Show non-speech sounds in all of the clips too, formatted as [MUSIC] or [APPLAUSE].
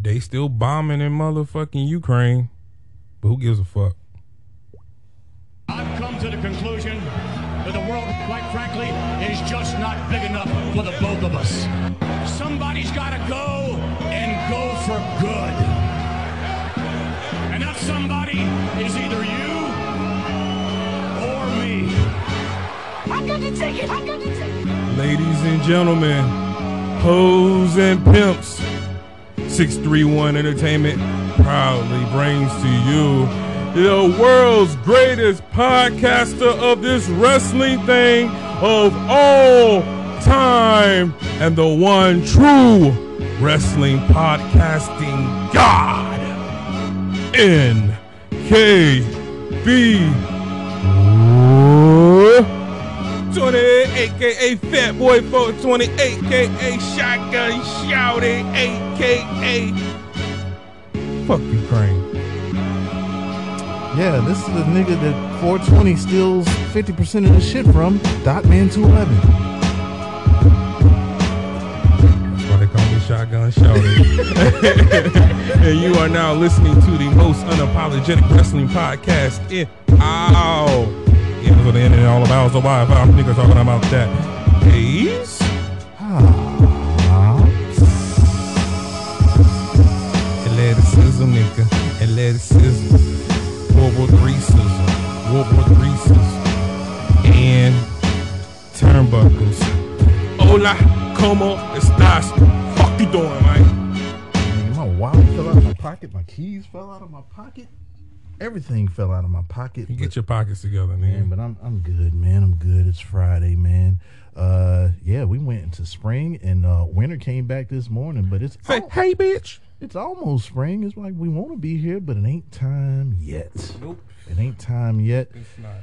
they still bombing in motherfucking Ukraine. But who gives a fuck? I've come to the conclusion that the world, quite frankly, is just not big enough for the both of us. Somebody's got to go and go for good. And that somebody is either you or me. I'm gonna take it. I'm gonna take it. Ladies and gentlemen, hoes and pimps, 631 Entertainment proudly brings to you the world's greatest podcaster of this wrestling thing of all time and the one true wrestling podcasting god, NKB. 20, aka Fat Boy 420, aka Shotgun Shouty, aka Fuck Ukraine. Yeah, this is the nigga that 420 steals 50% of the shit from. Dotman 211. That's why they call me Shotgun Shouty. [LAUGHS] and you are now listening to the most unapologetic wrestling podcast in Ow. What the internet all about. So why if I'm niggas talking about that? Ace? Athleticism, ah. nigga. Athleticism. World War III sizzle. World War III sizzle. And turnbuckles. Hola, como estás? Fuck you doing, man? Nigga, my wallet fell out of my pocket. My keys fell out of my pocket. Everything fell out of my pocket. You but- get your pockets together, man, man. but I'm I'm good, man. I'm good. It's Friday, man. Uh, yeah, we went into spring and uh, winter came back this morning, but it's Say, al- hey, bitch. it's almost spring. It's like we want to be here, but it ain't time yet. Nope, It ain't time yet. it's not.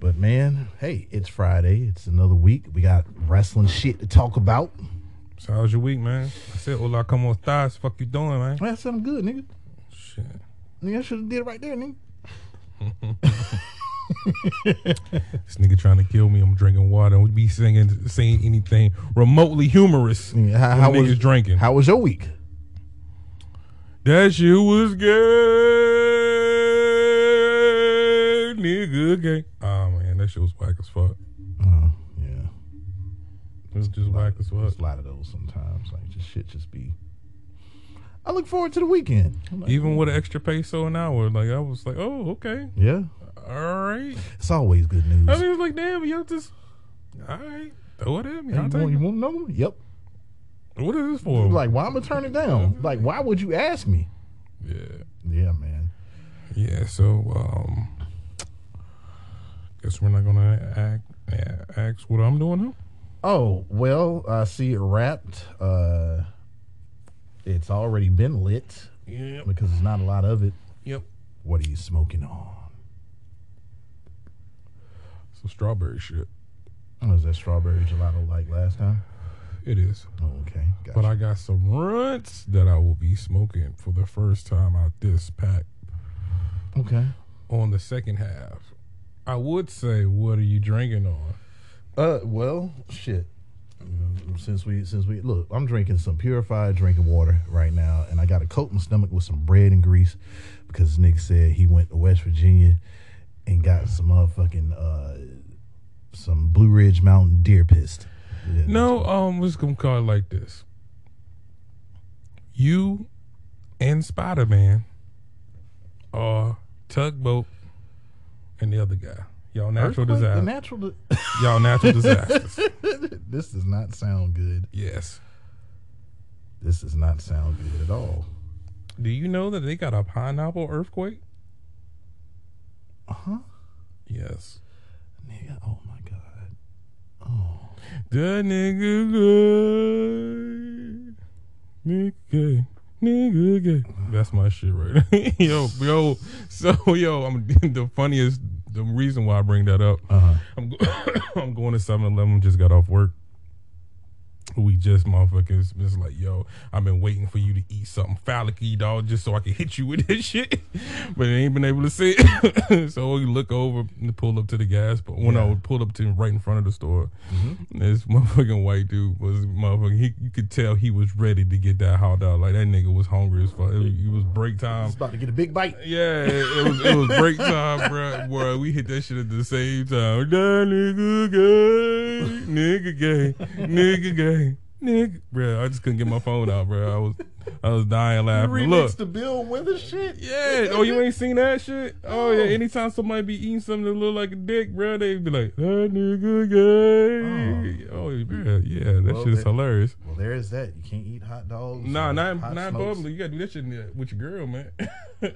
But man, hey, it's Friday. It's another week. We got wrestling shit to talk about. So how's your week, man? I said, hola, como estás? Fuck you doing, man? I said I'm good, nigga. Shit. Nigga, I should have did it right there, nigga. [LAUGHS] This nigga trying to kill me. I'm drinking water. We be singing, saying anything remotely humorous. Yeah, how, how was drinking? How was your week? that shit was good, nigga. Gay. Oh man, that shit was whack as fuck. Oh, yeah. It was just whack as fuck. There's a lot of those sometimes. Like just shit, just be. I look forward to the weekend. Like, Even with an extra peso an hour, like I was like, oh okay, yeah, all right. it's always good news. I mean, it's like, damn, yo, just all right, throw it at me. Hey, you, want, you want another one? Yep. What is this for? Like, why am I turn it down? Like, why would you ask me? yeah, Yeah, man. yeah. So, um, guess we're not gonna act, yeah, ask what I'm doing. Huh? Oh well, I see it wrapped. Uh, it's already been lit Yep. because there's not a lot of it. Yep. What are you smoking on? Some strawberry shit. Oh, is that strawberry gelato like last time? It is. Oh, okay. Gotcha. But I got some runts that I will be smoking for the first time out this pack okay. on the second half. I would say, what are you drinking on? Uh, well, shit. Mm, Since we since we look, I'm drinking some purified drinking water right now, and I got a coat my stomach with some bread and grease because Nick said he went to West Virginia and got some motherfucking uh some Blue Ridge Mountain deer pissed. Yeah, No, um, let's gonna call it like this. You and Spider Man are tugboat and the other guy. Y'all natural? The disaster. natural. Di- [LAUGHS] Y'all natural disasters. [LAUGHS] this does not sound good. Yes. This does not sound good at all. Do you know that they got a pineapple earthquake? Uh huh. Yes. Nigga, oh my god. Oh. That nigga good. Nigga. Nigga gay. That's my shit right [LAUGHS] yo, yo. So, yo, I'm the funniest. The reason why I bring that up, Uh huh. I'm, go- [COUGHS] I'm going to 7 Eleven, just got off work. We just motherfuckers just like, yo, I've been waiting for you to eat something phallic dog, just so I can hit you with this shit. [LAUGHS] but I ain't been able to see it. [LAUGHS] so we look over and pull up to the gas, but when I Yeah. would pull up to him right in front of the store, mm-hmm. this [LAUGHS] motherfucking white dude was motherfucking. He, you could tell he was ready to get that hot dog. Like that nigga was hungry as fuck. It, was- it was break time. It's about to get a big bite. Yeah, it, it was it was break time, bro. Boy, we hit that shit at the same time. That nigga gay, nigga gay, nigga gay, nigga. Bro, I just couldn't get my phone out, bro. I was I was dying laughing. Look, Remix the Bill Withers shit. yeah. Oh, you ain't seen that shit? [LAUGHS] Oh yeah. Anytime somebody be eating something that look like a dick, bro, they be like, that nigga gay. Oh, oh bro, hmm. yeah. That Well, shit is that- hilarious. Well, there is that. You can't eat hot dogs. Nah, or not hot not smokes. bubbly. You gotta do that shit with your girl, man. [LAUGHS]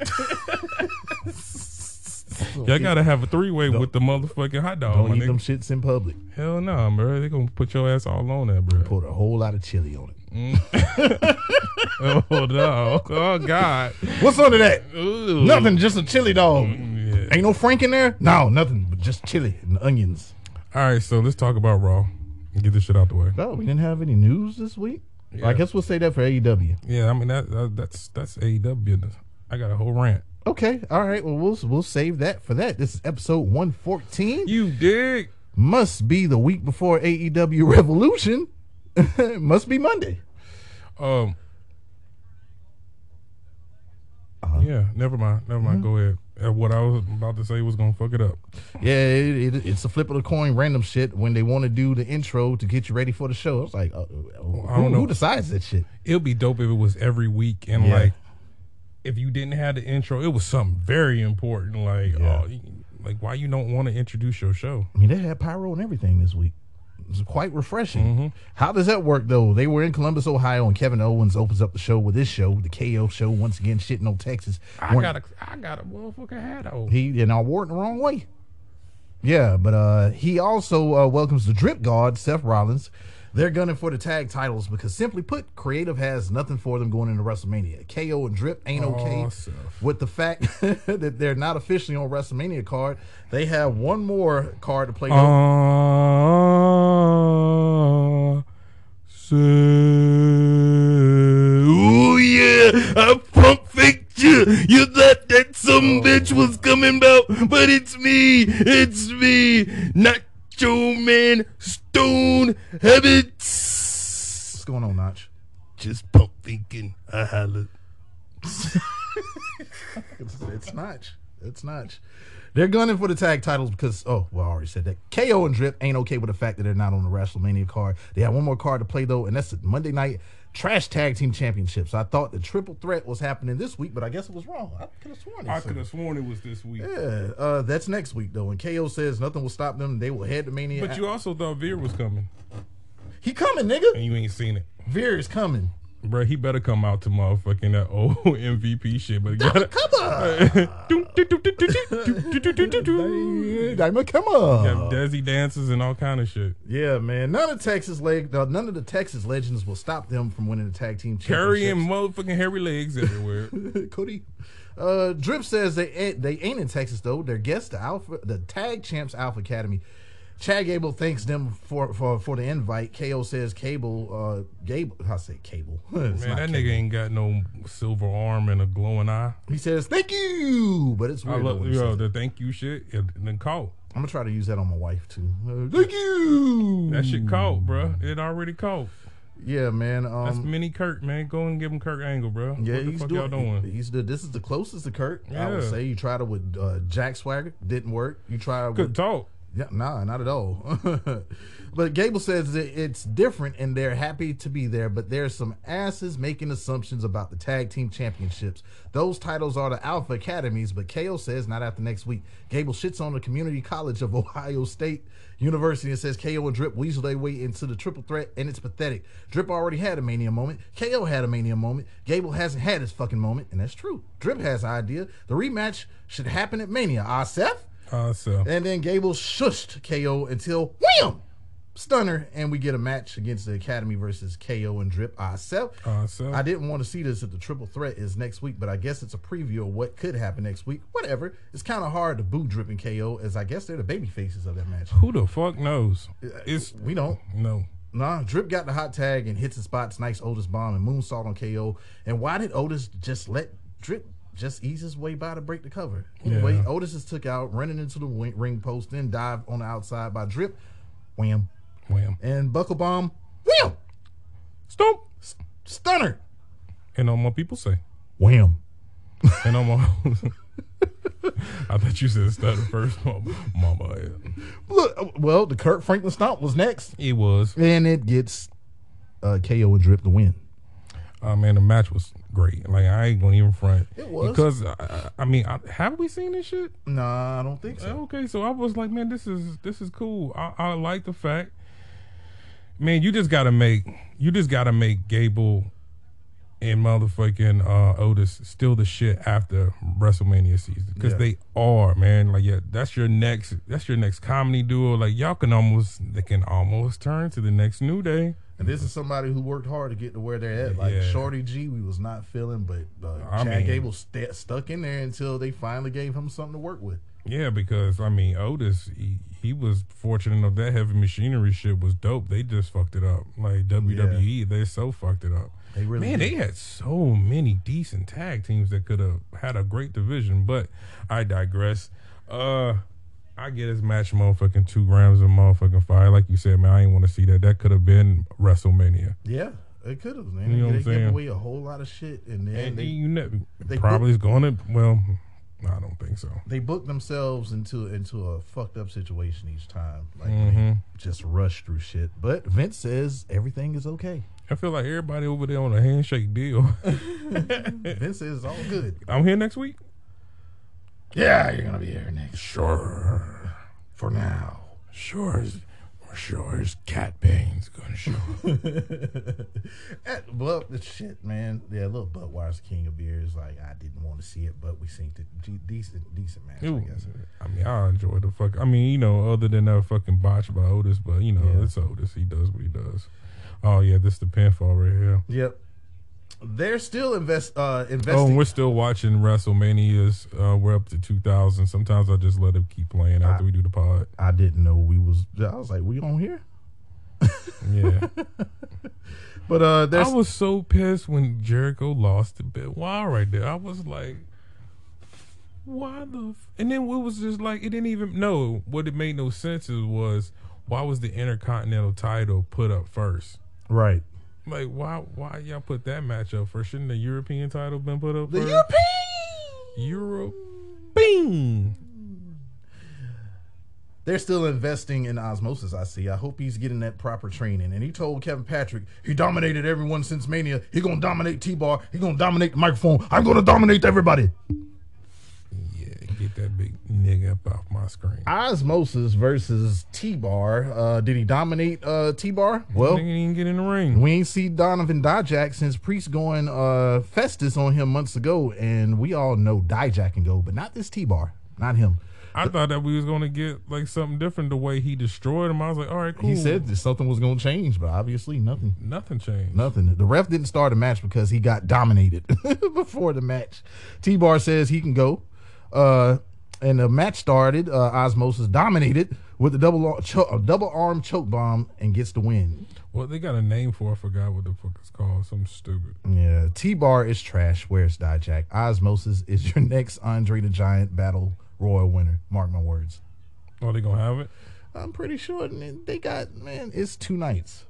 [LAUGHS] Y'all gotta have a three way with the motherfucking hot dog, Don't eat them shits in public. Hell no, bro. They gonna put your ass all on that, bro. Put a whole lot of chili on it. Mm. [LAUGHS] oh no. Oh god. What's under that? Ooh. Nothing, just a chili dog. Mm, mm, yeah. Ain't no Frank in there? No, nothing, but just chili and onions. All right, so let's talk about Raw. Get this shit out the way. Oh, we didn't have any news this week. Yeah. I guess we'll say that for AEW. Yeah, I mean that, that that's that's AEW business. I got a whole rant. Okay, all right. Well, we'll we'll save that for that. This is episode one fourteen. You dig? Must be the week before AEW Revolution. [LAUGHS] Must be Monday. Um. Uh-huh. Yeah, never mind. Never mind. Go ahead. Uh, what I was about to say was gonna fuck it up. Yeah, it, it, it's a flip of the coin, random shit. When they want to do the intro to get you ready for the show, it's like, uh, who, I don't know. who decides that shit? It'd be dope if it was every week and Yeah. like if you didn't have the intro, it was something very important. Like, Yeah. oh, like why you don't want to introduce your show? I mean, they had pyro and everything this week. It's quite refreshing. Mm-hmm. How does that work though? They were in Columbus, Ohio, and Kevin Owens opens up the show with this show, the KO show. Once again, shitting on Texas. I Weren't- got a, I got a motherfucking hat on. he and I wore it the wrong way. Yeah, but uh he also uh, welcomes the drip God, Seth Rollins. They're gunning for the tag titles because, simply put, creative has nothing for them going into WrestleMania. KO and Drip ain't okay Aw, with the fact [LAUGHS] that they're not officially on WrestleMania card. They have one more card to play. Uh, say, ooh yeah, I pump faked you. You thought that some bitch was coming out, but it's me, it's me, Nacho Man, Stone Habits. What's going on, Notch? Just pump thinking, I holla. It's, [LAUGHS] it's Notch. It's Notch. They're gunning for the tag titles because, oh, well, I already said that. KO and Drip ain't okay with the fact that they're not on the WrestleMania card. They have one more card to play, though, and that's Monday Night Trash Tag Team Championships. I thought the triple threat was happening this week, but I guess it was wrong. I could have sworn it. I could have sworn it was this week. Yeah, uh, that's next week, though. And KO says nothing will stop them. They will head to Mania. But you also thought Veer was coming, he coming, nigga. and you ain't seen it. Veer is coming. Bro, he better come out to motherfucking that old [LAUGHS] MVP shit, but he gotta Come on. Diamond, come on. Got Desi dances and all kind of shit. Yeah, man. None of Texas leg, uh, none of the Texas legends will stop them from winning the tag team Carrying championships. motherfucking hairy legs everywhere. [LAUGHS] Cody. Uh, Drip says they ain't, they ain't in Texas though. Their guest, the Alpha, the Tag Champs Alpha Academy. Chad Gable thanks them for for, for the invite. KO says Cable, uh, Gable, I say Cable. [LAUGHS] Man, that Cable. nigga ain't got no silver arm and a glowing eye. He says thank you, but it's I weird. though love yo, the thank you shit. And then caught. I'm gonna try to use that on my wife too. Uh, thank you. That shit caught, bro. It already caught. Yeah, man. Um, That's mini Kurt, man. Go and give him Kurt Angle, bro. Yeah, what the he's fuck doing. y'all doing? He's the. This is the closest to Kurt. I would say you tried it with uh, Jack Swagger, didn't work. You tried Good with talk. Yeah, nah, not at all. [LAUGHS] but Gable says that it's different, and they're happy to be there. But there's some asses making assumptions about the tag team championships. Those titles are the Alpha Academies, but KO says not after next week. Gable shits on the Community College of [LAUGHS] Ohio State University and says KO and Drip weasel their way into the triple threat, and it's pathetic. Drip already had a mania moment. KO had a mania moment. Gable hasn't had his fucking moment, and that's true. Drip has an idea. The rematch should happen at Mania. Ah, Seth? Uh, so And then Gable shushed KO until wham! Stunner, and we get a match against the Academy versus KO and Drip. Uh, so I didn't want to see this if the triple threat is next week, but I guess it's a preview of what could happen next week. Whatever. It's kind of hard to boo Drip and KO, as I guess they're the baby faces of that match. who the fuck knows? It's We don't. no. Nah, Drip got the hot tag and hits the spots, nice Otis bomb and moonsault on KO. And why did Otis just let Drip just ease his way by to break the cover? Anyway, Yeah. Otis is took out, running into the wing, ring post, then dive on the outside by Drip, wham, Wham. and buckle bomb, wham, Stomp. stunner, And all my people say. wham. And all my. [LAUGHS] I thought you said stutter first. [LAUGHS] Mama. Mama. Look, well, the Kirk Franklin stomp was next, It was. and it gets uh, KO and Drip to win. Uh, man, the match was great. Like I ain't gonna even front. It was. because I, I mean, I, have we seen this shit? Nah, I don't think so. Okay, so I was like, man, this is this is cool. I, I like the fact, man, you just gotta make you just gotta make Gable and motherfucking uh, Otis still the shit after WrestleMania season because Yeah. they are man. Like yeah, that's your next that's your next comedy duo. Like y'all can almost they can almost turn to the next New Day. And this is somebody who worked hard to get to where they're at. Like Yeah. Shorty G, we was not feeling, but uh, I Chad mean- Gable st- stuck in there until they finally gave him something to work with. Yeah, because I mean Otis, he, he was fortunate enough that heavy machinery shit was dope. They just fucked it up. Like WWE, they so fucked it up. They really man, did. they had so many decent tag teams that could have had a great division. But I digress. Uh, I get his match, motherfucking two grams of motherfucking fire. Like you said, man, I ain't want to see that. That could have been WrestleMania. Yeah, it could have, man. You know what they I'm gave saying? away a whole lot of shit, and then And they you know, they probably is going to. Well, I don't think so. they booked themselves into into a fucked up situation each time. Like Mm-hmm. they just rushed through shit. But Vince says everything is okay. I feel like everybody over there on a handshake deal. [LAUGHS] Vince says it's all good. [LAUGHS] I'm here next week. Yeah, you're gonna be here next Sure. for now. Sure as sure as Cat Bane's gonna show [LAUGHS] up. Well, the shit, man. Yeah, little Budweiser King of Beers. Like I didn't want to see it, but we synced it. Decent, decent match. I guess. I mean, I enjoy the fuck. I mean, you know, other than that fucking botch by Otis, but you know, Yeah. it's Otis. He does what he does. Oh yeah, this is the pinfall right here. Yep. They're still invest uh Oh, and we're still watching WrestleManias. Uh, we're up to 2000. Sometimes I just let them keep playing after we do the pod. I didn't know we was. I was like, we on here. Yeah, [LAUGHS] But uh, there's I was so pissed when Jericho lost to Benoit right there. I was like, why the? F-? And then it was just like it didn't even know What it made no sense is was why was the Intercontinental title put up first? right. Like why why y'all put that match up first? Shouldn't the European title been put up The first? European. Europe. Bing. They're still investing in Osmosis. I see. I hope he's getting that proper training. And he told Kevin Patrick he dominated everyone since Mania. He gonna dominate T-Bar. He gonna dominate the microphone. I'm gonna dominate everybody. Get that big nigga up off my screen. Osmosis versus T-Bar. Uh, did he dominate uh, T-Bar? Well, Nigga didn't even get in the ring. we ain't see Donovan Dijak since Priest going uh, Festus on him months ago, and we all know Dijak can go, but not this T-Bar, not him. I thought that we was gonna get like something different the way he destroyed him. I was like, all right, cool. He said that something was gonna change, but obviously nothing. nothing changed. Nothing. The ref didn't start a match because he got dominated [LAUGHS] before the match. T Bar says he can go. Uh, and the match started. Uh, Osmosis dominated with a double cho- a double arm choke bomb and gets the win. Well, they got a name for. it. I forgot what the fuck it's called. Something stupid. Yeah, T Bar is trash. Where's Dijak? Osmosis is your [LAUGHS] next Andre the Giant Battle Royal winner. Mark my words. Oh, they gonna have it? I'm pretty sure they got man. It's two nights.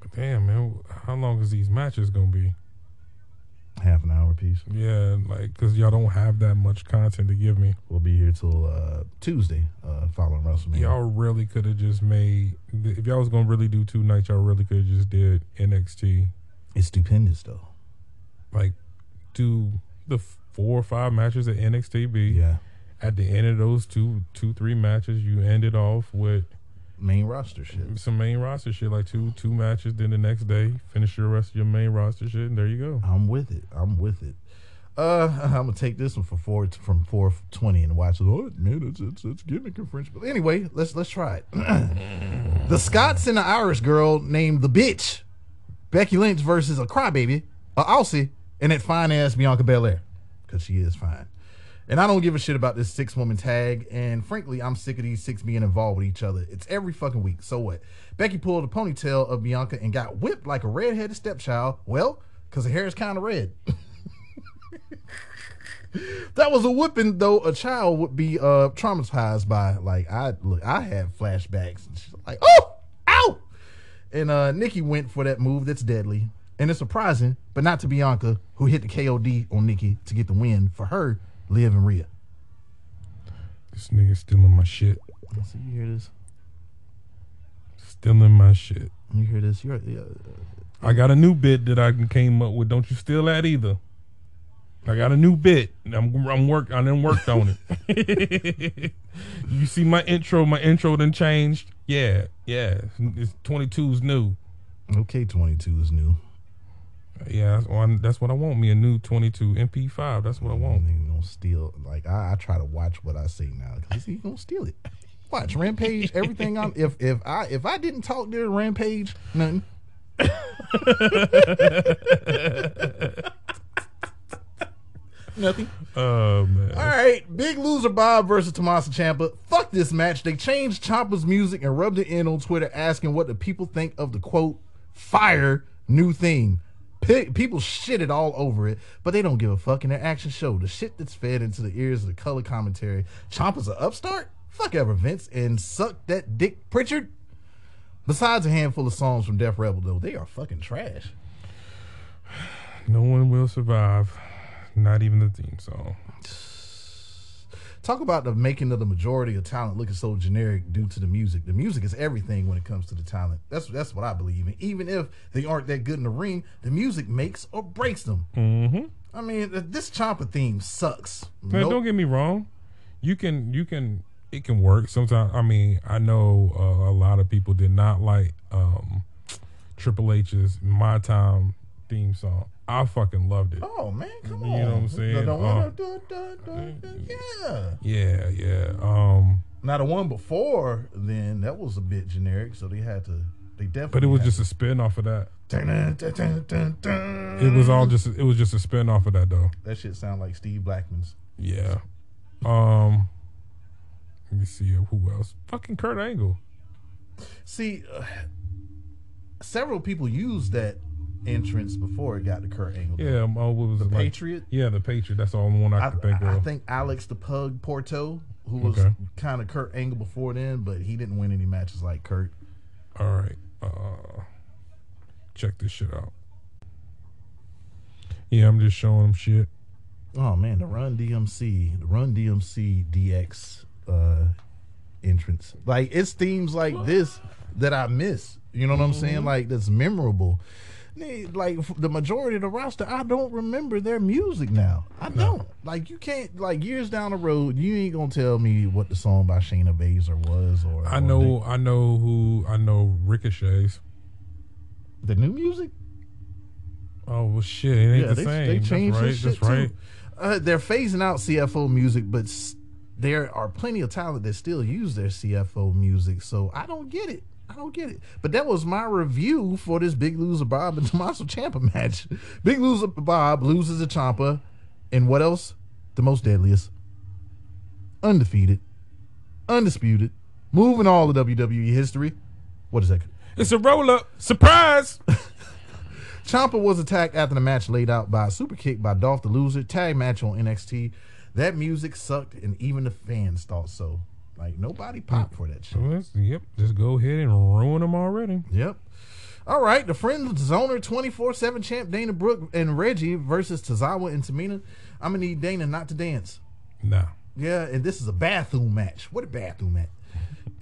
But damn, man, how long is these matches gonna be? Half an hour piece. Yeah, like, cause y'all don't have that much content to give me. We'll be here till uh, Tuesday, uh, following WrestleMania. Y'all really could have just made. If y'all was gonna really do two nights, y'all really could have just did NXT. It's stupendous though. Like, do the four or five matches at NXT. Yeah. At the end of those two, two, three matches, you ended off with Main roster shit. some main roster shit, like two, two matches. Then the next day, finish your rest of your main roster shit, and there you go. I'm with it. I'm with it. Uh, [LAUGHS] I'm gonna take this one for four from four twenty and watch it. Oh man, it's it's it's gimmick infringement. But anyway, let's let's try it. [CLEARS THROAT] the Scots and the Irish girl named the bitch Becky Lynch versus a crybaby, a Aussie, and that fine ass Bianca Belair because she is fine. And I don't give a shit about this six woman tag. And frankly, I'm sick of these six being involved with each other. It's every fucking week. So what? Becky pulled a ponytail of Bianca and got whipped like a redheaded stepchild. Well, because her hair is kind of red. [LAUGHS] that was a whipping though a child would be uh traumatized by like i look i had flashbacks like oh ow and uh nikki went for that move that's deadly and it's surprising but not to bianca who hit the kod on nikki to get the win for her liv and Rhea. This nigga stealing my shit. I see you hear this Stealing my shit. you hear this you're I got a new bit that I came up with. Don't you steal that either. I got a new bit. I'm I'm work. I done worked on it. [LAUGHS] you see my intro. My intro then changed. Yeah, yeah. It's 22's new. okay 22 is new Yeah, that's, what I- that's what I want. Me a new 22 MP5. That's what I mm, want. Nigga gonna steal like I, I try to watch what I say now because he gonna steal it. [LAUGHS] Watch Rampage. Everything I'm if if I if I didn't talk during Rampage, nothing. [LAUGHS] nothing. Oh man. All right, Big Loser Bob versus Tommaso Ciampa. Fuck this match. They changed Ciampa's music and rubbed it in on Twitter, asking what the people think of the quote "fire new theme." Pe- shit it all over it, but they don't give a fuck in their action show. The shit that's fed into the ears of the color commentary. Ciampa's an upstart. Fuck ever, Vince, and suck that dick, Pritchard. Besides a handful of songs from Def Rebel, though, they are fucking trash. [SIGHS] No one will survive. Not even the theme song. Talk about the making of the majority of talent looking so generic due to the music. The music is everything when it comes to the talent. That's that's what I believe in. Even if they aren't that good in the ring, the music makes or breaks them. Mm-hmm. I mean, this Ciampa theme sucks. Now, Nope. don't get me wrong. You can you can it can work sometimes. I mean, I know uh, a lot of people did not like um, Triple H's "My Time" theme song. I fucking loved it. Oh man, come You on. know what I'm saying? The- the Uh, dun- yeah. Yeah, yeah. Um, Now the one before then that was a bit generic, so they had to. They definitely. but it was just a spin off of that. dun- dun- dun- dun- dun. It was all just it was just a spin off of that though. That shit sound like Steve Blackman's. Yeah. Um. Let me see who else. Fucking Kurt Angle. See, uh, several people use that entrance before it got to Kurt Angle. Yeah. Um, oh, what was The like? Patriot. Yeah, the Patriot. That's the only one I, I, could think I- I of. think Alex the Pug Porteau, who was Okay. kind of Kurt Angle before then, but he didn't win any matches like Kurt. All right. Uh, check this shit out. Yeah, I'm just showing them shit. Oh man, the Run DMC, the Run DMC DX uh, entrance. Like it's themes like this that I miss. You know what I'm saying? Like that's memorable. Like the majority of the roster, I don't remember their music now. I don't. Like you can't. Like years down the road, you ain't gonna tell me what the song by Shayna Baszler was, or I or know. I know who. I know Ricochet's. the, new music. Oh well, shit. It ain't Yeah, the they, same. They changed That's right, shit that's right. Too. Uh, they're phasing out CFO music, but there are plenty of talent that still use their CFO music. So I don't get it. I don't get it. But that was my review for this Big Loser Bob and [LAUGHS] Tommaso Ciampa match. Big Loser Bob loses to Ciampa, and what else? The most deadliest, undefeated, undisputed, moving all of WWE history. What is that? It's a roll up surprise. [LAUGHS] Ciampa was attacked after the match laid out by a super kick by Dolph the Loser. Tag match on NXT. That music sucked, and even the fans thought so. Like nobody popped for that shit. Well, yep. Just go ahead and ruin them already. Yep. All right, the Friends Zoner 24 7 champ Dana Brooke and Reggie versus Tozawa and Tamina. I'm going to need Dana not to dance. Nah. Yeah, and this is a bathroom match. What a bathroom match.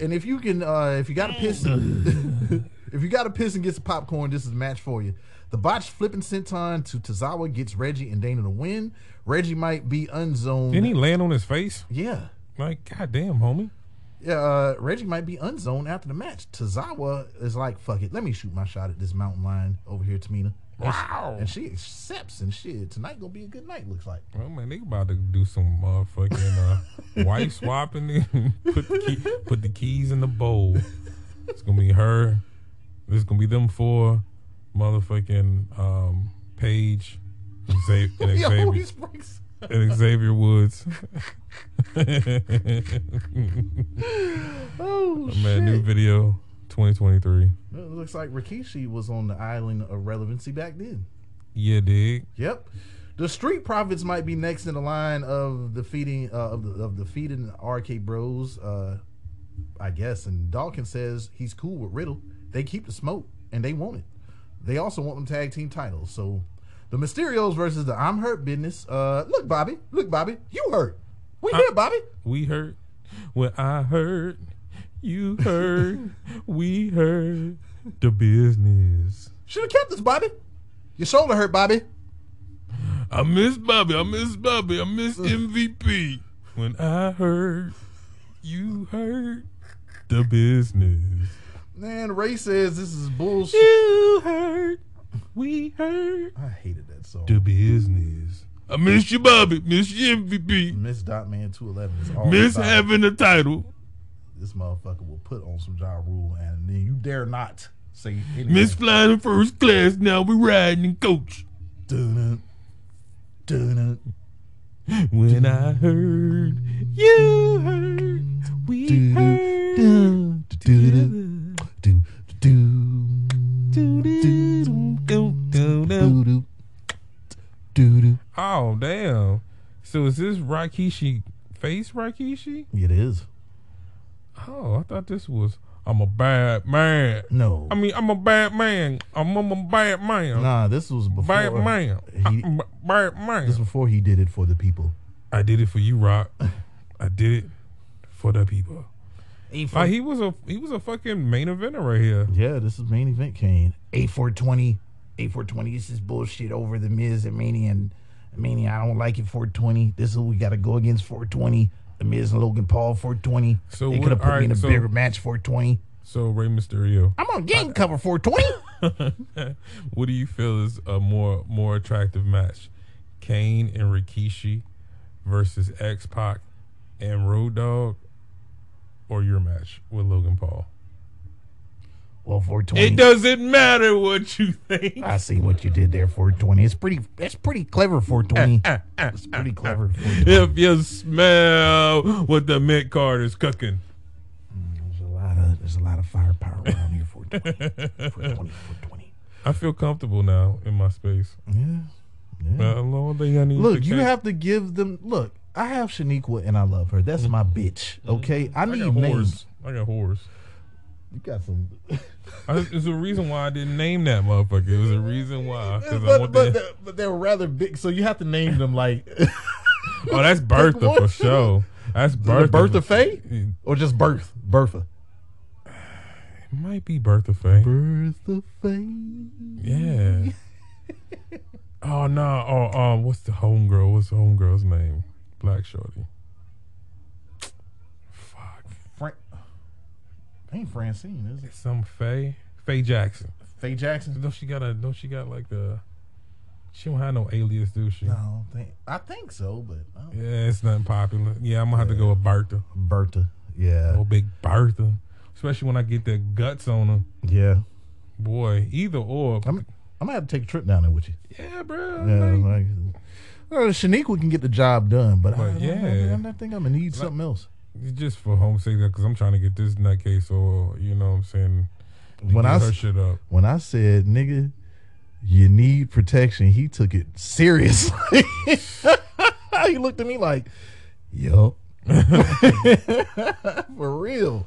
And if you can, uh, if you got to piss, [LAUGHS] if you got to piss and get some popcorn, this is a match for you. The botched flipping senton to Tozawa gets Reggie and Dana to win. Reggie might be unzoned. Didn't he land on his face? yeah. Like, goddamn, homie. Yeah, uh, Reggie might be unzoned after the match. Tozawa is like, fuck it, let me shoot my shot at this mountain lion over here, Tamina. Wow. And she accepts and shit. Tonight gonna be a good night, looks like. Well, man, they about to do some motherfucking uh, [LAUGHS] wife swapping. put the key, put the keys in the bowl. It's gonna be her. This is gonna be them four. Motherfucking um, Paige, and [LAUGHS] Xavier. And Xavier. and Xavier Woods. [LAUGHS] Oh Man, new video 2023. It looks like Rikishi was on the island of relevancy back then. Yeah, dig. Yep. The Street Profits might be next in the line of defeating uh, of the of defeating RK Bros. Uh, I guess. And Dawkins says he's cool with Riddle. They keep the smoke and they want it. They also want them tag team titles. So the Mysterios versus the I'm Hurt business. Uh, look, Bobby. Look, Bobby. You hurt. We here, Bobby. We hurt when I hurt. You hurt. we hurt. The business. Should have kept this, Bobby. Your shoulder hurt, Bobby. I miss Bobby. I miss Bobby. I miss MVP. When I hurt, you hurt. The business. Man, Rey says this is bullshit. You hurt. We hurt. I hated that song. The business. I miss you, Bobby. Miss you, MVP. Miss Dotman 211 is all Miss about having a title. this motherfucker will put on some Ja Rule and then you dare not say anything. Miss flying in first class. Now we riding in coach. Dun-dun, dun-dun, When I heard you heard, we heard dun, dun, dun, dun, dun, dun, dun, dun. Oh damn! So is this Rikishi face Rikishi? It is. Oh, I thought this was I'm a bad man. No. I mean I'm a bad man. I'm, I'm a bad man. Nah, this was before. bad man. He, [LAUGHS] I'm a bad man. this was before he did it for the people. I did it for you, Rock. [LAUGHS] I did it for the people. Like he was a he was a fucking main eventer right here. Yeah, this is main event Kane. A420. A420. This is bullshit over the Miz and Mania and Mania. I don't like it 420. This is we got to go against 420. The Miz and Logan Paul 420. So they could have put me in a so- bigger match 420. So Rey Mysterio. I'm on game cover 420. [LAUGHS] what do you feel is a more more attractive match? Kane and Rikishi versus X Pac and Road Dog, or your match with Logan Paul? Well, 420. It doesn't matter what you think. I see what you did there, 420. It's pretty. It's pretty clever, 420. it's [LAUGHS] pretty clever. 420. If you smell what the mint card is cooking, There's a lot of there's a lot of firepower around here. 420. [LAUGHS] 420. 420. I feel comfortable now in my space. Yeah. Yeah. Uh, thing I need. Look, you have to give them. Look, I have Shaniqua and I love her. That's my bitch. Okay, I I need names. whores. I got whores. You got some. [LAUGHS] I, there's a reason why I didn't name that motherfucker. It was a reason why. But but, the- they- but they were rather big, so you have to name them like [LAUGHS] oh, that's Bertha for sure. That's Bertha. Bertha Faye or just Berth Bertha. It might be Bertha Faye. Bertha Faye. Yeah. [LAUGHS] oh no. Oh um. What's the homegirl? What's the homegirl's name? Black Shorty. Fuck. Fra- ain't Francine, is it? Some Faye. Faye Jackson. Faye Jackson. Don't she got a? Don't she got like the? She don't have no alias, do she? No, I don't think I think so, but I don't- Yeah, it's nothing popular. Yeah, I'm gonna have to go with Bertha. Bertha. Yeah, Oh, big Bertha. Especially when I get the guts on her. yeah. Boy, either or. I'm I'm gonna have to take a trip down there with you. yeah, bro. Yeah, like- uh, like, well, Shaniqua can get the job done, but, But I, yeah. I, I think I'm gonna need something else. Just for home sake, because I'm trying to get this nutcase, or you know what I'm saying. When I her shit up. When I said, "Nigga, you need protection," he took it seriously. [LAUGHS] he looked at me like, "Yup." [LAUGHS] For real.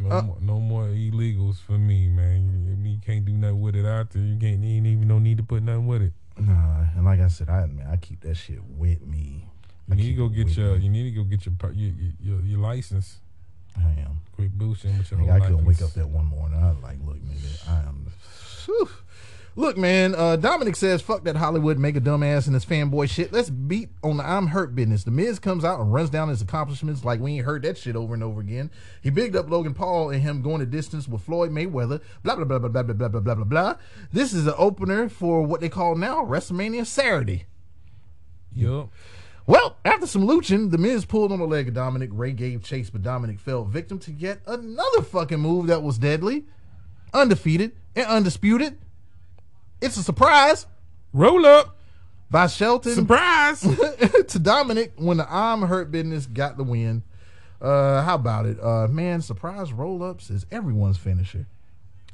No, Uh, more, no more illegals for me, man. You, you can't do nothing with it out there. You can't ain't even no need to put nothing with it. Nah, and like I said, I man, I keep that shit with me. You need to go get your. You need to go get your your your, your, license. I am. Quit bullshitting with your Nigga, whole I couldn't wake up that one morning. I was like, look, nigga, I am. Whew. Look, man, uh, Dominic says, fuck that Hollywood mega dumbass and his fanboy shit. Let's beat on the I'm hurt business. The Miz comes out and runs down his accomplishments like we ain't heard that shit over and over again. He bigged up Logan Paul and him going the distance with Floyd Mayweather. Blah, blah, blah, blah, blah, blah, blah, blah, blah, blah, blah. This is the opener for what they call now WrestleMania Saturday. Yup. Well, after some luching, The Miz pulled on the leg of Dominic. Rey gave chase, but Dominic fell victim to yet another fucking move that was deadly, undefeated, and undisputed. It's a surprise. Roll up. by Shelton Surprise! [LAUGHS] to Dominic when the arm hurt business got the win. Uh, how about it? Uh, man, surprise roll ups is everyone's finisher.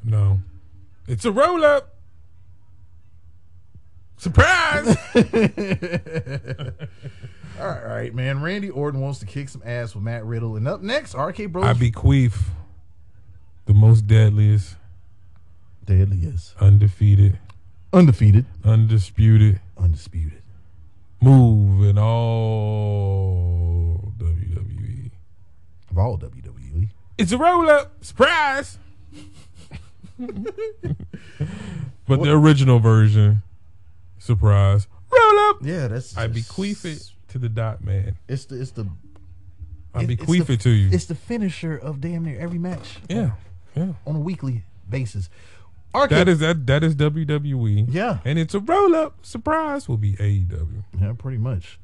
no, it's a roll up. Surprise! All right, [LAUGHS] [LAUGHS] all right, man. Randy Orton wants to kick some ass with Matt Riddle, and up next, RK Bros. I bequeath the most deadliest, deadliest, undefeated, undefeated, undisputed undisputed. move in all WWE. Of all. WWE. It's a roll up. Surprise! [LAUGHS] but the original version, surprise, roll up. Yeah, that's. I bequeath it to the dot man. It's the it's the I it- bequeath the- it to you. It's the finisher of damn near every match Yeah, yeah. on a weekly basis. RK, That is that. That is WWE. Yeah. and it's a roll up. Surprise will be AEW yeah, pretty much.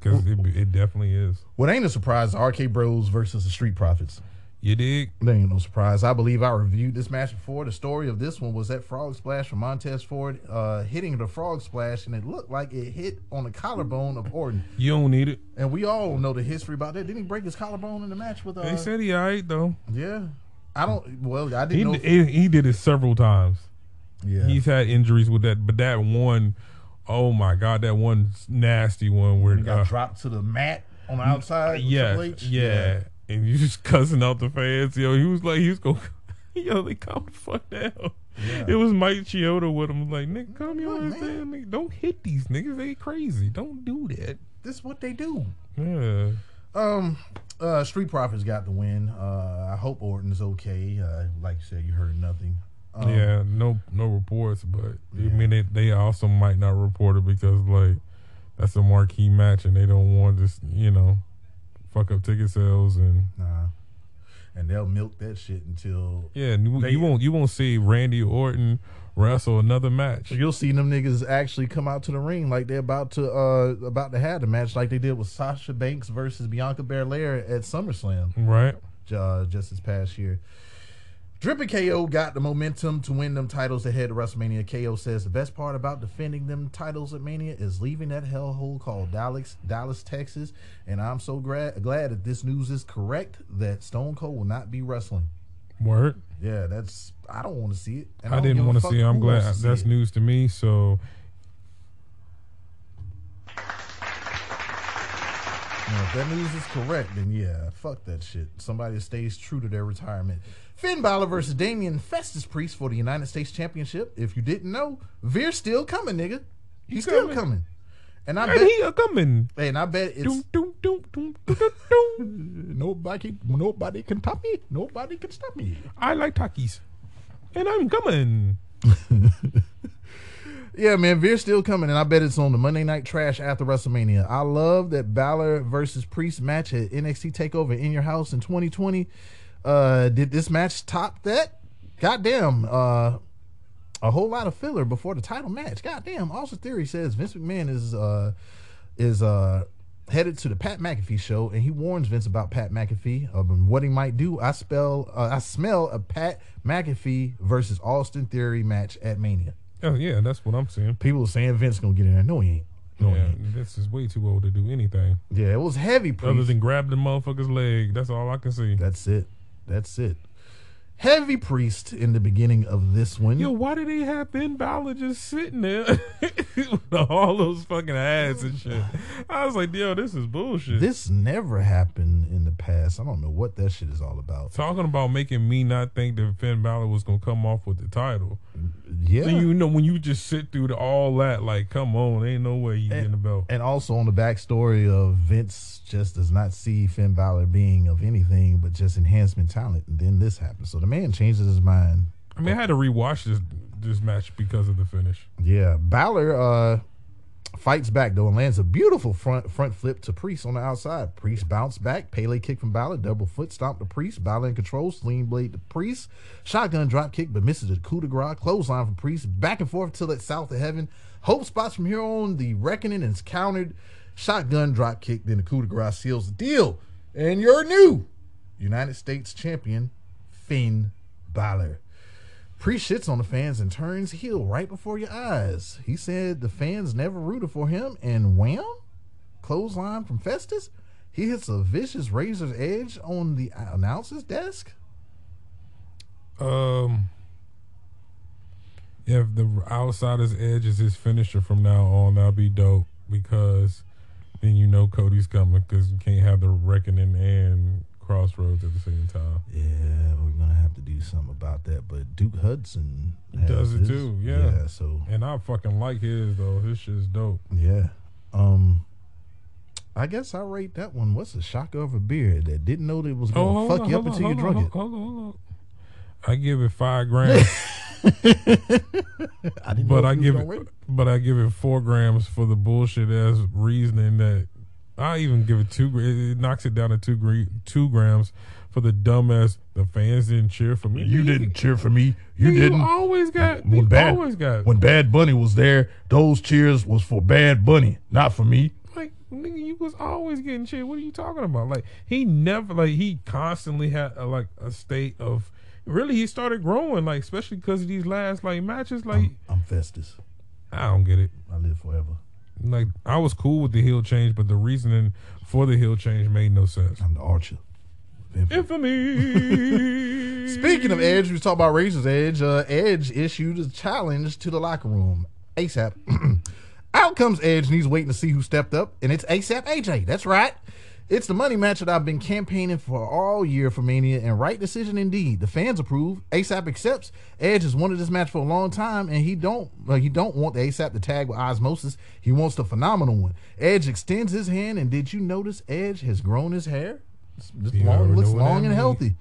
because it, it definitely is. What ain't a surprise? RK Bros versus the Street Profits. You dig? There ain't no surprise. I believe I reviewed this match before. The story of this one was that frog splash from Montez Ford uh, hitting the frog splash, and it looked like it hit on the collarbone of Orton. You don't need it. And we all know the history about that. Didn't he break his collarbone in the match with? Uh, They said he alright though. yeah. I don't. Well, I didn't know. he, he did it several times. yeah. He's had injuries with that, but that one, oh my god, that one nasty one where he got uh, dropped to the mat on the outside. yeah, yeah, and you just cussing out the fans. Yo, he was like, he was going, [LAUGHS] yo, they calm the fuck down. Yeah. It was Mike Chioda with him, like, nigga, calm your ass down, nigga. Don't hit these niggas. They crazy. Don't do that. This is what they do. Yeah. Um, uh, Street Profits got the win. Uh, I hope Orton's okay. Uh, like you said, you heard nothing. Um, yeah, no, no reports, but Yeah. I mean, they, they also might not report it because like that's a marquee match, and they don't want this, you know, fuck up ticket sales and Nah. And they'll milk that shit until yeah, you, They- you won't you won't see Randy Orton wrestle another match. you'll see them niggas actually come out to the ring like they're about to uh about to have the match like they did with Sasha Banks versus Bianca Belair at SummerSlam Right? uh, just this past year. Drippin' KO got the momentum to win them titles ahead of WrestleMania. KO says the best part about defending them titles at Mania is leaving that hellhole called Dallas, Dallas, Texas. And I'm so glad glad that this news is correct that Stone Cold will not be wrestling. Word. Yeah, that's I don't want to see it. and I don't didn't want to see. it. I'm glad wants to see that's news to me. So Now, if that news is correct, then yeah, fuck that shit. Somebody stays true to their retirement. Finn Balor versus Damian Festus Priest for the United States Championship. If you didn't know, Veer's still coming, nigga. He's still coming. coming. And I and bet, he a coming. and I bet it's Doom, doom, doom, doom, doom, doom, [LAUGHS] nobody, nobody can stop me. Nobody can stop me. I like Takis, and I'm coming. [LAUGHS] Yeah, man, Veer's still coming, and I bet it's on the Monday Night Trash after WrestleMania. I love that Balor versus Priest match at NXT Takeover in your house in 2020. Uh, did this match top that? Goddamn, uh, a whole lot of filler before the title match. Goddamn. Austin Theory says Vince McMahon is uh is uh headed to the Pat McAfee show, and he warns Vince about Pat McAfee of what he might do. I spell uh, I smell a Pat McAfee versus Austin Theory match at Mania. Oh yeah, that's what I'm saying. People are saying Vince gonna get in there. No, he ain't. No, he yeah, ain't. this is way too old to do anything Yeah, it was heavy. other than grab the motherfucker's leg. That's all I can see. That's it. That's it. Heavy priest in the beginning of this one. Yo, why did they have Ben Balor just sitting there [LAUGHS] with all those fucking ads and shit? I was like, yo, this is bullshit. This never happened in the past. I don't know what that shit is all about. Talking about making me not think that Finn Balor was gonna come off with the title. Yeah. Then you know when you just sit through the, all that, like, come on, ain't no way you getting the belt. and also on the backstory of Vince just does not see Finn Balor being of anything but just enhancement talent. And then this happens. So the man changes his mind. I mean, I had to rewatch this this match because of the finish. Yeah. Balor uh fights back though and lands a beautiful front front flip to Priest on the outside. Priest bounced back, Pele kick from Balor, double foot stomp to Priest, Balor in control, sling blade to Priest, shotgun drop kick, but misses the coup de grace, clothesline from Priest, back and forth till it's south of heaven. Hope spots from here on, the reckoning is countered, shotgun drop kick, then the coup de grace seals the deal. And you're new United States champion, Finn Balor. Priest shits on the fans and turns heel right before your eyes. He said the fans never rooted for him, and wham, clothesline from Festus. He hits a vicious razor's edge on the announcer's desk. Um, if the outsider's edge is his finisher from now on, that'll be dope because then you know Cody's coming because you can't have the reckoning and crossroads at the same time. Yeah, we're gonna have to do something about that. But Duke Hudson Does it his- too, yeah. Yeah. So And I fucking like his though. His shit's dope. yeah. Um. I guess I rate that one. What's the shock of a beer that didn't know that it was gonna hold fuck on, you up hold until you drunk on, it? Hold on, hold on. I give it five grams, I didn't but I give it, rate but I give it four grams [LAUGHS] for the bullshit ass reasoning that I even give it two. It knocks it down to two two grams for the dumbass. The fans didn't cheer for me. You didn't cheer for me. You You didn't. always got. When bad, always got. when Bad Bunny was there, those cheers was for Bad Bunny, not for me. like nigga, you was always getting cheered. What are you talking about? Like he never, like he constantly had a, like a state of. Really, he started growing, like especially because of these last like matches. Like I'm, I'm Festus. I don't get it. I live forever. Like I was cool with the heel change, but the reasoning for the heel change made no sense. I'm the Archer. Infamy. [LAUGHS] Speaking of Edge, we talk about Razor's Edge. Uh, Edge issued a challenge to the locker room ASAP. [CLEARS THROAT] Out comes Edge, and he's waiting to see who stepped up, and it's ASAP AJ. That's right. It's the money match that I've been campaigning for all year for Mania, and right decision indeed. The fans approve. ASAP accepts. Edge has wanted this match for a long time, and he don't uh, he don't want the ASAP to tag with Osmosis. He wants the phenomenal one. Edge extends his hand, and did you notice Edge has grown his hair? It's, it's long, looks know what that long and healthy.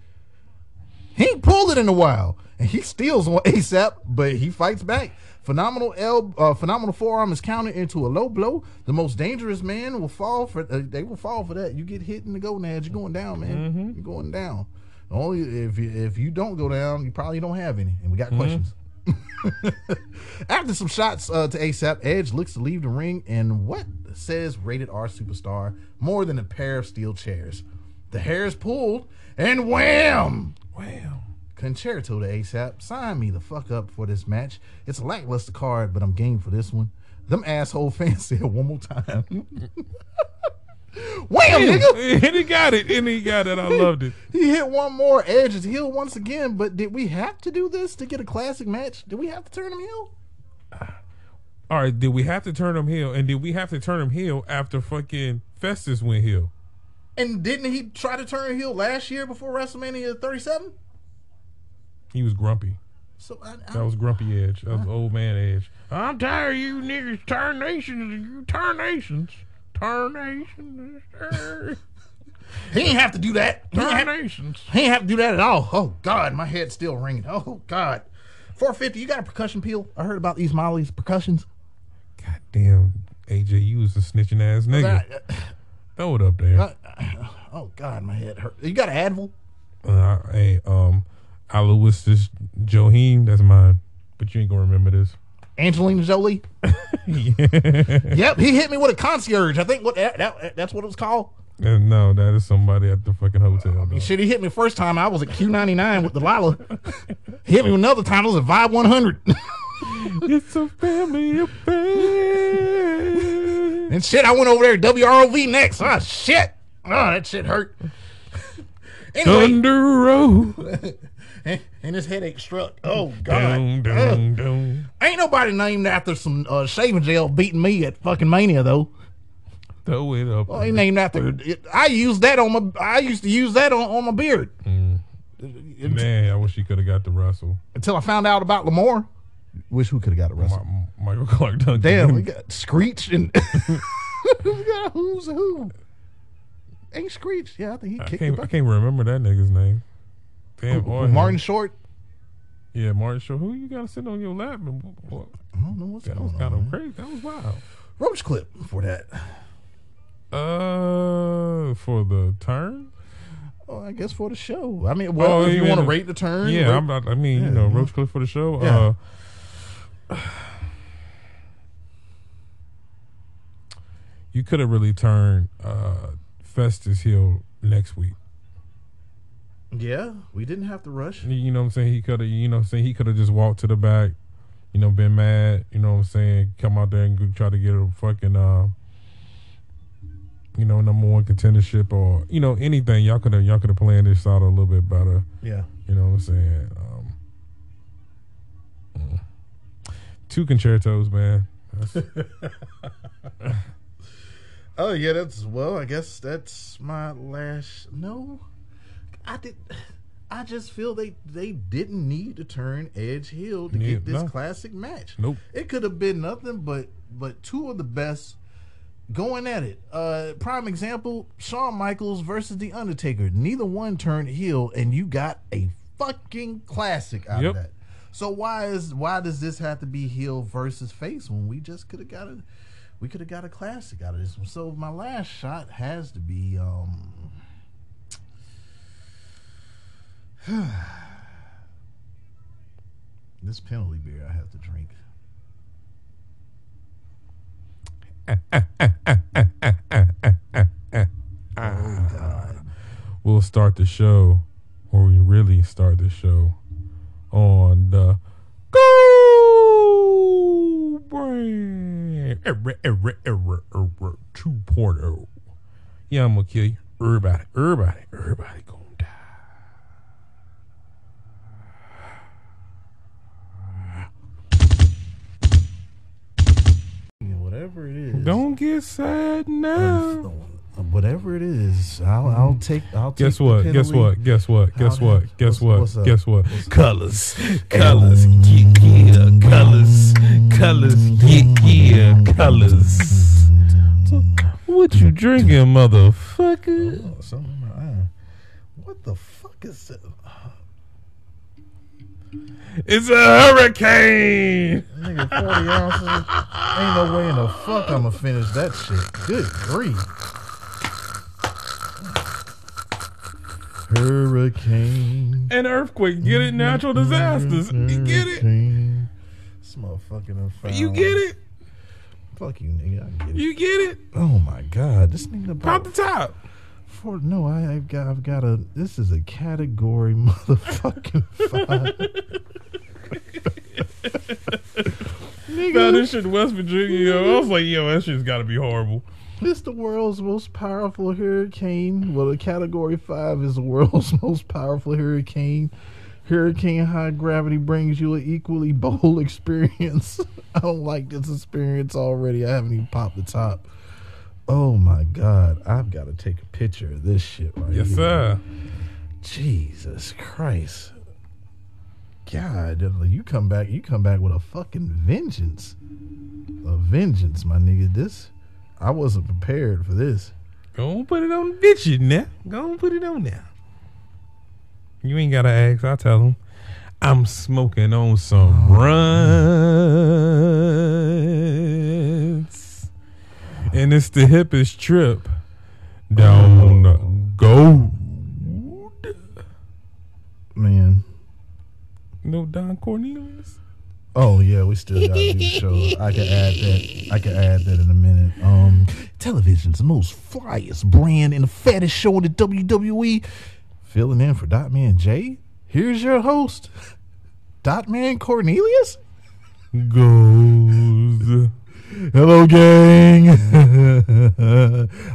He ain't pulled it in a while, and he steals on ASAP, but he fights back. Phenomenal el- uh, phenomenal forearm is countered into a low blow. The most dangerous man will fall for. Uh, they will fall for that. You get hit in the gonad, you're going down, man. You're going down. Only if you, if you don't go down, you probably don't have any. And we got questions. [LAUGHS] After some shots uh, to ASAP, Edge looks to leave the ring, and what says rated R superstar more than a pair of steel chairs? The hair is pulled, and wham! Wow. Con-Chair-To to ASAP. Sign me the fuck up for this match. It's a lackluster card, but I'm game for this one. Them asshole fans [LAUGHS] said one more time. [LAUGHS] Wham, nigga! and [LAUGHS] he got it. And he got it. I loved it. He hit one more. Edge is heel once again, but did we have to do this to get a classic match? Did we have to turn him heel? Ah. All right, did we have to turn him heel? And did we have to turn him heel after fucking Festus went heel? And didn't he try to turn heel last year before WrestleMania 37? He was grumpy. So I, I, That was grumpy edge. That was old man edge. I'm tired of you niggas turn nations. You turn nations. Turn nations. [LAUGHS] He didn't have to do that. He didn't have, nations. he didn't have to do that at all. Oh God, my head's still ringing. Oh God. 450, you got a percussion peel? I heard about these Molly's percussions. God damn, AJ, you was a snitching ass nigga. Throw it up there. Uh, oh God, my head hurt. You got an Advil? Uh, hey, um, Aloysius Joheim, that's mine. But you ain't gonna remember this. Angelina Jolie? [LAUGHS] yep, he hit me with a concierge. I think what that, that that's what it was called. And no, that is somebody at the fucking hotel. though. Shit, he hit me first time. I was at Q99 with Delilah. he hit me another time. I was at Vibe 100. [LAUGHS] it's a family affair. and shit, I went over there WROV next. Ah, shit. Oh, that shit hurt. [LAUGHS] anyway, Thunder Road. And, [LAUGHS] and his headache struck. Oh, God. Dun, dun, dun. Ain't nobody named after some uh, shaving gel beating me at fucking Mania, though. Throw it up. Well, he named after. It, I used that on my. I used to use that on, on my beard Man, I wish he could have got the Russell. until I found out about Lamar. Wish who could have got it, Russell. My, Michael Clarke Duncan. Damn, we [LAUGHS] got Screech and [LAUGHS] we got who's who. Ain't Screech? Yeah, I think he I kicked can't, the I can't remember that nigga's name. Damn, bucket. or Martin. Short. Yeah, Martin Short. Who you got to sit on your lap? And, what, I don't know what's that That was kind of crazy. That was wild. Roach clip for that. Uh, for the turn. Oh, I guess for the show. I mean, well, Oh, if you want to rate the turn, Yeah, rate- I'm not. I mean, Yeah, you know. Roach clip for the show. Yeah. Uh, [SIGHS] you could have really turned uh, Festus heel next week. Yeah, we didn't have to rush. You know what I'm saying? He could have, you know what I'm saying? He could have just walked to the back, you know, been mad, you know what I'm saying? Come out there and try to get a fucking, uh, you know, number one contendership or, you know, anything. Y'all could have, y'all could have planned this out a little bit better. Yeah. You know what I'm saying? Um, mm. two Con-Chair-Tos, man. [LAUGHS] [LAUGHS] Oh yeah, that's well. I guess that's my last. No, I did. [SIGHS] I just feel they they didn't need to turn Edge heel to Yeah, get this no. classic match. Nope. It could have been nothing but but two of the best going at it. Uh prime example, Shawn Michaels versus The Undertaker. Neither one turned heel and you got a fucking classic out Yep. of that. So why is why does this have to be heel versus face when we just could have got a we could have got a classic out of this one. So my last shot has to be um [SIGHS] this penalty beer I have to drink. [LAUGHS] Oh we'll start the show, or we really start the show on the Go Brand error, error, error, error, 2.0. Yeah, I'm gonna kill you. Everybody, everybody, everybody gonna die. Yeah, Whatever it is. Don't get sad now. Uh, whatever it is, I'll mm-hmm. I'll take I'll take Guess what? Guess what? Guess what? Guess what? Guess what's- what? what's? Guess what? Mm-hmm. Mm-hmm. Colors, colors, yeah, yeah, colors, colors, yeah, yeah, colors. What you drinking, motherfucker? Oh, uh, what the fuck is that? It's a hurricane. Nigga, 40 ounces. Ain't no way in the fuck I'ma finish that shit. Good grief. Hurricane. An earthquake. Get it? Natural disasters. You get it? This motherfucking. You get it? Fuck you, nigga. I get it. You get it? Oh my god, this nigga Pop the top. For no. I, I've got. I've got a. This is a category [LAUGHS] motherfucking five. Found this shit in West Virginia. Yo. I was like, yo, that shit's got to be horrible. It's the world's most powerful hurricane. Well, the category five is the world's [LAUGHS] most powerful hurricane. Hurricane high gravity brings you an equally [LAUGHS] bold experience. I don't like this experience already. I haven't even popped the top. Oh my god, I've got to take a picture of this shit right here. Yes, here. sir. Jesus Christ. God, you come back, you come back with a fucking vengeance. A vengeance, my nigga. This I wasn't prepared for this. Go and put it on the bitch now. Go and put it on now. You ain't got to ask. I'll tell him. I'm smoking on some oh, runs. And it's the hippest trip down the gold. Man. No Don Cornelius? Oh yeah, we still gotta do the show. I can add that. I can add that in a minute. Um, television's the most flyest brand and the fattest show in the WWE. Filling in for Dot Man Jay. Here's your host, Dot Man Cornelius. Goes. Hello, gang. [LAUGHS]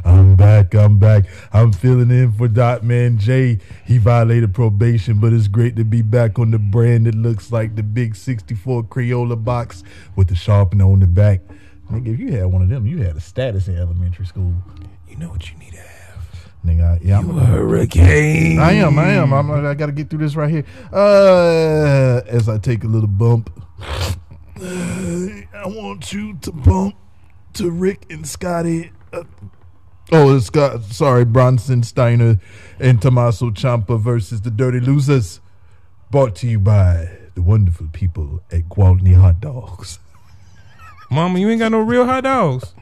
I'm back. I'm back. I'm filling in for Dot Man J. He violated probation, but it's great to be back on the brand that looks like the big 64 Crayola box with the sharpener on the back. Nigga, if you had one of them, you had a status in elementary school. You know what you need to have? Nigga, I, yeah, I'm a Hurricane. I am. I am. I'm, I got to get through this right here. Uh, as I take a little bump, [SIGHS] I want you to bump to Rick and Scotty. Uh, oh, it's Scott. Sorry, Bronson Steiner and Tommaso Ciampa versus the Dirty Losers. Brought to you by the wonderful people at Quality Hot Dogs. [LAUGHS] Mama, you ain't got no real hot dogs.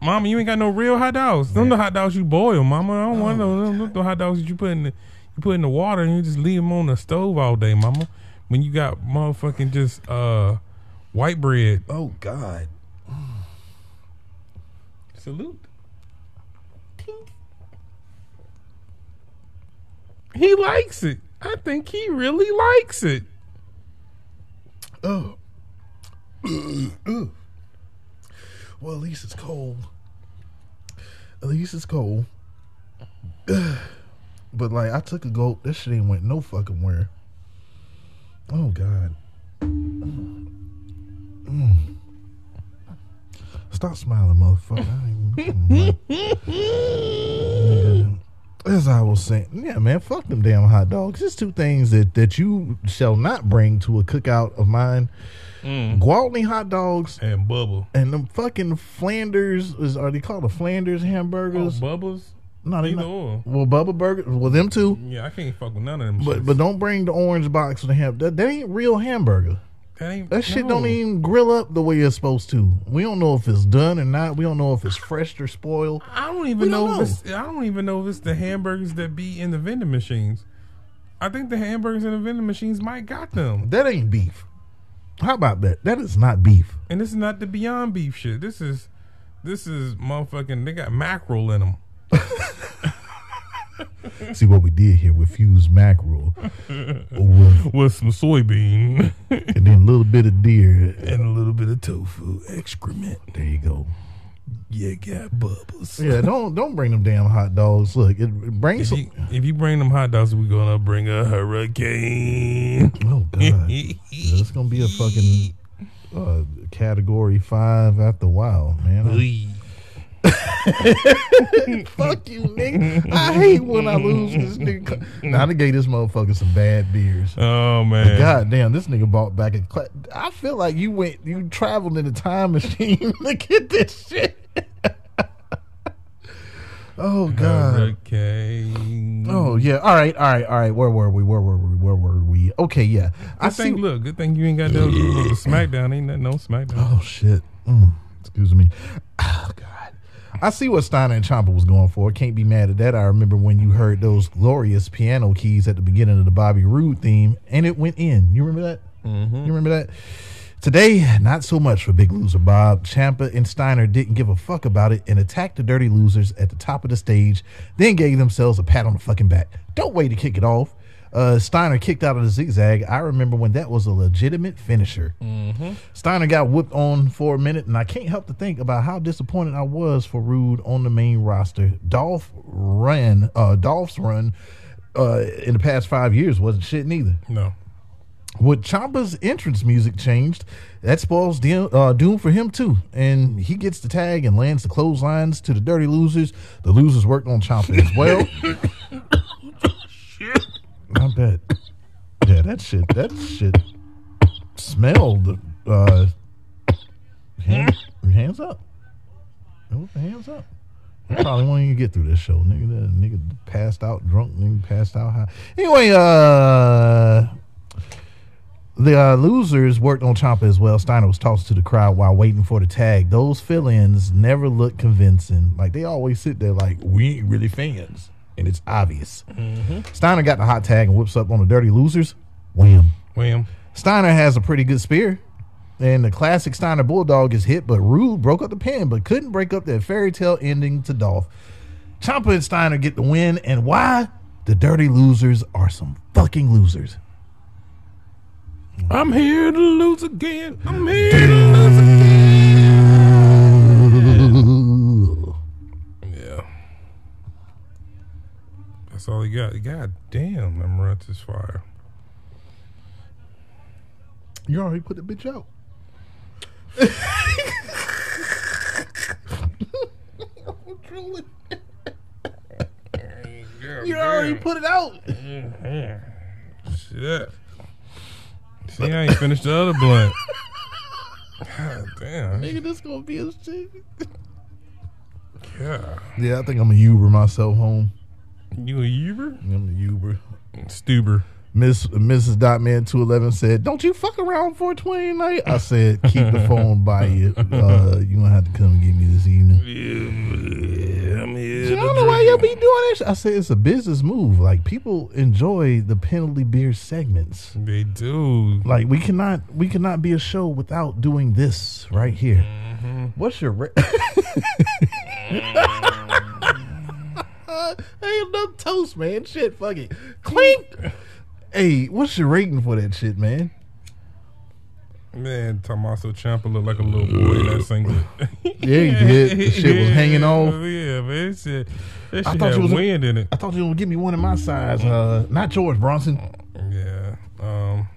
Mama, you ain't got no real hot dogs. Them the hot dogs you boil, Mama. I don't want those. Them the hot dogs that you put in the you put in the water and you just leave them on the stove all day, Mama. When you got motherfucking just uh white bread. Oh God. Salute. He likes it. I think he really likes it. Oh. [CLEARS THROAT] well, at least it's cold. At least it's cold. [SIGHS] but like, I took a gulp. This shit ain't went no fucking where. Oh God. Mm. Stop smiling, motherfucker. I ain't- As I was saying, yeah, man, fuck them damn hot dogs. There's two things that, that you shall not bring to a cookout of mine. Gwaltney hot dogs And Bubba. and them fucking Flanders is are they called the Flanders Oh, hamburgers? Bubba's? no, they Either not. or. Well, Bubba Burger. Well, them too. Yeah, I can't fuck with none of them. But shits. but don't bring the orange box the ham. That, that ain't real hamburger. that ain't That shit no. don't even grill up the way it's supposed to. We don't know if it's done or not. We don't know if it's fresh or spoiled. I don't even We know, don't if it's, I don't even know if it's the hamburgers that be in the vending machines. I think the hamburgers in the vending machines might got them. That ain't beef. How about that? That is not beef. And this is not the Beyond Beef shit. This is this is motherfucking. They got mackerel in them. [LAUGHS] See what we did here with fused mackerel, with, with some soybean and then a little bit of deer. and a little bit of tofu excrement. There you go. You got bubbles. Yeah, don't don't bring them damn hot dogs. Look, it, brings If some. you, if you bring them hot dogs, we're gonna bring a hurricane. Oh God, Yeah, [LAUGHS] it's gonna be a fucking uh, category five after a while, man. [LAUGHS] Fuck you, nigga. I hate when I lose this nigga. Now they gave this motherfucker some bad beers. oh man, God damn, this nigga bought back a. Cla- I feel like you went, you traveled in a time machine [LAUGHS] to get this shit. [LAUGHS] oh God. hurricane. Oh yeah. All right. All right. All right. Where were we? Where were we? Where were we? Okay. Yeah. I Good see. look, good thing you ain't got no the SmackDown. Ain't nothing no SmackDown. Oh shit. Mm, excuse me. Oh God. I see what Steiner and Ciampa was going for. Can't be mad at that. I remember when you heard those glorious piano keys at the beginning of the Bobby Roode theme, and it went in. You remember that? Mm-hmm. You remember that? Today, not so much for Big Loser Bob. Ciampa and Steiner didn't give a fuck about it and attacked the Dirty Losers at the top of the stage, then gave themselves a pat on the fucking back. Don't wait to kick it off. Uh, Steiner kicked out of the zigzag. I remember when that was a legitimate finisher. Steiner got whipped on for a minute, and I can't help to think about how disappointed I was for Roode on the main roster. Dolph ran, uh, Dolph's run uh, in the past five years wasn't shit neither. No. With Ciampa's entrance music changed, that spoils de- uh, doom for him too. And he gets the tag and lands the clotheslines to the Dirty Losers. The Losers worked on Ciampa as well. [LAUGHS] I bet. Yeah, that shit. That shit smelled. Uh, hand, hands up. Hands up. You probably won't even get through this show, nigga. That nigga passed out drunk, nigga passed out high. Anyway, uh. The uh, losers worked on Ciampa as well. Steiner was tossed to the crowd while waiting for the tag. Those fill-ins never look convincing. Like they always sit there like we ain't really fans, and it's obvious. Mm-hmm. Steiner got the hot tag and whips up on the dirty losers. Wham! Wham. Steiner has a pretty good spear, and the classic Steiner bulldog is hit, but Roode broke up the pin, but couldn't break up that fairy tale ending to Dolph. Ciampa and Steiner get the win, and why? The dirty losers are some fucking losers. I'm here to lose again. I'm here to lose again. Yeah. That's all he got. God damn, runs is fire. You already put the bitch out. [LAUGHS] You already put it out. Shit. See, I ain't finished the other blunt. God damn. Nigga, this gonna be a shit. Yeah. Yeah, I think I'm a Uber myself home. You a Uber? I'm a Uber. Stuber. Miss Mrs. Dotman two eleven said, "Don't you fuck around for twenty night." I said, "Keep the phone by you. [LAUGHS] Uh, you gonna have to come and get me this evening." Yeah, I'm here. I don't know why y'all be doing this. I said it's a business move. Like people enjoy the penalty beer segments. They do. Like we cannot we cannot be a show without doing this right here. What's your [LAUGHS] re- hey, enough toast, man. Shit, fuck it. Clink. hey, what's your rating for that shit, man? Man, Tommaso Ciampa looked like a little boy in that singlet. Yeah, he did. The shit was [LAUGHS] hanging off. Yeah, man. That shit, that I thought you was wind in it. I thought you were gonna give me one of my size. Uh, not George Bronson. Yeah. Um,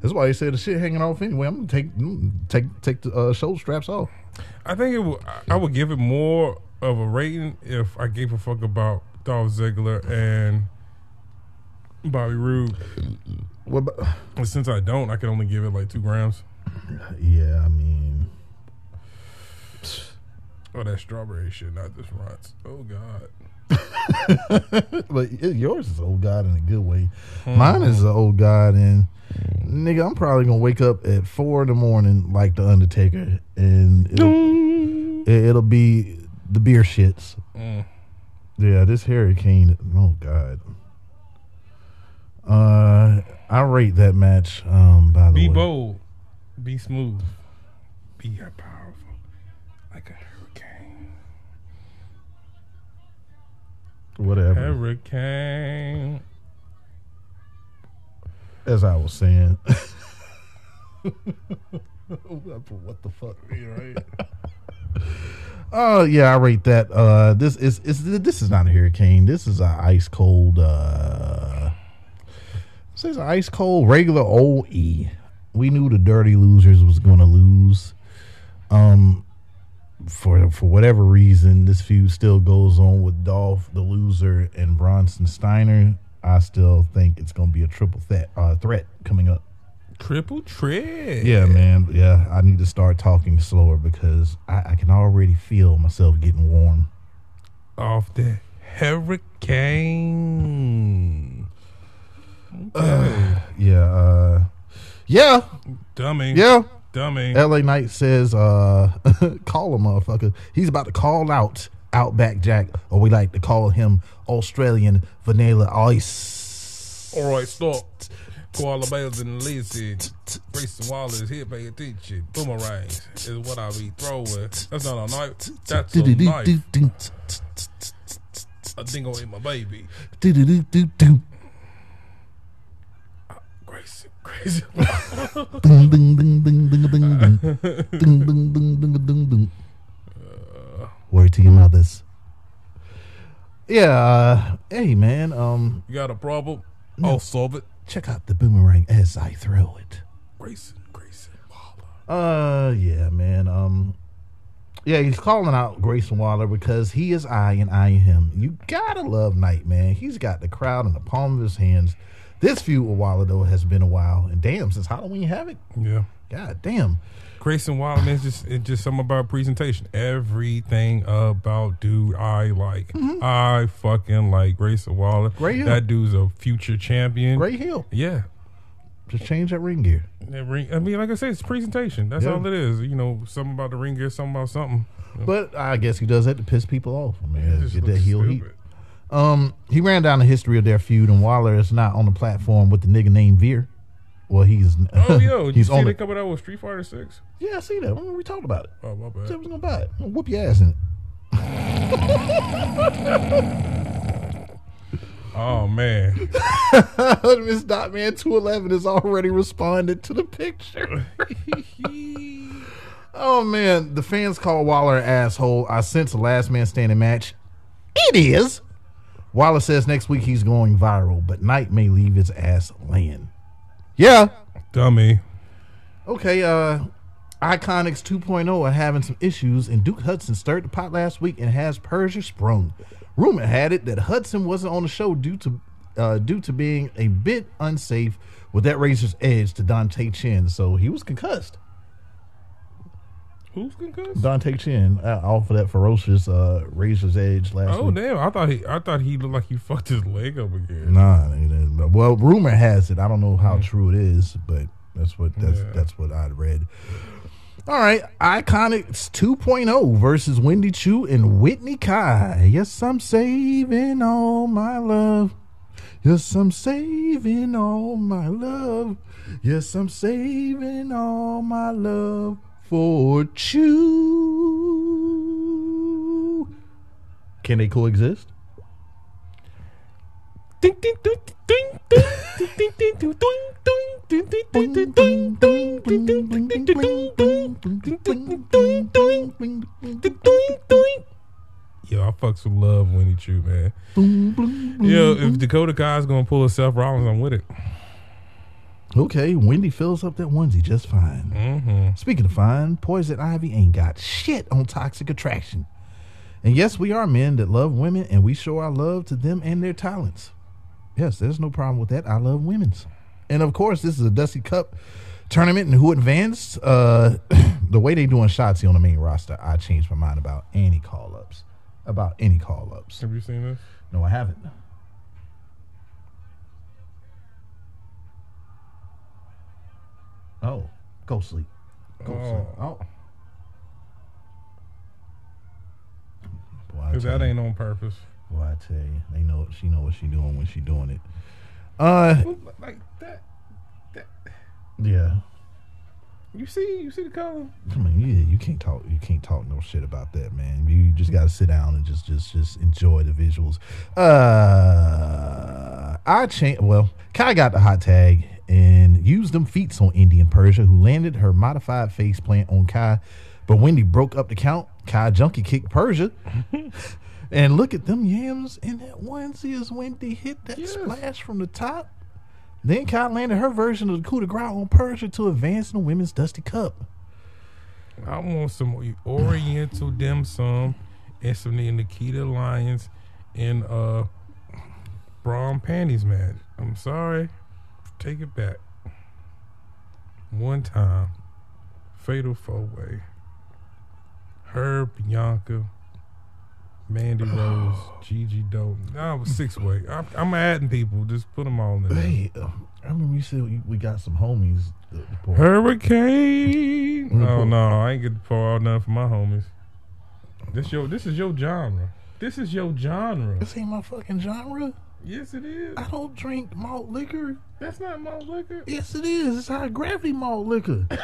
That's why he said the shit hanging off anyway. I'm gonna take take take the uh, shoulder straps off. I think it would, I would give it more of a rating if I gave a fuck about Dolph Ziggler and Bobby Roode. What about, since I don't, I can only give it like two grams. yeah, I mean, Oh, that strawberry shit, not this runs. Oh God. [LAUGHS] but it- yours is old god in a good way. Hmm. Mine is an old god, and nigga, I'm probably gonna wake up at four in the morning like the Undertaker, and it'll, it- it'll be the beer shits. Mm. Yeah, this hurricane. Oh God. Uh, I rate that match. Um, by the Be way, bold. Be smooth. Be powerful. Like a hurricane. whatever. Hurricane. As I was saying. [LAUGHS] [LAUGHS] what the fuck? [LAUGHS] right. Oh yeah, I rate that. Uh, this is is this is not a hurricane. This is a ice cold. Uh, this is a ice cold regular old E. We knew the dirty losers was going to lose. Um, for for whatever reason, this feud still goes on with Dolph the loser and Bronson Steiner. I still think it's going to be a triple threat uh, threat coming up. Triple threat. Yeah, man. Yeah, I need to start talking slower because I, I can already feel myself getting warm. Off the hurricane. Okay. [SIGHS] Yeah, uh, yeah, Dummy. yeah. Dummy. LA Knight says, uh, [LAUGHS] call him, motherfucker. He's about to call out Outback Jack, or we like to call him Australian Vanilla Ice. All right, stop. Koala bears and listen. Grayson Waller is here, pay attention. Boomerangs is what I be throwing. That's not a knife. That's a knife. I think I'll eat my baby. Grayson. Grayson. [LAUGHS] Ding, ding, ding, ding, ding, ding, ding. Ding, ding, ding, ding, ding, ding. Word to your mothers. Yeah, uh, hey man, um, You got a problem? I'll solve it. Check out the boomerang as I throw it. Grayson. Grayson. Waller. Uh, yeah, man. Um, yeah, he's calling out Grayson Waller because he is I and I am him. You gotta love Knight, man. He's got the crowd in the palm of his hands. This feud with Waller though has been a while, and damn, since Halloween Havoc, Yeah. god damn. Grayson Waller, man, it's just it's just something about presentation. Everything about dude I like. I fucking like Grayson Waller. Gray Hill. That dude's a future champion. Great Hill, Yeah. just change that ring gear. That ring, I mean, like I said, it's presentation. That's Yeah. all it is. You know, something about the ring gear, something about something. But I guess he does that to piss people off. I mean, get that heel heat. Um, he ran down the history of their feud, and Waller is not on the platform with the nigga named Veer. Well, he's Oh, yo, [LAUGHS] did you he's see on they the, coming out with Street Fighter Six? yeah, I see that. Remember we talked about it. Oh my Said I was gonna buy it. I'm gonna whoop your ass in it. [LAUGHS] Oh man, [LAUGHS] Miss Dotman two eleven has already responded to the picture. oh man, the fans call Waller an asshole. I sense a last man standing match. It is. Waller says next week he's going viral, but Knight may leave his ass laying. Yeah. dummy. Okay, uh Iconics 2.0 are having some issues, and Duke Hudson stirred the pot last week and has Persia sprung. Rumor had it that Hudson wasn't on the show due to uh, due to being a bit unsafe with that razor's edge to Dante Chen, so he was concussed. Who's concussed? Dante Chen uh, off of that ferocious uh, razor's edge last Oh week. damn! I thought he, I thought he looked like he [LAUGHS] fucked his leg up again. Nah, well, rumor has it. I don't know how true it is, but that's what that's Yeah. that's what I'd read. All right, Iconics 2.0 versus Wendy Choo and Whitney Kai. Yes, I'm saving all my love. Yes, I'm saving all my love. Yes, I'm saving all my love for Choo. Can they coexist? Ding. Yo, I fucks with love Winnie True, man. Yo, if Dakota Kai's gonna pull a Seth Rollins, I'm with it. Okay, Wendy fills up that onesie just fine. Mm-hmm. Speaking of fine, Poison Ivy ain't got shit on toxic attraction. And yes, we are men that love women and we show our love to them and their talents. Yes, there's no problem with that. I love women's. And of course, this is a Dusty Cup tournament and who advanced, uh [COUGHS] the way they doing Shotzi on the main roster, I changed my mind about any call ups. About any call ups. Have you seen this? No, I haven't. Oh, go sleep. Go sleep. Oh. Cause that ain't on purpose. Well, I tell you, they know she know what she doing when she doing it. Uh, Like that. yeah. You see, you see the color. I mean, yeah, you can't talk. You can't talk no shit about that, man. You just got to sit down and just, just, just enjoy the visuals. Uh, I changed. Well, Kai got the hot tag and used them feats on Indian Persia, who landed her modified face plant on Kai. But Wendy broke up the count. Kai junkie kicked Persia. [LAUGHS] and look at them yams in that onesie as Wendy hit that Yes. splash from the top. Then Kai landed her version of the coup de grace on Persia to advance in the women's Dusty Cup. I want some Oriental [SIGHS] dim sum and some Nikita Lyons and uh bra and panties match. I'm sorry. Take it back. One time. Fatal four way. Her, Bianca, Mandy [SIGHS] Rose, Gigi Doe. No, it was six way. I'm, I'm adding people. Just put them all in there. Hey, uh, I remember you said we, we got some homies. uh, Hurricane. Oh no, I ain't get to pour out nothing for my homies. This your this is your genre. This is your genre. This ain't my fucking genre. Yes, it is. I don't drink malt liquor. That's not malt liquor. Yes, it is. It's high gravity malt liquor. [LAUGHS]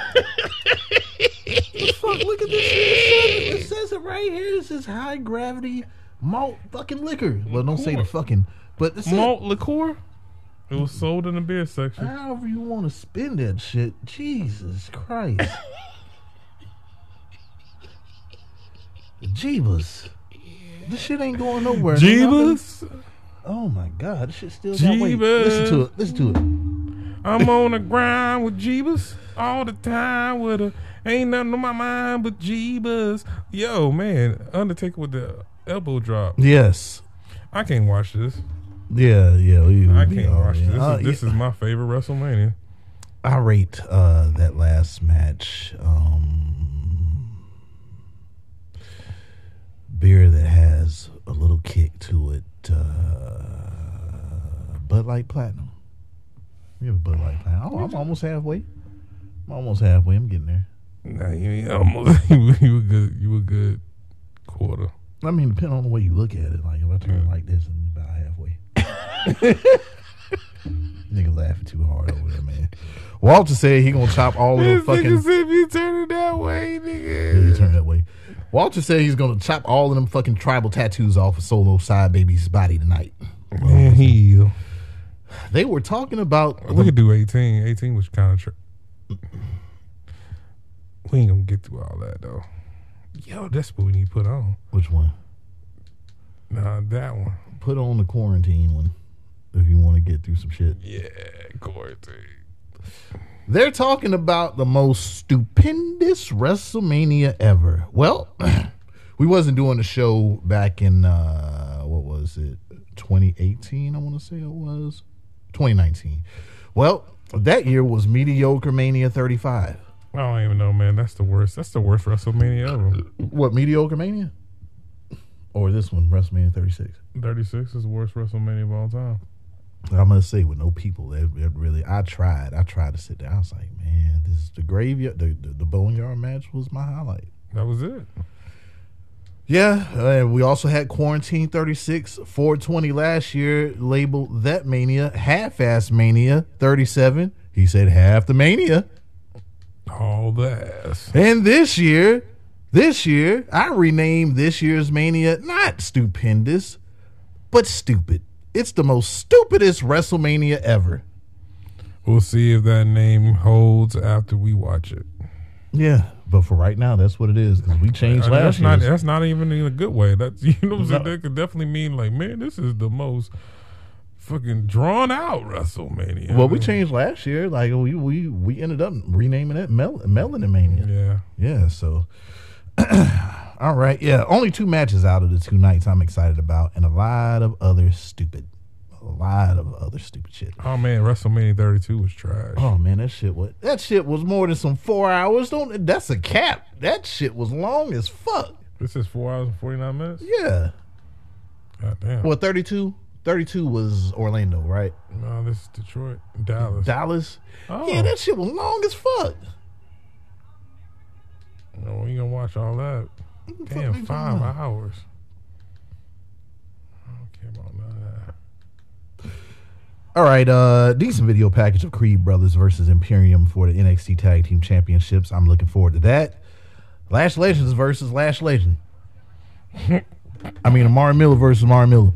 fuck? Look at this. It says it, it says it right here. It says high gravity malt fucking liquor. Well, don't say the fucking. But it said, Malt liqueur. It was sold in the beer section. however you want to spin that shit. Jesus Christ. [LAUGHS] Jeebus. This shit ain't going nowhere. Jeebus, Oh my god, this shit still got weight. Jeebus. Listen to it. Listen to it. I'm on the grind with Jeebus all the time. With a ain't nothing on my mind but Jeebus. Yo, man, Undertaker with the elbow drop. Yes. I can't watch this. Yeah, yeah. We, I can't watch this. This, Uh, is, this yeah. is my favorite WrestleMania. I rate uh, that last match um, beer that has a little kick to it. Bud Light Platinum. We have a Bud Light Platinum. Oh, I'm almost halfway. I'm almost halfway. I'm getting there. Nah, you ain't almost. [LAUGHS] you, you were good. You were good. Quarter. I mean, depending on the way you look at it, like if I turn it like this, I'm about halfway. [LAUGHS] Nigga laughing too hard over there, man. Walter said he gonna chop all of the fucking. nigga said if you turn it that way, Yeah, you turn that way. Walter said he's gonna chop all of them fucking tribal tattoos off of Solo Side Baby's body tonight. Man, he. They were talking about We could do 18. 18 was kind of. Tr- we ain't gonna get through all that though. Yo, that's what we need to put on. which one? Nah, that one. Put on the quarantine one if you want to get through some shit. Yeah, quarantine. They're talking about the most stupendous WrestleMania ever. Well, [CLEARS THROAT] we wasn't doing the show back in uh what was it? 2018, I want to say it was. 2019. Well, that year was Mediocre Mania 35. I don't even know, man. That's the worst. That's the worst WrestleMania ever. Uh, what, Mediocre Mania? Or this one, WrestleMania 36? 36 is the worst WrestleMania of all time. I must say, with no people, that that really, I tried. I tried to sit down. I was like, man, this is the graveyard. The, the, the Boneyard match was my highlight. That was it. Yeah, uh, we also had Quarantine 36, 420 last year, labeled that Mania, half ass Mania 37. He said half the Mania. All the ass. And this year, This year, I renamed this year's Mania not stupendous, but stupid. It's the most stupidest WrestleMania ever. We'll see if that name holds after we watch it. Yeah, but for right now, that's what it is because we changed I mean, last that's not year. that's not even in a good way. That's [LAUGHS] you know what No. That could definitely mean like, man, this is the most fucking drawn out WrestleMania. Well, we changed last year. Like we we we ended up renaming it Mel- Melanin Mania. Yeah. Yeah, so [CLEARS THROAT] all right, yeah. Only two matches out of the two nights I'm excited about, and a lot of other stupid, a lot of other stupid shit. Oh man, WrestleMania 32 was trash. Oh man, that shit was that shit was more than some four hours. Don't that's a cap. That shit was long as fuck. This is four hours and 49 minutes. Yeah. God damn. Well, 32? 32 was Orlando, right? No, this is Detroit, Dallas. Dallas. Oh. Yeah, that shit was long as fuck. No, we gonna watch all that. Damn, five hours. I don't care about none of that. All right, uh, decent video package of Creed Brothers versus Imperium for the NXT Tag Team Championships. I'm looking forward to that. Lash Legends versus Lash Legend. [LAUGHS] I mean, Amari Miller versus Amari Miller.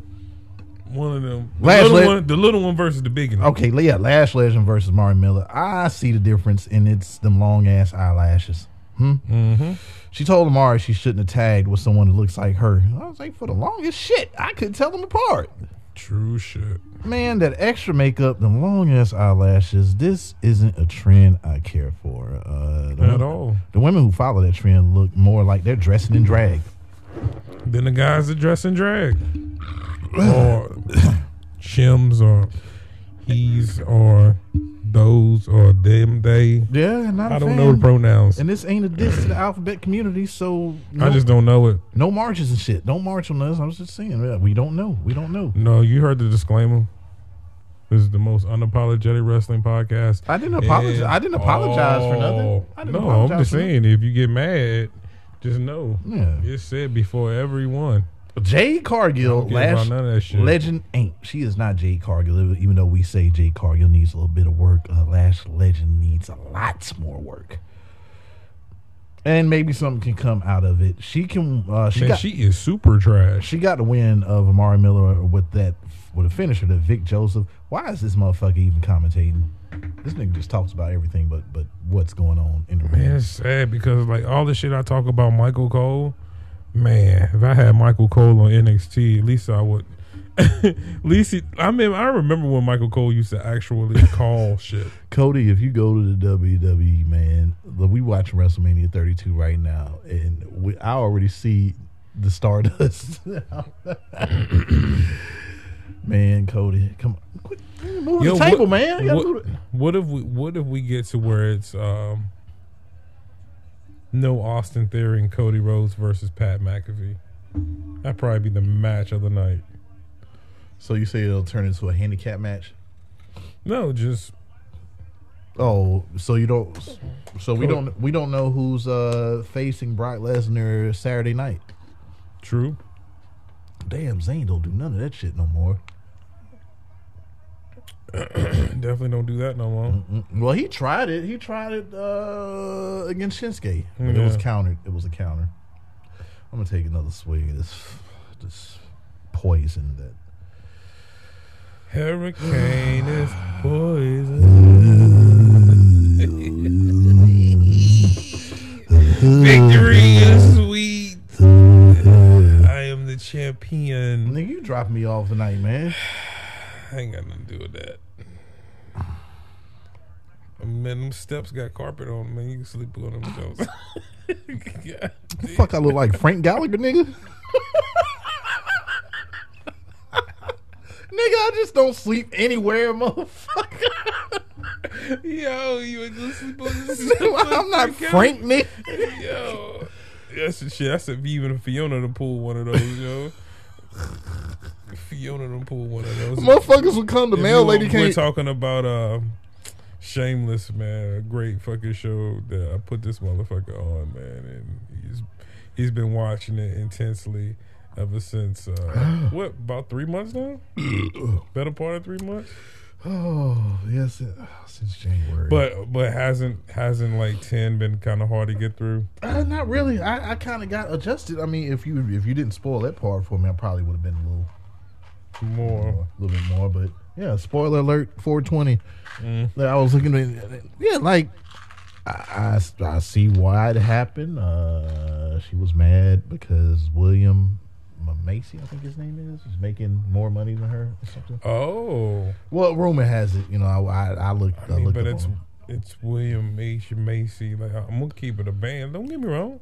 One of them. The Last little, leg- one, the little one versus the big one. Okay, yeah, Lash Legend versus Amari Miller. I see the difference, and it's them long ass eyelashes. Hmm? Mm-hmm. She told Amari she shouldn't have tagged with someone that looks like her. I was like, for the longest shit, I couldn't tell them apart. True shit. Man, that extra makeup, the long ass eyelashes, this isn't a trend I care for. Uh, At women- all. The women who follow that trend look more like they're dressing in drag. Than the guys that dress in drag. [SIGHS] or [COUGHS] shims or he's or those or them, they. Yeah, not I don't fan. know the pronouns. And this ain't a diss to the alphabet community, so no, I just don't know it. no marches and shit. Don't march on us. I was just saying, yeah, we don't know. We don't know. No, you heard the disclaimer. This is the most unapologetic wrestling podcast. I didn't apologize. I didn't apologize for nothing. I didn't no, I'm just saying, if you get mad, just know. Yeah. It's said before everyone. Jade Cargill, I don't care about Lash none of that shit. Legend ain't. She is not Jade Cargill, even though we say Jade Cargill needs a little bit of work. Uh, Lash Legend needs a lot more work. And maybe something can come out of it. She can. Uh, she Man, got. she is super trash. She got the win of Amari Miller with that with a finisher to Vic Joseph. Why is this motherfucker even commentating? This nigga just talks about everything but but what's going on in the ring. Man, it's sad because like all the shit I talk about Michael Cole, man, if I had Michael Cole on NXT, at least I would. at [LAUGHS] least I mean, I remember when Michael Cole used to actually [LAUGHS] call shit. Cody, if you go to the WWE, man, look, we watching WrestleMania 32 right now, and we, I already see the Stardust. [LAUGHS] man, Cody, come on, quit moving Yo, the table, what- man. What, what if we what if we get to where it's um, no Austin Theory and Cody Rhodes versus Pat McAfee? That'd probably be the match of the night. So you say it'll turn into a handicap match? No, just Oh, so you don't? So we don't we don't know who's uh facing Brock Lesnar Saturday night. true. Damn, Zayn don't do none of that shit no more. Definitely don't do that no more. Mm, Well, he tried it. He tried it uh, against Shinsuke, but it was countered. It was a counter. I'm gonna take another swig of this this poison that. Hurricane is poison. [LAUGHS] Victory is sweet. [LAUGHS] I am the champion. Nigga, you dropped me off tonight, man. I ain't got nothing to do with that. Man, them steps got carpet on them, man. You can sleep on them. [LAUGHS] God damn. Fuck, I look like Frank Gallagher, nigga. [LAUGHS] nigga, I just don't sleep anywhere, motherfucker. Yo, you ain't gonna sleep on this. [LAUGHS] I'm not Frank, nigga. Yo, that's the shit. That's if even Fiona to pull one of those, yo. Fiona to pull one of those. Motherfuckers would come. The If mail you- lady We're can't. talking about uh, Shameless, man. A great fucking show that I put this motherfucker on, man, and he's he's been watching it intensely ever since. Uh, [GASPS] what about three months now? [COUGHS] Better part of three months. Oh yes, it, since January. But but hasn't hasn't like ten been kind of hard to get through? uh, not really. I, I kind of got adjusted. I mean, if you if you didn't spoil that part for me, I probably would have been a little More. a little bit more. But yeah, spoiler alert, 420. Mm. I was looking at, yeah, like I, I, I see why it happened. Uh, she was mad because William Macy, I think his name is, is making more money than her or something. Oh, Well, rumor has it, you know, I I, I looked, I, mean, looked but it's it's William Macy Macy. Like I'm gonna keep it a band. Don't get me wrong.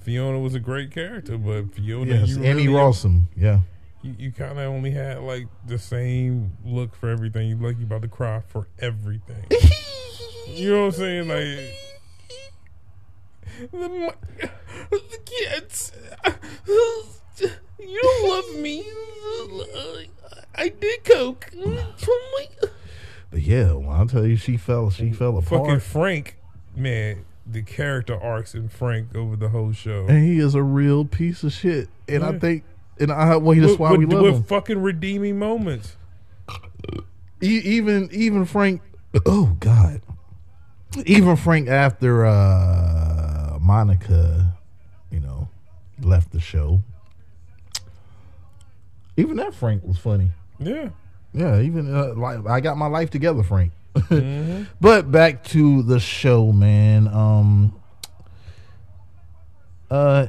Fiona was a great character, but Fiona, yes, you Annie really, Rawson, yeah. You, you kind of only had like the same look for everything. You like you about to cry for everything. [LAUGHS] you know what I'm saying? Like the, the kids, you don't love me. I did coke. But yeah, when I tell you, she fell, she fell apart. Fucking Frank, man. The character arcs in Frank over the whole show. and he is a real piece of shit. And I think, and I well, that's with, why we with- love with him. fucking redeeming moments. E- even even Frank. Oh God. Even Frank after uh Monica, you know, left the show. Even that Frank was funny. Yeah. Yeah, even uh, like I got my life together, Frank. [LAUGHS] But back to the show, man. Um uh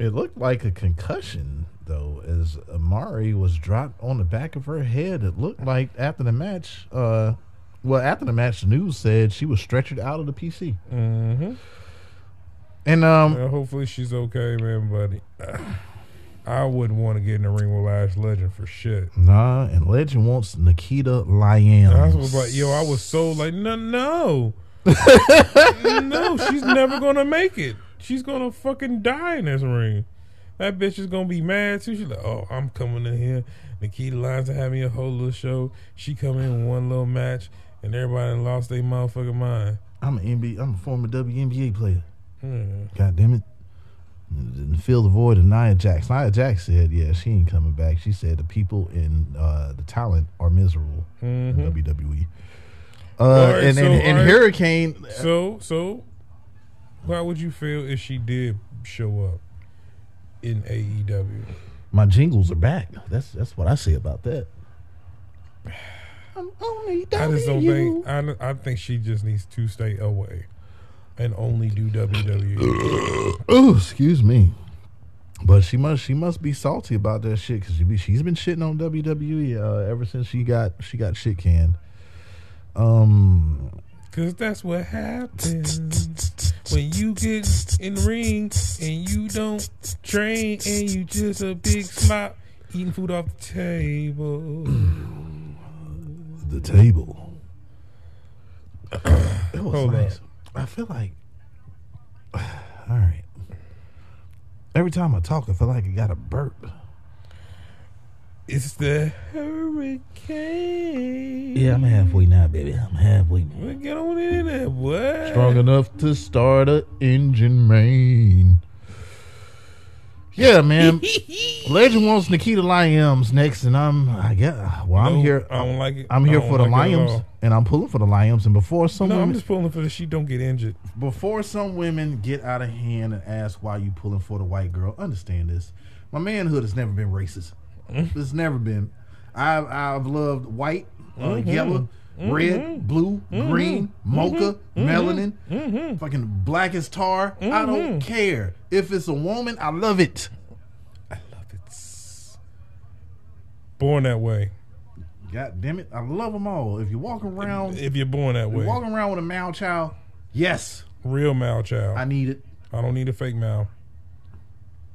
it looked like a concussion though as Amari was dropped on the back of her head. It looked like after the match uh well after the match the news said she was stretchered out of the PC. Mm-hmm. And um Well, hopefully she's okay, man. But uh, I wouldn't want to get in the ring with Lash Legend for shit. nah, and Legend wants Nikita Lyons. I was like, yo, I was so like, no, no, [LAUGHS] no. She's never gonna make it. She's gonna fucking die in this ring. That bitch is gonna be mad too. She's like, oh, I'm coming in here. Nikita Lyons are having a whole little show. She come in one little match, and everybody lost their motherfucking mind. I'm an NBA I'm a former WNBA player. Hmm. God damn it. Didn't fill the void of Nia Jax. Nia Jax said, yeah, she ain't coming back. She said the people in uh, the talent are miserable in WWE. Uh, right, and, so, and, and right. Hurricane, So, so, how would you feel if she did show up in AEW? my jingles are back. That's that's what I say about that. I'm only I just don't think. I, I think she just needs to stay away and only do. WWE. [COUGHS] Oh, excuse me. But she must she must be salty about that shit because she be, she's been shitting on WWE uh, ever since she got she got shit canned. Um, Cause that's what happens when you get in the ring and you don't train and you just a big slop eating food off the table. the table. [CLEARS THROAT] it was Hold nice. I feel like, [SIGHS] all right. Every time I talk, I feel like I got a burp. It's the hurricane. Yeah, I'm halfway now, baby. I'm halfway now. Well, get on in there, boy. Strong enough to start a engine main. Yeah, man. [LAUGHS] Legend wants Nikita Lyons next, and I'm I guess well. I'm No, here. I don't like it. I'm here for the like it at Lions, all. and I'm pulling for the Lions. And before some No, I'm just pulling for the she don't get injured. before some women get out of hand and ask why you pulling for the white girl, understand this. My manhood has never been racist. Mm-hmm. It's never been. I've I've loved white, uh, mm-hmm. yellow, mm-hmm. red, blue, green, mocha, melanin, fucking black as tar. I don't care if it's a woman. I love it. I love it. Born that way. God damn it, I love them all. If you walk around, if If you're born that way, walking around with a male child, yes, real mal child. I need it. I don't need a fake mal.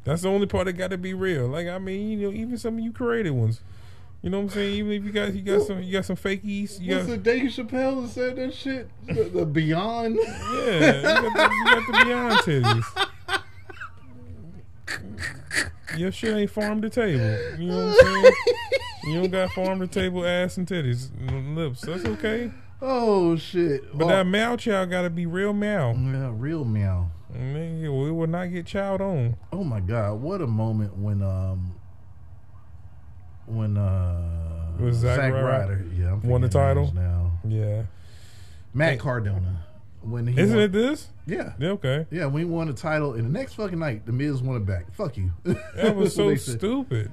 That's the only part that got to be real. Like I mean, you know, even some of you creative ones. You know what I'm saying? Even if you got you got some you got some fakies. You got, Dave Chappelle that said that shit? The, the Beyond. yeah, you got, the, you got the beyond titties. Your shit ain't farm to table. You know what I'm saying? You don't got farm to table ass and titties, and lips. That's okay. Oh shit! But oh, that male child got to be real male. yeah, real meow. Nigga, we will not get child on. Oh my god, what a moment when um when uh Was Zack Zack Ryder? Ryder. Yeah, I'm Won the title? now. Yeah. Matt Hey. Cardona. When he Isn't won, it this? Yeah. Yeah, okay. Yeah, when he won the title, and the next fucking night, the Miz won it back. Fuck you. [LAUGHS] That was so stupid.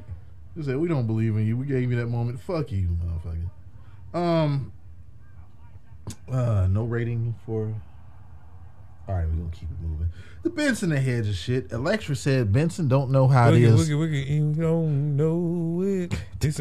They said we don't believe in you. We gave you that moment. Fuck you, motherfucker. Um. Uh, no rating for. All right, we're gonna keep it moving. The Benson Hedge of shit. Elektra said Benson don't know how it is. wiggy, wiggy, you don't know it. It's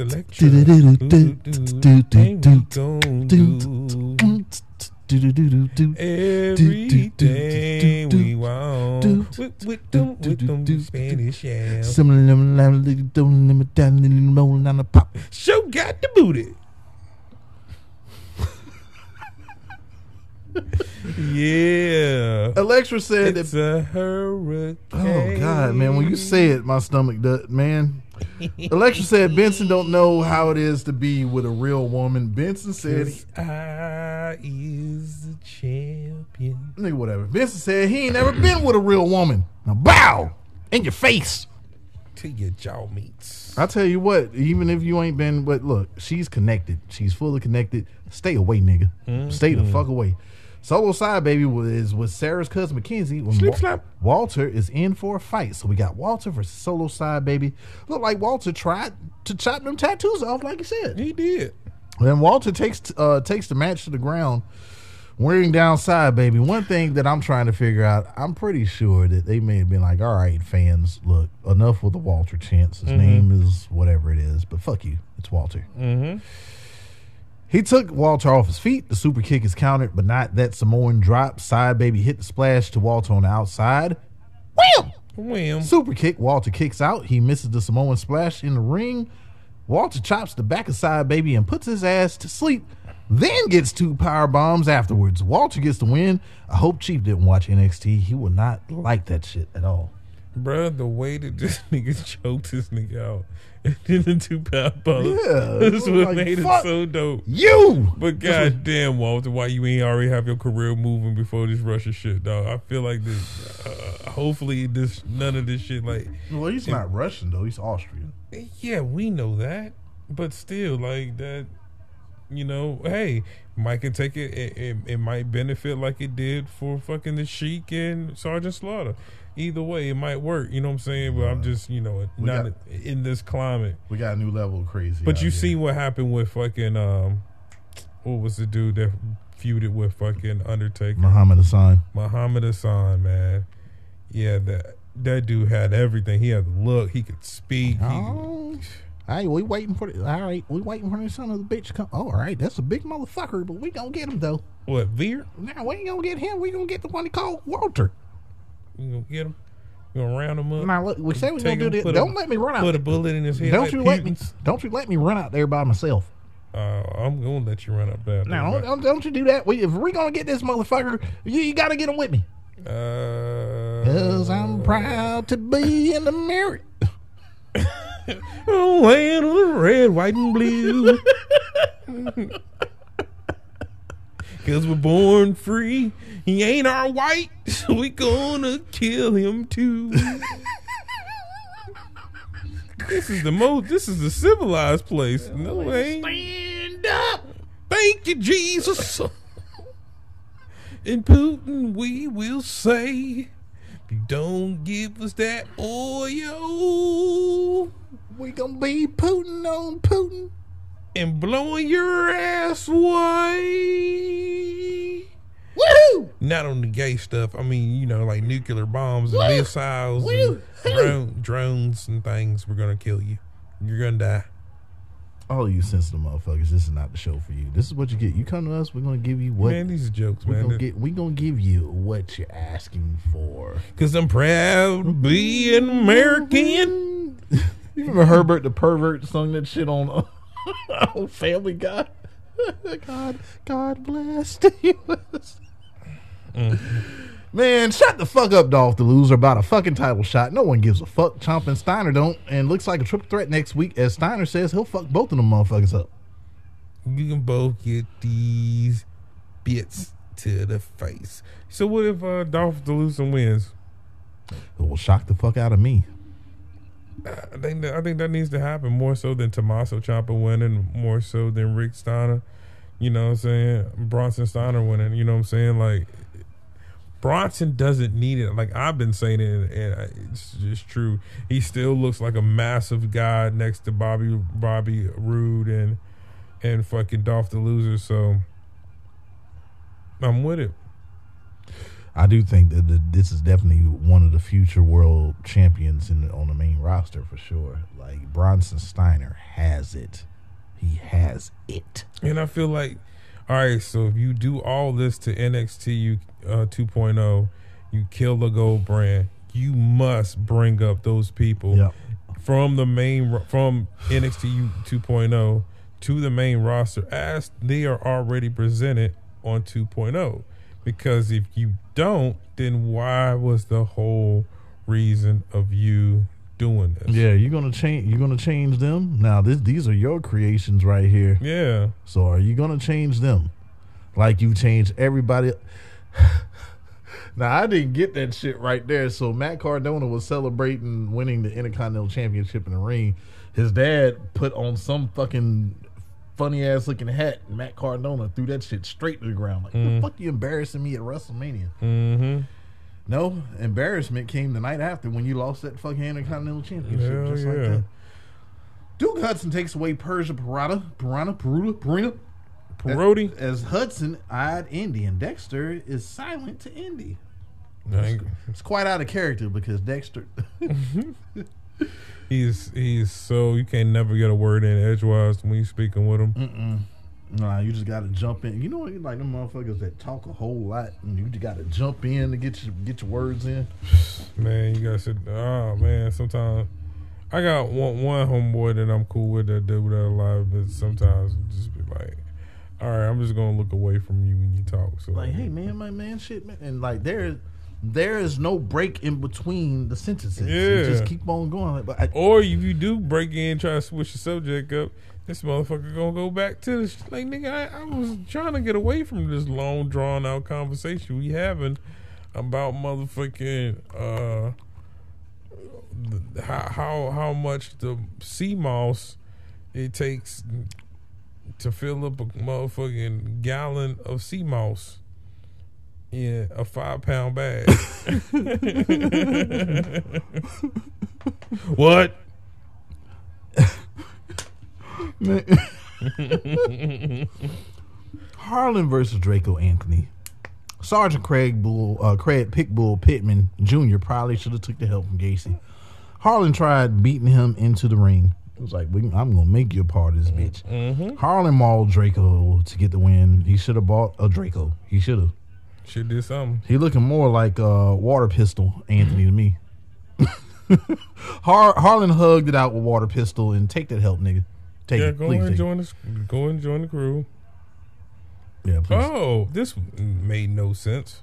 Do-do-do-do-do. everything we want with, with them, with them Spanish yams. Some of them lam- li- don't let me down, li- li- roll down the pop. Show got the booty. Yeah. Elektra said It's that. a hurricane. Oh God, man! When you say it, my stomach does. Man, Elektra said Benson don't know how it is to be with a real woman. Benson said, I is the champion. nigga, whatever. Benson said he ain't never been with a real woman. Now bow in your face. to your jaw meets. I tell you what, even if you ain't been, but look, she's connected. She's fully connected. Stay away, nigga. Stay the mm-hmm. fuck away. Solo side baby was with Sarah's cousin Mackenzie. When Slip Wa- slap. Walter is in for a fight, so we got Walter versus solo side baby. Look like Walter tried to chop them tattoos off, like he said. He did. Then Walter takes uh, takes the match to the ground, wearing down side baby. One thing that I'm trying to figure out, I'm pretty sure that they may have been like, "All right, fans, look, enough with the Walter chants. His name is whatever it is, but fuck you, it's Walter." Mm-hmm. He took Walter off his feet. The super kick is countered, but not that Samoan drop. Side baby hit the splash to Walter on the outside. Wham! Wham. Super kick. Walter kicks out. He misses the Samoan splash in the ring. Walter chops the back of side baby and puts his ass to sleep. Then gets two power bombs afterwards. Walter gets the win. I hope Chief didn't watch NXT. He would not like that shit at all. Bruh, the way that this [LAUGHS] nigga choked this nigga out and then the two pound bombs. Yeah, [LAUGHS] That's what like, made it so dope. You. But goddamn, Walter, why you ain't already have your career moving before this Russia shit, dog? I feel like this. Uh, hopefully, this none of this shit. Like, Well, he's not Russian though. He's Austrian. yeah, we know that, but still, like that. You know, hey, Mike can take it. It, it. it might benefit like it did for fucking the Sheik and Sergeant Slaughter. Either way, it might work. You know what I'm saying? But I'm just, you know, We not got- in this climate. We got a new level of crazy. But you here. see what happened with fucking um, what was the dude that feuded with fucking Undertaker? Muhammad Hassan. Muhammad Hassan, man. Yeah, that that dude had everything. He had the look. He could speak. He Oh, hey, we waiting for the. All right, we waiting for the son of the bitch to come. Oh, all right, that's a big motherfucker, but we gonna get him though. what Veer? Now we ain't gonna get him. We gonna get the one he called Walter. You gonna get him? You gonna round him up? Now look, we said we gonna do him, this. Don't a- let me run out. Put a bullet in his head. Don't you let me? Don't you let me run out there by myself. Uh, I'm gonna let you run up there. Now don't, don't, don't you do that. We, if we're gonna get this motherfucker, you, you gotta get him with me. Uh, Cause I'm proud to be in the mirror. Oh, land of the red, white, and blue. [LAUGHS] Cause we're born free. He ain't our white, [LAUGHS] so we gonna kill him too. this is the most. This is the civilized place. No way. Stand up. Thank you, Jesus. In Putin, we will say, if you don't give us that oil We gonna be Putin on Putin. And blowing your ass away. Woohoo! Not on the gay stuff. I mean, you know, like nuclear bombs and Woo! missiles Woo! and drone, drones and things. We're gonna kill you. You're gonna die. All you sensitive motherfuckers, this is not the show for you. This is what you get. You come to us, we're gonna give you what man, these are jokes, we man. gonna get. We gonna give you what you're asking for. Cause I'm proud to be an American. [LAUGHS] You remember Herbert the pervert sung that shit on, uh, [LAUGHS] on Family Guy. [LAUGHS] God, God bless the U.S. Man, shut the fuck up, Dolph the loser, about a fucking title shot. No one gives a fuck. Chomping Steiner don't, and looks like a triple threat next week. As Steiner says, he'll fuck both of them motherfuckers up. You can both get these bits to the face. So what if uh, Dolph loser wins? It will shock the fuck out of me. I think that I think that needs to happen more so than Tommaso Ciampa winning, more so than Rick Steiner. You know what I'm saying? Bronson Steiner winning. You know what I'm saying? Like Bronson doesn't need it. Like I've been saying it, and it's just true. He still looks like a massive guy next to Bobby Bobby Roode and and fucking Dolph the Loser. So I'm with it. I do think that the, this is definitely one of the future world champions in the, on the main roster for sure. Like Bronson Steiner has it. He has it. And I feel like, all right, so if you do all this to NXT you, uh, 2.0, you kill the gold brand, you must bring up those people Yep. from the main from NXT 2.0 to the main roster as they are already presented on 2.0. Because if you don't, then why was the whole reason of you doing this? Yeah, you're gonna change. You're gonna change them. Now, this these are your creations right here. Yeah. So, are you gonna change them? Like you changed everybody. [LAUGHS] now, I didn't get that shit right there. So, Matt Cardona was celebrating winning the Intercontinental Championship in the ring. His dad put on some fucking funny ass looking hat. and Matt Cardona threw that shit straight to the ground. Like, the fuck you embarrassing me at WrestleMania? Mm-hmm. No, embarrassment came the night after when you lost that fucking Intercontinental Championship. Hell just yeah. like that. Duke Hudson takes away Persia Parada, Piranha, Peruta, Purina. Parodi? As Hudson eyed Indi, and Dexter is silent to Indi. It's quite out of character because Dexter. [LAUGHS] [LAUGHS] [LAUGHS] He's he's so you can't never get a word in edgewise when you speaking with him. Mm. nah, you just got to jump in. You know what? Like them motherfuckers that talk a whole lot, and you just got to jump in to get your get your words in. Man, you gotta sit. Oh man, sometimes I got one one homeboy that I'm cool with that do that a lot, but sometimes just be like, all right, I'm just gonna look away from you when you talk. So Like, hey man, my man, shit, man, and like there, there is no break in between the sentences. You Yeah. just keep on going. But I, Or if you do break in, try to switch the subject up, this motherfucker gonna go back to this. Like, nigga, I, I was trying to get away from this long, drawn out conversation we having about motherfucking uh, the- how how how much the sea moss it takes to fill up a motherfucking gallon of sea moss in a five pound bag. [LAUGHS] what? Harland versus Draco Anthony. Sergeant Craig Bull, uh, Craig Pickbull Pittman Jr. probably should have took the help from Gacy. Harland tried beating him into the ring. It was like, "We- I'm gonna make you a part of this bitch. Harland mauled Draco to get the win. He should have bought a Draco. He should have. Should do something. He looking more like uh, water pistol Anthony to me. [LAUGHS] Har- Harland hugged it out with water pistol and take that help, nigga. Take Yeah, it, go please. and it. join the go and join the crew. Yeah, please. Oh, this made no sense.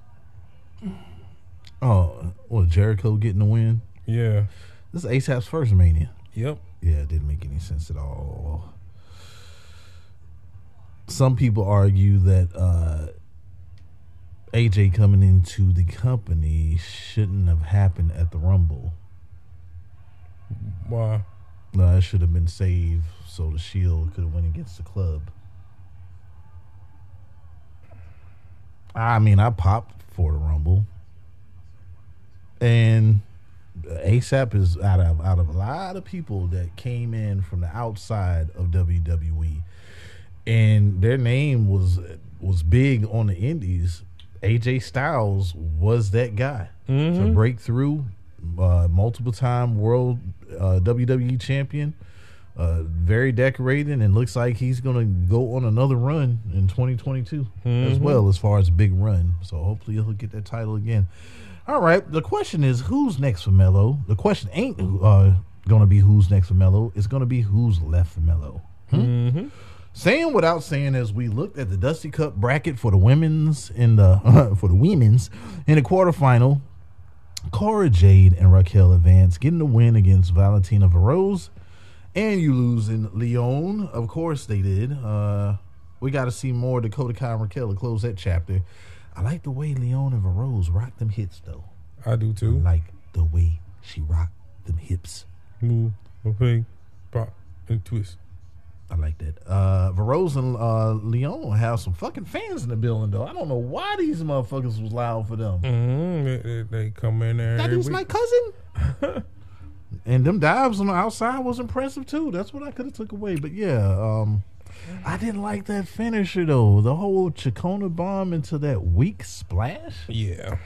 Oh, what Jericho getting the win? Yeah. This is ASAP's first Mania. Yep. Yeah, it didn't make any sense at all. Some people argue that uh, AJ coming into the company shouldn't have happened at the Rumble. Why? No, it should have been saved so the Shield could have went against the club. I mean, I popped for the Rumble, and ASAP is out of out of a lot of people that came in from the outside of WWE, and their name was was big on the Indies. AJ Styles was that guy to break through, uh, multiple time world uh, WWE champion, uh, very decorated, and looks like he's gonna go on another run in 2022 as well, as far as big run. So hopefully he'll get that title again. All right, the question is who's next for Melo? The question ain't uh, gonna be who's next for Melo. It's gonna be who's left for Melo. Hmm? Saying without saying, as we looked at the Dusty Cup bracket for the women's in the [LAUGHS] for the women's in the quarterfinal, Cora Jade and Raquel advance, getting the win against Valentina Feroz, and you losing Leon. Of course they did. Uh, we got to see more Dakota Kai and Raquel to close that chapter. I like the way Leon and Feroz rock them hits though. I do I too. like the way she rocked them hips. Move, okay, pop, and twist. I like that. Uh, and uh, Leon have some fucking fans in the building, though. I don't know why these motherfuckers was loud for them. Mm-hmm. They, they, they come in there. That every my cousin. [LAUGHS] and them dives on the outside was impressive too. That's what I could have took away. But yeah, um, I didn't like that finisher though. The whole Chacona bomb into that weak splash. Yeah.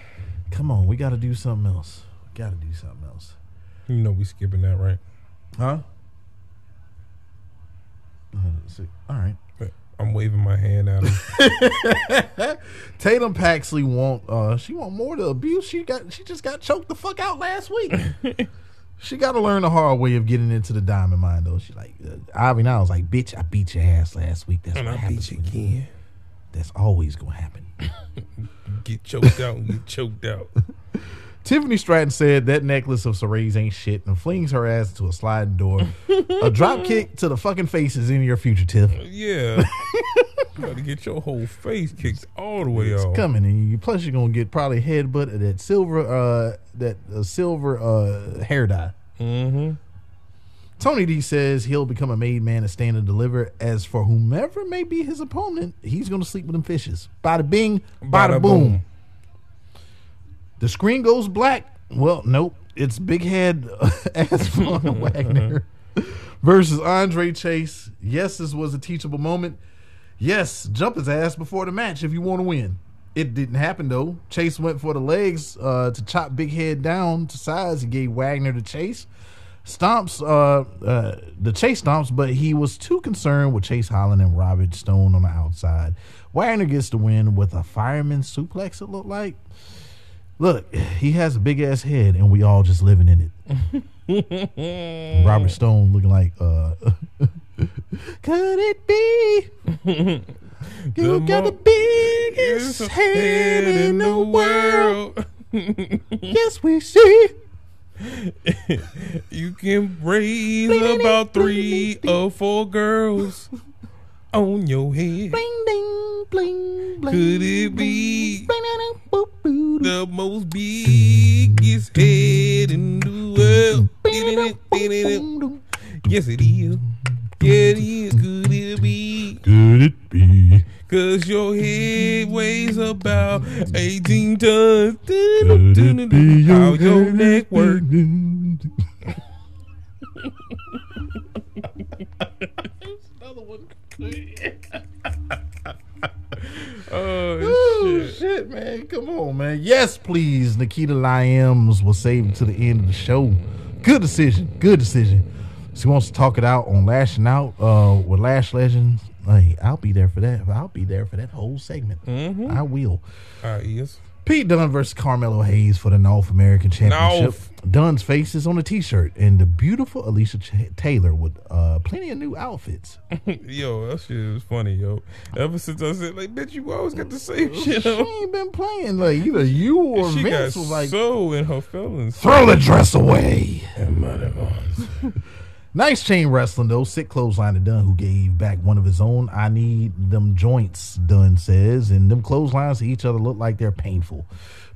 Come on, we got to do something else. Got to do something else. You know we skipping that, right? Huh? Uh. All right. I'm waving my hand at him. [LAUGHS] Tatum Paxley want uh she want more to abuse. She got she just got choked the fuck out last week. [LAUGHS] she got to learn the hard way of getting into the diamond mine though. She like uh, Ivy now was like, bitch, I beat your ass last week. That's and what I happens. beat you- again. That's always gonna happen. [LAUGHS] Get choked out get choked out. Tiffany Stratton said that necklace of Sarray's ain't shit and flings her ass to a sliding door. a drop [LAUGHS] kick to the fucking face is in your future, Tiff. Yeah. [LAUGHS] you got to get your whole face kicked all the way It's off. coming, and you plus you're gonna get probably headbutt of that silver, uh, that uh, silver uh, hair dye. Mm-hmm. Tony D says he'll become a made man to stand and deliver. As for whomever may be his opponent, he's gonna sleep with them fishes. Bada bing, bada, Bada boom. boom. The screen goes black. Well, nope. It's big head [LAUGHS] Asfawn [LAUGHS] Wagner versus Andre Chase. Yes, this was a teachable moment. Yes, jump his ass before the match if you want to win. It didn't happen though. Chase went for the legs uh, to chop Big Head down to size. He gave Wagner the chase. Stomps, uh, uh, the chase stomps, but he was too concerned with Chase Holland and Robert Stone on the outside. Wagner gets the win with a fireman suplex, it looked like. Look, he has a big ass head, and we all just living in it. [LAUGHS] Robert Stone looking like, uh, [LAUGHS] could it be? You got the biggest head in the world. [LAUGHS] Yes, we see. You can raise about three or four girls on your head. Bling, ding, bling, bling. Could it be Bling, ding, ding, boop, boo, the most biggest head in the world? Bing, ding, boom, boom. Yes, it is. Yeah, it is. Could it be? Could it be? Cause your head weighs about 18 tons. Could it be How your neck work. [LAUGHS] [LAUGHS] Oh, Oh shit. shit, man! Come on, man. Yes, please. Nikita Lyons save saved to the end of the show. Good decision. Good decision. She wants to talk it out on Lashing Out uh, with Lash Legends. Hey, I'll be there for that. I'll be there for that whole segment. I will. Ah, yes. Pete Dunne versus Carmelo Hayes for the North American Championship. Dunne's face is on a T-shirt, and the beautiful Alicia Ch- Taylor with uh, plenty of new outfits. [LAUGHS] Yo, that shit was funny, yo. Ever since I said, like, bitch, you always got the same shit she on. ain't been playing like either you or She got was like, so in her feelings. throw the dress away. [LAUGHS] Nice chain wrestling though. Sick clothesline to Dunne, who gave back one of his own. I need them joints, Dunne says, and them clotheslines to each other look like they're painful.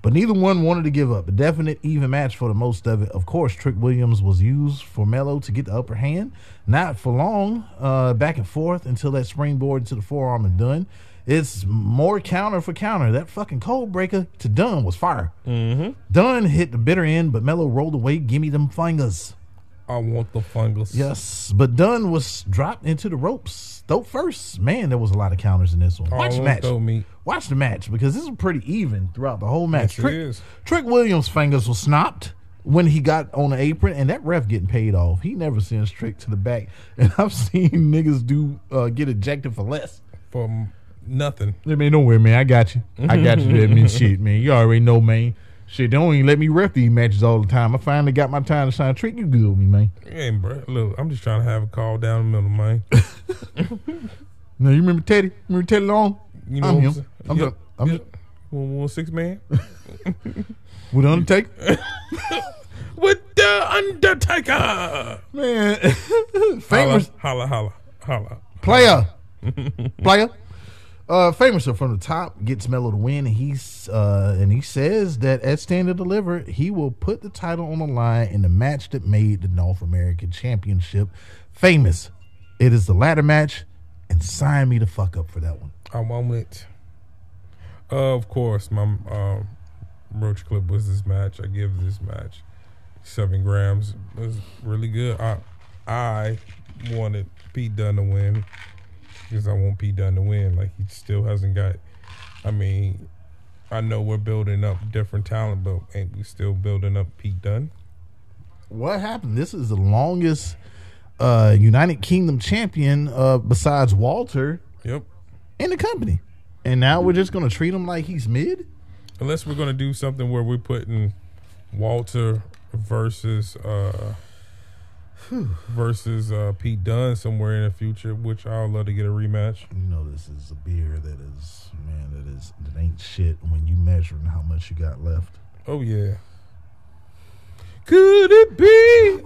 But neither one wanted to give up. A definite even match for the most of it. Of course, Trick Williams was used for Melo to get the upper hand. Not for long, uh, back and forth until that springboard to the forearm and Dunne. It's more counter for counter. That fucking cold breaker to Dunne was fire. Mm-hmm. Dunne hit the bitter end, but Melo rolled away. Gimme them fingers. I want the fungus. Yes, but Dunne was dropped into the ropes. Though first, man, there was a lot of counters in this one. Watch the match. Watch the match because this was pretty even throughout the whole match. Yes, Trick. Trick Williams' fingers was snapped when he got on the apron, and that ref getting paid off. He never sends Trick to the back, [LAUGHS] and I've seen niggas do uh, get ejected for less. For nothing. I mean, don't worry, man. I got you. I got you. [LAUGHS] That mean, shit, man. You already know, man. Shit, they don't even let me ref these matches all the time. I finally got my time to shine. treat you good with me, man. Hey, bro. Look, I'm just trying to have a call down the middle, man. [LAUGHS] Now you remember Teddy? Remember Teddy Long? You know I'm him. I'm Yep, the- I'm yep. One, one six man [LAUGHS] [LAUGHS] with the Undertaker. with the Undertaker. Man, famous Holla, holla, holla, holla. player, player. Uh, from the top gets Melo to win. And he's uh, and he says that at Stand and Deliver, he will put the title on the line in the match that made the North American Championship famous. It is the ladder match, and sign me the fuck up for that one. I it. Uh, of course, my um, roach clip was this match. I give this match seven grams. It was really good. I I wanted Pete Dunne to win because I want Pete Dunne to win. Like he still hasn't got. I mean, I know we're building up different talent, but ain't we still building up Pete Dunne? What happened? This is the longest uh, United Kingdom champion uh, besides Walter Yep. in the company, and now we're just gonna treat him like he's mid. Unless we're gonna do something where we're putting Walter versus uh versus uh Pete Dunne somewhere in the future, which I'd love to get a rematch. You know, this is a beer that is man, that is that ain't shit when you measuring how much you got left. Oh yeah. Could it be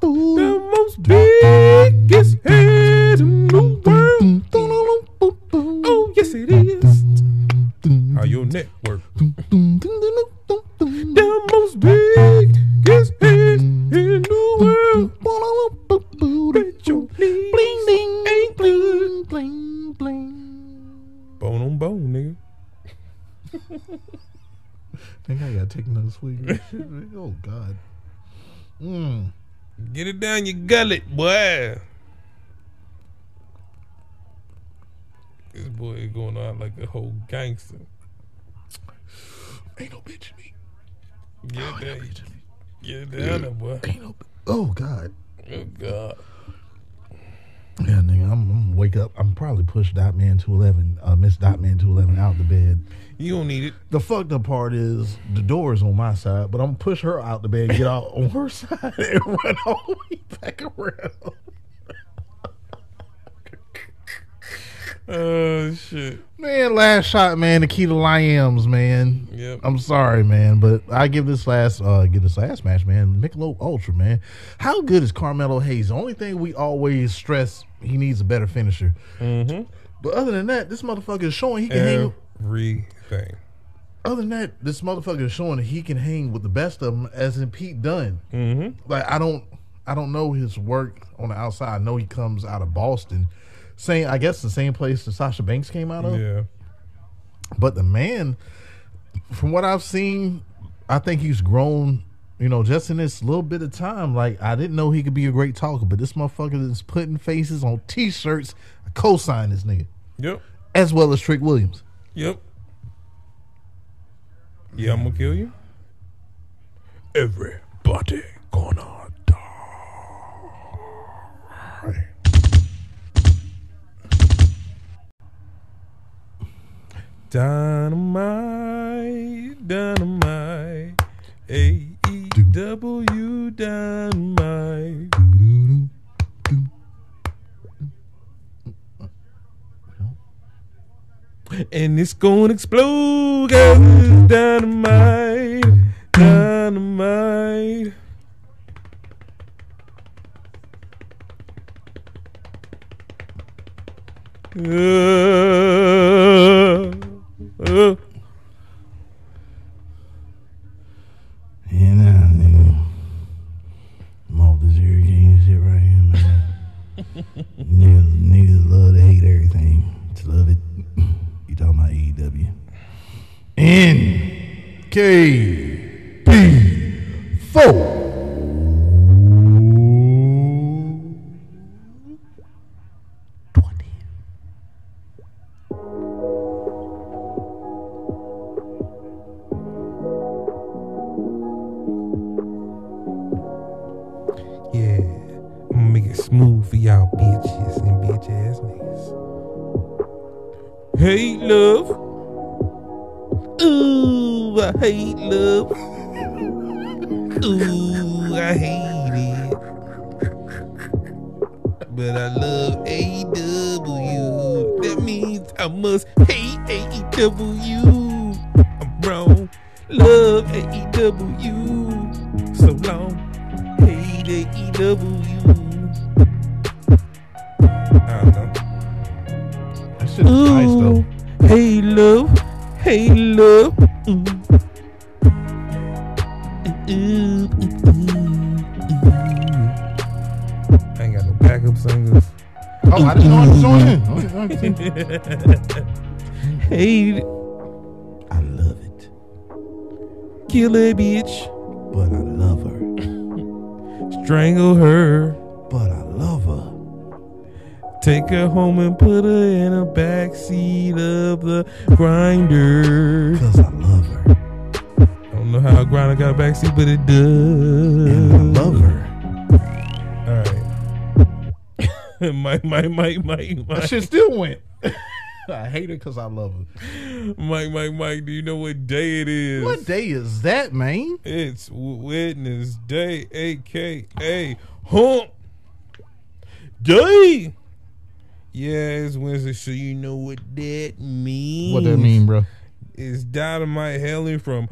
the most biggest head in the world? Oh yes it is. How your network? [LAUGHS] The most biggest head in the world. Bet your knees ain't good. Bone on bone, nigga. think I gotta take another swig. of man. oh God. Mm. Get it down your gullet, boy. This boy is going on like a whole gangster. Ain't no bitch me. Get Ain't no that, bitch in me. Get down there, boy. Oh God. Oh God. Yeah, nigga, I'm, I'm gonna wake up. I'm probably push Dot Man to eleven. Uh, Miss Dot Man to eleven out the bed. You don't need it. The fucked up part is the door is on my side, but I'm gonna push her out the bed, get out on her [LAUGHS] side, and run all the way back around. Oh shit. Man, last shot, man. The key to Lyons, man. Yep. I'm sorry, man, but I give this last, uh, give this last match, man. Michelob Ultra, man. How good is Carmelo Hayes? The only thing we always stress, he needs a better finisher. Mm-hmm. But other than that, this motherfucker is showing he can hang. Everything. Other than that, this motherfucker is showing that he can hang with the best of them, as in Pete Dunne. Mm-hmm. Like I don't, I don't know his work on the outside. I know he comes out of Boston, same, I guess the same place that Sasha Banks came out of. Yeah. But the man, from what I've seen, I think he's grown. You know, just in this little bit of time, like I didn't know he could be a great talker, but this motherfucker is putting faces on T-shirts. I co-sign this nigga, Yep. as well as Trick Williams. Yep. Yeah, I'm gonna kill you. Everybody gonna die. Dynamite, dynamite, A E W dynamite. And it's gonna explode, dynamite, dynamite. Uh, uh. Yeah, nah, nigga. I'm off this hurricane shit right here, man. [LAUGHS] niggas, niggas love to hate everything. Just love it. You talking about AEW. N K P four. Okay, [LAUGHS] okay. Hey, I love it, kill a bitch, but I love her. [LAUGHS] strangle her, But I love her. take her home and put her in a back seat of the grinder. Cause I love her. I don't know how a grinder got a back seat, but it does. And I love her. All right. [LAUGHS] Mike, Mike, Mike, Mike, That shit still went. [LAUGHS] I hate her because I love her. Mike, Mike, Mike. Do you know what day it is? What day is that, man? It's Witness Day, aka Hump Day. Yeah, it's Wednesday, so you know what that means. What that mean, bro? It's Dynamite hailing from.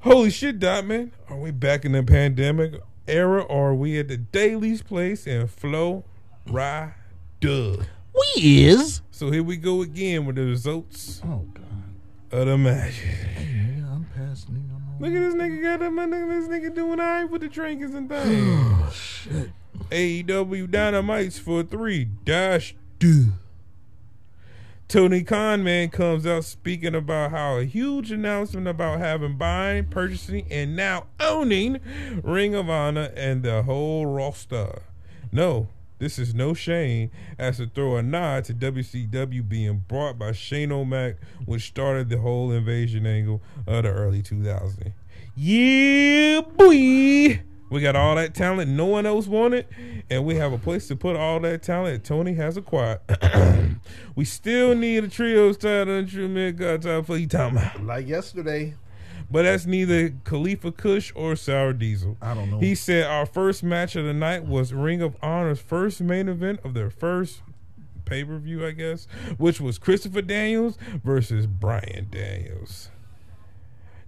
Holy shit, Dot man! Are we back in the pandemic era, or are we at the Daily's place in Flow Florida? We is. So here we go again with the results Oh God. of the match. Yeah, I'm passing. it. I'm Look at this nigga got that. Look at this nigga doing alright with the trinkets and things. Oh, shit. AEW Dynamites for three dash two. Tony Khan man comes out speaking about how a huge announcement about having buying, purchasing, and now owning Ring of Honor and the whole roster. No, this is no shame as to throw a nod to WCW being brought by Shane O'Mac, which started the whole invasion angle of the early 2000s. Yeah, boy. We got all that talent no one else wanted, and we have a place to put all that talent Tony has acquired. [COUGHS] we still need a trio style and true mid god time for you talking. Like yesterday. But that's neither Khalifa Kush or Sour Diesel. I don't know. He said our first match of the night was Ring of Honor's first main event of their first pay per view, I guess, which was Christopher Daniels versus Bryan Daniels.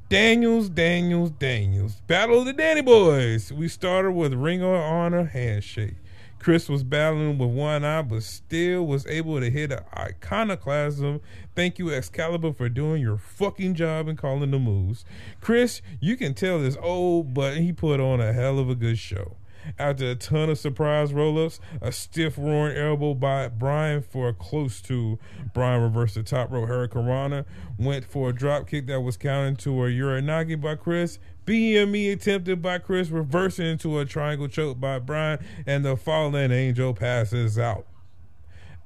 Daniels, Daniels, Daniels. Battle of the Danny Boys. We started with Ring of Honor handshake. Chris was battling with one eye, but still was able to hit an iconoclasm. Thank you, Excalibur, for doing your fucking job and calling the moves. Chris, you can tell this old, but he put on a hell of a good show. After a ton of surprise roll ups, a stiff roaring elbow by Bryan for a close to Bryan reversed the top rope Hurricanrana, went for a drop kick that was counted to a Uranage by Chris. BME attempted by Chris, reversing into a triangle choke by Bryan, and the fallen angel passes out.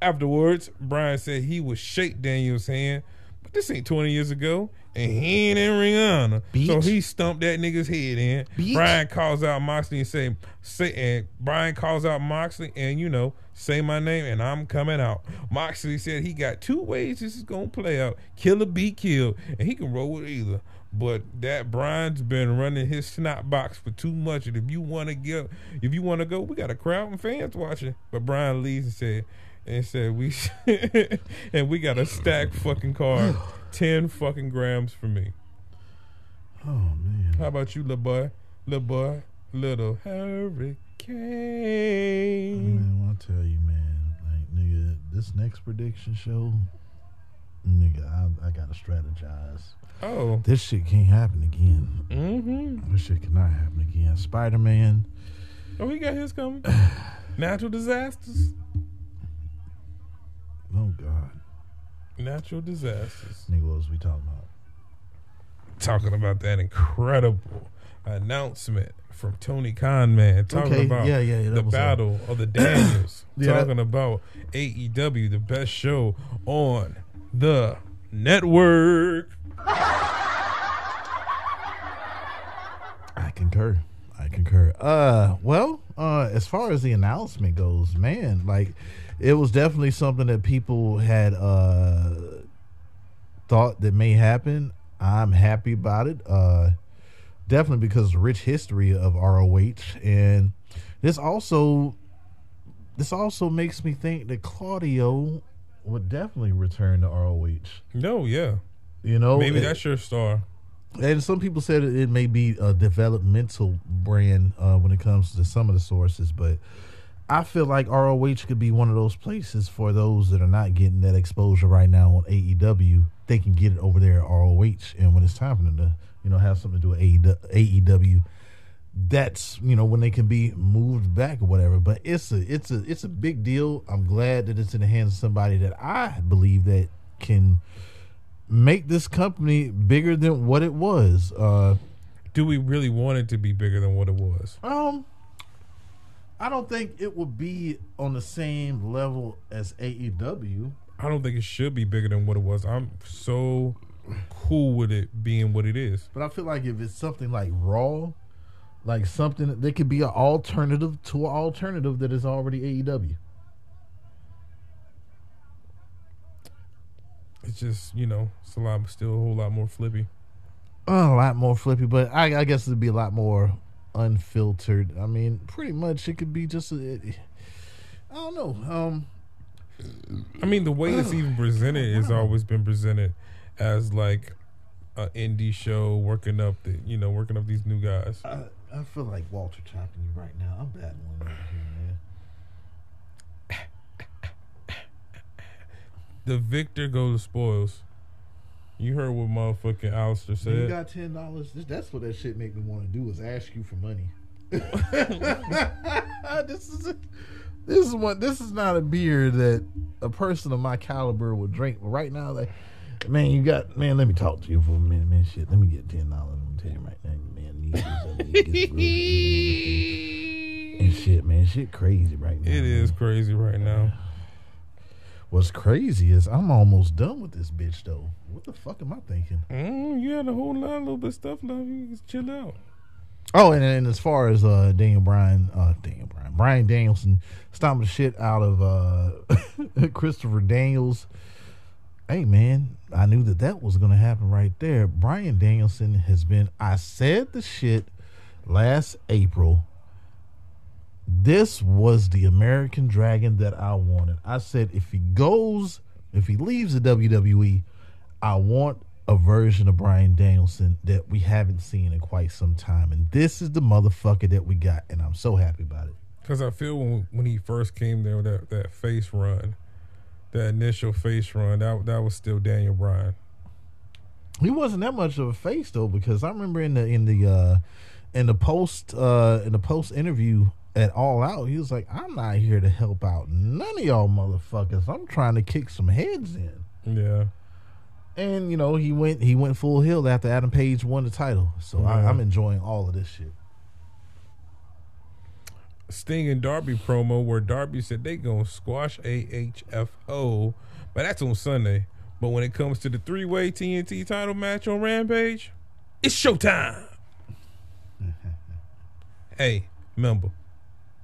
Afterwards, Bryan said he would shake Daniel's hand, but this ain't 20 years ago, and he ain't in of Honor. So he stumped that nigga's head in. Beach. Bryan calls out Moxley and say, say, and Bryan calls out Moxley and you know, say my name and I'm coming out. Moxley said he got two ways this is gonna play out: kill or be killed, and he can roll with either. But that Bryan's been running his snot box for too much, and if you want to go, if you want to go, we got a crowd and fans watching. But Bryan leaves and said, and said we, [LAUGHS] and we got a stack fucking card, [SIGHS] [SIGHS] [SIGHS] ten fucking grams for me. Oh man. How about you, little boy? Little boy, little hurricane. Man, I'll tell you, man. Like, nigga, this next prediction show, nigga, I, I gotta strategize. Oh, This shit can't happen again. mm-hmm. This shit cannot happen again. Spider Man. Oh, he got his coming. [SIGHS] Natural disasters. Oh God. Natural disasters. Nigga, what was we talking about? Talking about that incredible announcement from Tony Khan, man. Talking Okay, about yeah, yeah, yeah, the battle of the [COUGHS] Daniels. That- Talking about AEW, the best show on the network. I concur. I concur. Uh, well, uh, as far as the announcement goes, man, like it was definitely something that people had uh thought that may happen. I'm happy about it. Uh, definitely because of the rich history of ROH, and this also this also makes me think that Claudio would definitely return to ROH. No, yeah. You know, Maybe it- that's your star. And some people said it, may be a developmental brand uh, when it comes to some of the sources, but I feel like ROH could be one of those places for those that are not getting that exposure right now on AEW. They can get it over there at ROH, and when it's time for them to, you know, have something to do with AEW, that's you know when they can be moved back or whatever. But it's a it's a it's a big deal. I'm glad that it's in the hands of somebody that I believe that can make this company bigger than what it was. Uh, Do we really want it to be bigger than what it was? um, I don't think it would be on the same level as AEW. I don't think it should be bigger than what it was. I'm so cool with it being what it is. But I feel like if it's something like Raw, like something that could be an alternative to an alternative that is already AEW. It's just you know, it's a lot, still a whole lot more flippy. a lot more flippy, but I, I guess it'd be a lot more unfiltered. I mean, pretty much it could be just a, it, I don't know. Um, I mean, the way it's even presented has always been presented as like an indie show working up the you know working up these new guys. I, I feel like Walter chopping you right now. I'm bad one over here, man. The victor goes to spoils. You heard what motherfucking Alistair said. You got ten dollars. That's what that shit make me want to do is ask you for money. [LAUGHS] this is a, this is what this is not a beer that a person of my caliber would drink. But right now, like man, you got man. Let me talk to you for a minute, man. Shit, let me get ten dollars. I'm tell you right now, man. These is- I mean, it gets real- and shit, man. Shit, crazy right now. it man. is crazy right now. What's crazy is I'm almost done with this bitch though. What the fuck am I thinking? Mm, you had a whole lot, a little bit of stuff left. You can just chill out. Oh, and, and as far as uh, Daniel Bryan, uh, Daniel Bryan, Brian Danielson stomping the shit out of uh, [LAUGHS] Christopher Daniels. Hey man, I knew that that was gonna happen right there. Brian Danielson has been. I said the shit last April. This was the American Dragon that I wanted. I said if he goes, if he leaves the WWE, I want a version of Brian Danielson that we haven't seen in quite some time. And this is the motherfucker that we got, and I'm so happy about it. Because I feel when when he first came there, with that that face run, that initial face run, that that was still Daniel Bryan. He wasn't that much of a face though, because I remember in the in the uh in the post uh in the post interview at All Out, he was like, I'm not here to help out none of y'all motherfuckers. I'm trying to kick some heads in. Yeah. And you know, he went he went full hill after Adam Page won the title. So I, I'm enjoying all of this shit. Sting and Darby promo where Darby said they gonna squash AHFO, but that's on Sunday. But when it comes to the three way TNT title match on Rampage, it's showtime. [LAUGHS] hey, remember,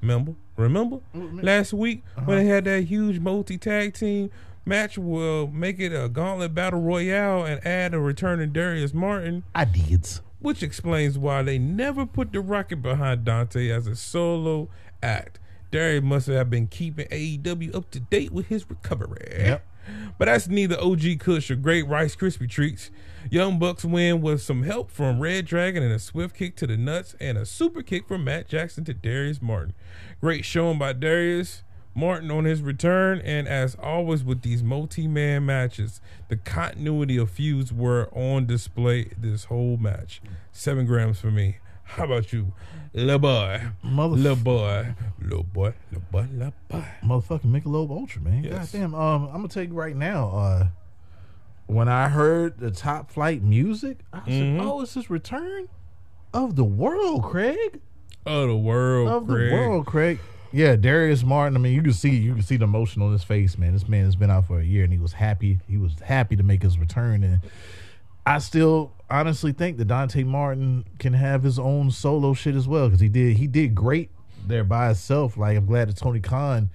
remember, remember mm, mm. last week when uh-huh. they had that huge multi tag team match? Will make it a gauntlet battle royale and add a returning Darius Martin I did. which explains why they never put the rocket behind Dante as a solo act. Darius must have been keeping AEW up to date with his recovery. Yep. But that's neither OG Kush or Great Rice Krispie Treats. Young Bucks win with some help from Red Dragon and a swift kick to the nuts and a super kick from Matt Jackson to Darius Martin. Great showing by Darius Martin on his return, and as always with these multi-man matches, the continuity of feuds were on display this whole match. Seven grams for me. How about you, little boy, Mother- little boy, little boy, little boy, little boy? motherfucking Michelob Ultra, man. Yes. Goddamn. Um, I'm gonna tell you right now. Uh, when I heard the top flight music, I said, "Oh, it's his return of the world, Craig, Of the world, of Craig. the world, Craig." Yeah, Darius Martin. I mean, you can see you can see the emotion on his face, man. This man has been out for a year, and he was happy. He was happy to make his return, and I still honestly think that Dante Martin can have his own solo shit as well because he did he did great there by himself. Like I'm glad that Tony Khan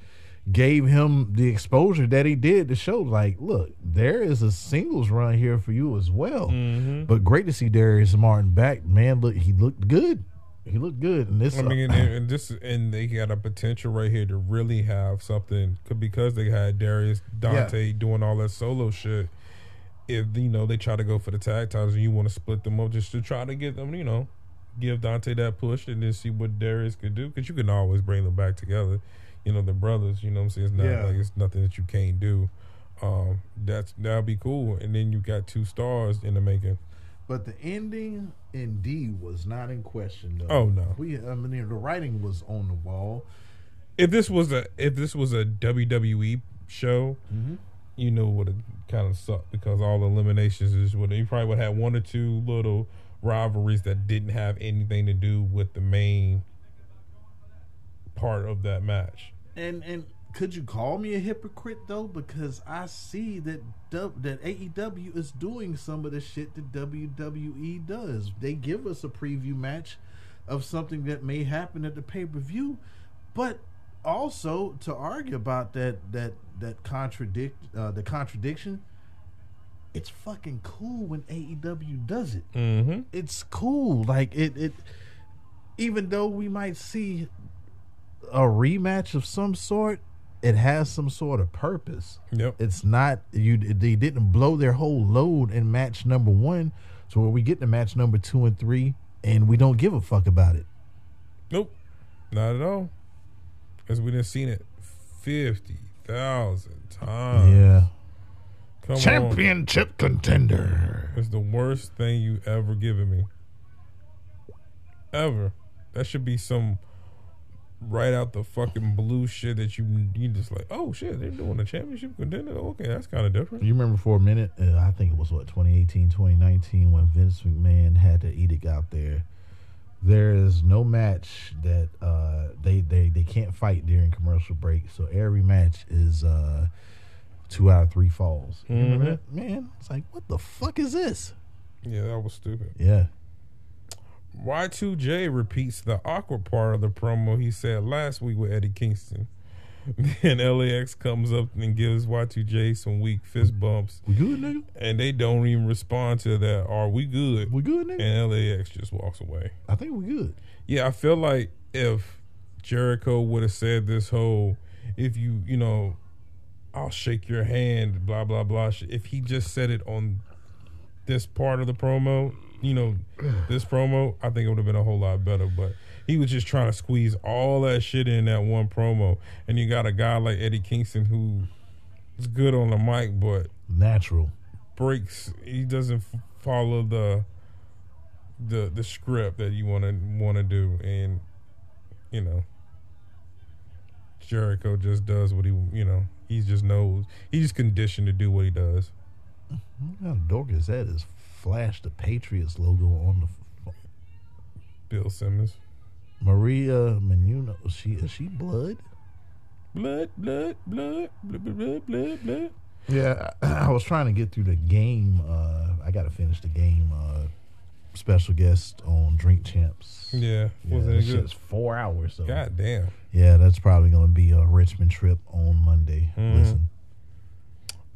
gave him the exposure that he did to show like, look, there is a singles run here for you as well. Mm-hmm. But great to see Darius Martin back, man. Look, he looked good. He looked good, and this. I mean, and, and this and they got a potential right here to really have something because they had Darius Dante doing all that solo shit. If you know they try to go for the tag titles and you want to split them up just to try to get them, you know, give Dante that push and then see what Darius could do because you can always bring them back together. you know, the brothers. You know what I'm saying? It's not Yeah. like it's nothing that you can't do. Um, that's that'll be cool. And then you got two stars in the making. But the ending indeed was not in question though. Oh, no. We I mean the writing was on the wall. If this was a if this was a WWE show, you know would have kind of sucked because all the eliminations is what you probably would have one or two little rivalries that didn't have anything to do with the main part of that match. And and could you call me a hypocrite though? Because I see that dub, that AEW is doing some of the shit that WWE does. They give us a preview match of something that may happen at the pay per view, but also to argue about that that that contradict uh, the contradiction. It's fucking cool when AEW does it Mm-hmm. it's cool. Like it, it even though we might see a rematch of some sort, it has some sort of purpose. Yep. It's not you. They didn't blow their whole load in match number one, so when we get to match number two and three, and we don't give a fuck about it. Nope, not at all. Because we done seen it fifty thousand times. yeah, Come on. championship contender. It's the worst thing you ever given me. Ever. That should be some right out the fucking blue shit that you you just like, oh shit, they're doing a championship contender. Okay, that's kind of different. You remember for a minute, uh, I think it was what 2018, 2019, when Vince McMahon had the edict out there. There is no match that uh, they, they they can't fight during commercial break. So every match is uh, two out of three falls. That? Man, it's like what the fuck is this? Yeah, that was stupid. Yeah, Y2J repeats the awkward part of the promo he said last week with Eddie Kingston. [LAUGHS] Then LAX comes up and gives Y2J some weak fist bumps, we good, nigga. and they don't even respond to that. Are we good? We good, nigga. And LAX just walks away. I think we good. Yeah, I feel like if Jericho would have said this whole, if you, you know, I'll shake your hand, blah, blah, blah. If he just said it on this part of the promo, you know, this promo, I think it would have been a whole lot better. But he was just trying to squeeze all that shit in that one promo. And you got a guy like Eddie Kingston who is good on the mic, but Natural. breaks. He doesn't f- follow the the the script that you want to want to do, and you know, Jericho just does what he you know he just knows. He's just conditioned to do what he does. How dork is that? Is flash the Patriots logo on the Bill Simmons, Maria Menounos? Is she is she blood? blood, blood, blood, blood, blood, blood, blood. Yeah, I, I was trying to get through the game. Uh, I got to finish the game. Uh, special guest on Drink Champs. Yeah, Yeah, was it good? four hours. So God damn. yeah, that's probably gonna be a Richmond trip on Monday. Mhm. Listen,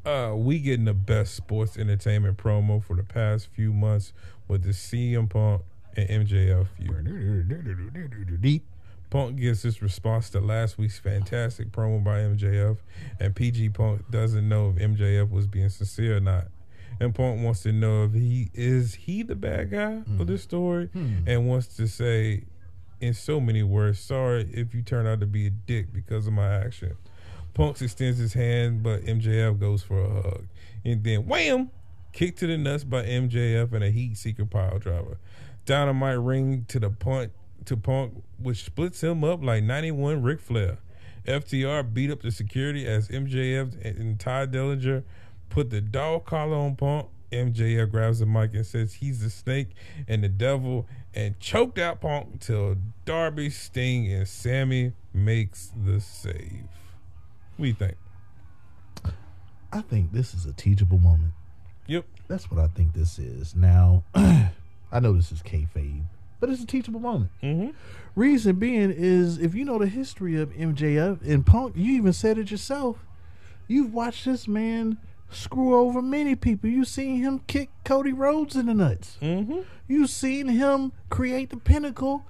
Uh, we getting the best sports entertainment promo for the past few months with the CM Punk and MJF feud. Punk gets his response to last week's fantastic promo by MJF, and PG Punk doesn't know if MJF was being sincere or not. And Punk wants to know if he is he the bad guy of hmm. this story, hmm. and wants to say, in so many words, "Sorry if you turn out to be a dick because of my action." Punk extends his hand, but MJF goes for a hug, and then wham, kick to the nuts by MJF and a heat seeker pile driver. Dynamite ring to the punt to Punk, which splits him up like 91 Ric Flair. FTR beat up the security as MJF and Tye Dillinger put the dog collar on Punk. MJF grabs the mic and says he's the snake and the devil and choked out Punk till Darby, Sting, and Sammy makes the save. What do you think? I think this is a teachable moment. Yep. That's what I think this is. Now, [CLEARS THROAT] I know this is kayfabe, but it's a teachable moment. Mm-hmm. Reason being is if you know the history of MJF and Punk, you even said it yourself. You've watched this man screw over many people. You've seen him kick Cody Rhodes in the nuts. Mm-hmm. You've seen him create the pinnacle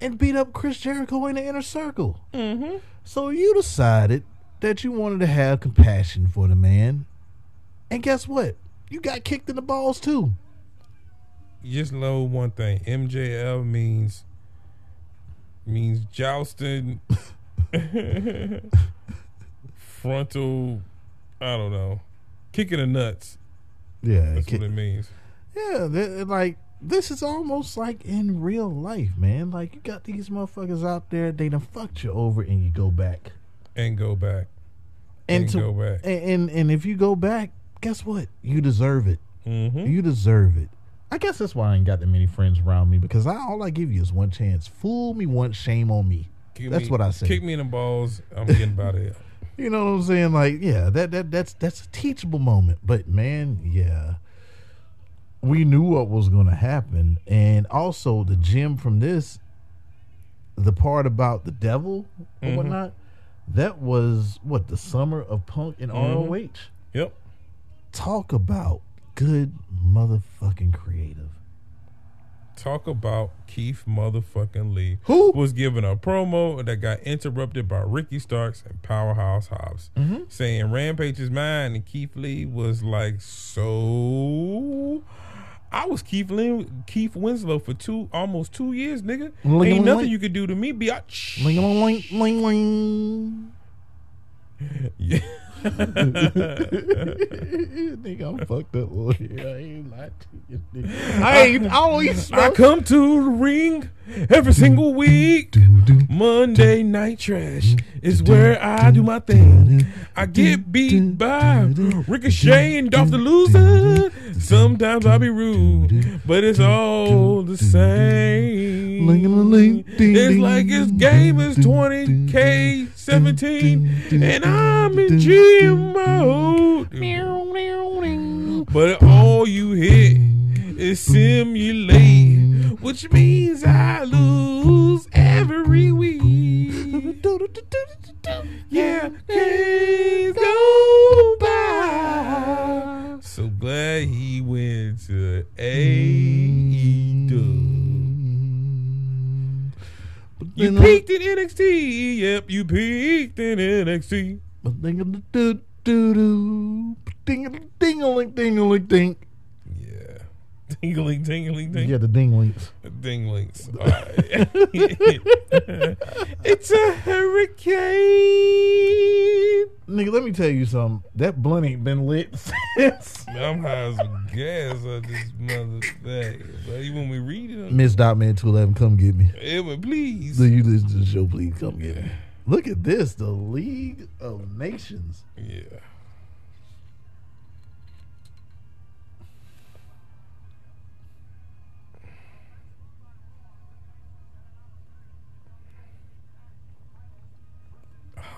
and beat up Chris Jericho in the inner circle. Mm-hmm. So you decided that you wanted to have compassion for the man. And guess what? You got kicked in the balls too. Just know one thing. MJL means means jousting [LAUGHS] Frontal, I don't know, kicking the nuts. Yeah, That's what it means. yeah. like this is almost like in real life, man. Like you got these motherfuckers out there, they done fucked you over, and you go back. And go back. And, And to, go back. And, and and if you go back, guess what? You deserve it. Mm-hmm. You deserve it. I guess that's why I ain't got that many friends around me because I, all I give you is one chance. Fool me once, shame on me. That's what I say. Kick me in the balls. I'm getting about it. [LAUGHS] You know what I'm saying? Like, yeah, that that that's that's a teachable moment. But man, yeah. We knew what was gonna happen. And also the gem from this, the part about the devil or Mhm. whatnot, that was what, the summer of punk in Mhm. ROH. Yep. Talk about good motherfucking creative. Talk about Keith motherfucking Lee. Who? was given a promo that got interrupted by Ricky Starks and Powerhouse Hobbs, Mhm. saying Rampage is mine, and Keith Lee was like, "So, I was Keith Lee, Keith Winslow for two, almost two years, nigga. Ling- Ain't ling- nothing you could do to me, biatch." Ling ling ling ling ling. [LAUGHS] Yeah. [LAUGHS] nigga, I'm fucked up. Boy. I ain't lying to you. nigga. I ain't. I don't even I come to the ring every single week. Monday Night Trash is where I do my thing. I get beat by Ricochet and Dolph the Loser. Sometimes I be rude, but it's all the same. Ling-a-ling, It's like this game is 20K 17, and I'm in GM mode. But all you hit is simulate, which means I lose every week. [LAUGHS] Yeah, days go by. So glad he went to AEW. You peaked in NXT. Yep, you peaked in NXT. Ding-a-ling, ding-a-ling, ding. Yeah. [LAUGHS] Dingling, dingling, ding. Yeah, the dinglings. Dinglings. All right. [LAUGHS] it's a hurricane. Nigga, let me tell you something. That blunt ain't been lit [LAUGHS] since. I'm high as gas on this motherfucker. But even when we read it, Miss Dotman 211, come get me. Evan, please. So you listen to the show, please come get me. Look at this, the League of Nations. Yeah.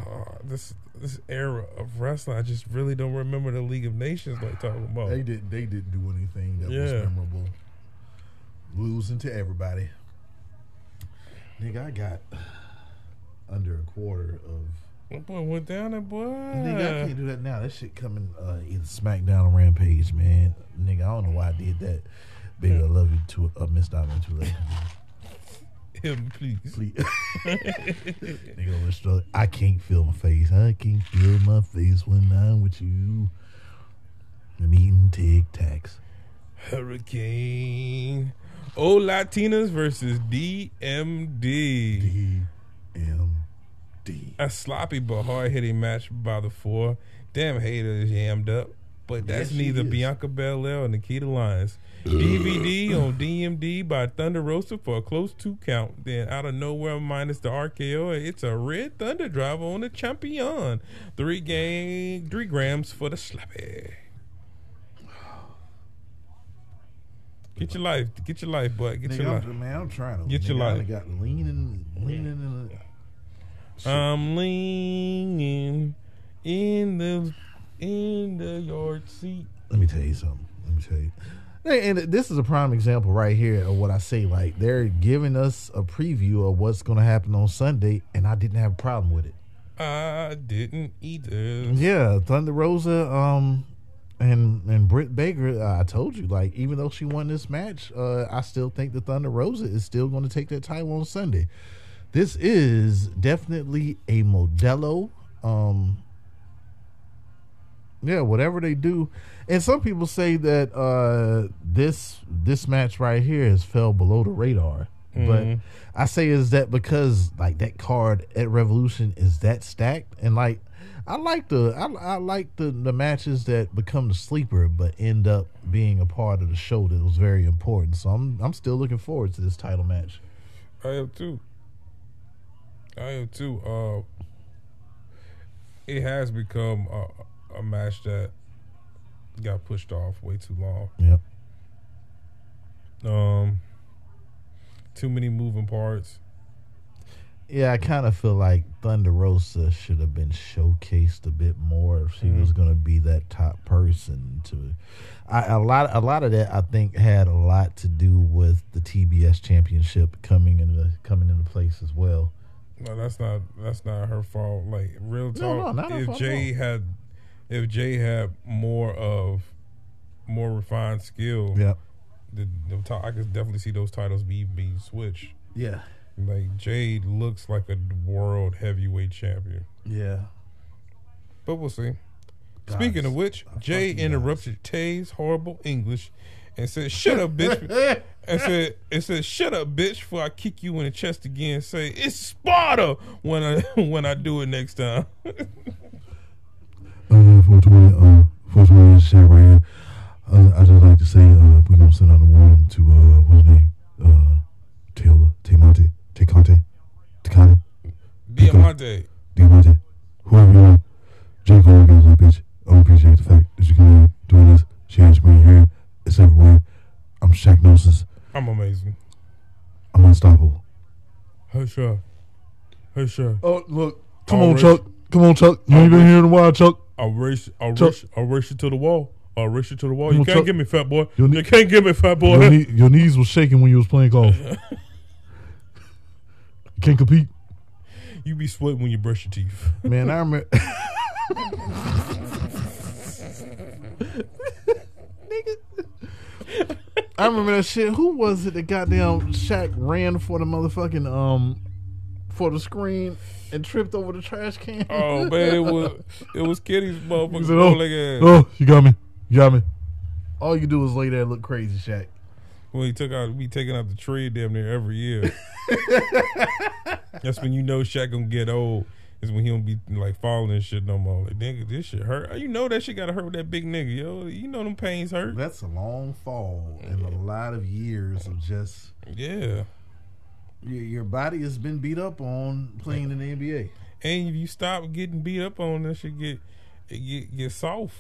Oh, this this era of wrestling, I just really don't remember the League of Nations like talking about. They didn't They didn't do anything that was memorable. Losing to everybody. Nigga, I got under a quarter of. That boy went down there, boy. Nigga, I can't do that now. That shit coming uh, either SmackDown or Rampage, man. Nigga, I don't know why I did that. Baby, I love you too. Uh, Miss Diamond too late. Him, please. Please. Nigga, over struggle. I can't feel my face. I can't feel my face when I'm with you. I'm eating Tic Tacs. Hurricane. Old Latinas versus DMD. D-M-D. A sloppy but hard hitting match by the four. Damn hater is yammed up. But that's Yes, neither. Bianca Belair or Nikita Lyons. DVD on DMD by Thunder Rosa for a close two count. Then out of nowhere, minus the RKO, it's a red Thunder driver on the champion. Three game, three grams for the slappy. Get your life, get your life, bud. Get your life. I'm, man, I'm trying to Get nigga, your life. I got leaning, leaning in uh, the. I'm leaning in the in the yard seat. Let me tell you something. Let me tell you. And this is a prime example right here of what I say. Like they're giving us a preview of what's going to happen on Sunday, and I didn't have a problem with it. I didn't either. Yeah, Thunder Rosa, um, and and Britt Baker. Uh, I told you, like, even though she won this match, uh, I still think the Thunder Rosa is still going to take that title on Sunday. This is definitely a Modelo. Um, yeah, whatever they do, and some people say that uh, this this match right here has fell below the radar. But Mhm. I say is that because like that card at Revolution is that stacked, and like I like the I, I like the the matches that become the sleeper, but end up being a part of the show that was very important. So I'm I'm still looking forward to this title match. I am too. I am too. Uh, it has become a, a match that got pushed off way too long. Yep. Um, too many moving parts. Yeah, I kind of feel like Thunder Rosa should have been showcased a bit more if she was going to be that top person. To, I, a lot, a lot of that I think had a lot to do with the TBS Championship coming into coming into place as well. No, that's not that's not her fault. Like real talk, No, no, not her if fault, Jay no. had, if Jay had more of, more refined skill, Yep. the, the ti- I could definitely see those titles be being switched. Yeah. Like Jade looks like a world heavyweight champion, Yeah. but we'll see. Speaking of which, Jay fucking interrupted Tay's horrible English and said, "Shut up, bitch." [LAUGHS] and said, "It said, shut up, bitch, before I kick you in the chest again." Say, "It's Sparta" when I [LAUGHS] when I do it next time. [LAUGHS] Uh, 420, uh, 420 shit right here. Uh, I just like to say, uh, we're gonna send out a warning to, uh, what's his name? Uh, Taylor, Tamonte, Tecante, Tecante, Diamante, Diamante, whoever you are. J. Cole goes like, bitch, I appreciate the fact that you in doing this. She has my hair. It's everywhere. I'm Shaq Gnosis. I'm amazing. I'm unstoppable. Hey, sure. Hey, sure. Oh, look. Come All on, right. Chuck. Come on, Chuck. You ain't been here in a while, Chuck. I'll race. I'll race. I'll race you to the wall. I'll race you to the wall. You can't get me, fat boy. Your You can't get me, fat boy. Your, knee, your knees was shaking when you was playing golf. [LAUGHS] you Can't compete. You be sweating when you brush your teeth. Man, I remember. [LAUGHS] I remember that shit. Who was it that goddamn Shaq ran for the motherfucking um for the screen and tripped over the trash can? Oh man, it was it was Kitty's He motherfucking said, oh, ass. oh, you got me. You got me. All you do is lay there and look crazy, Shaq. When he took out, we taking out the tree damn near every year. [LAUGHS] That's when you know Shaq gonna get old. Is when he don't be like falling and shit no more. Like nigga, this shit hurt. You know that shit gotta hurt with that big nigga, yo. You know them pains hurt. That's a long fall and a lot of years of just Yeah. Your, your body has been beat up on playing in the NBA. And if you stop getting beat up on, that shit get it get get soft.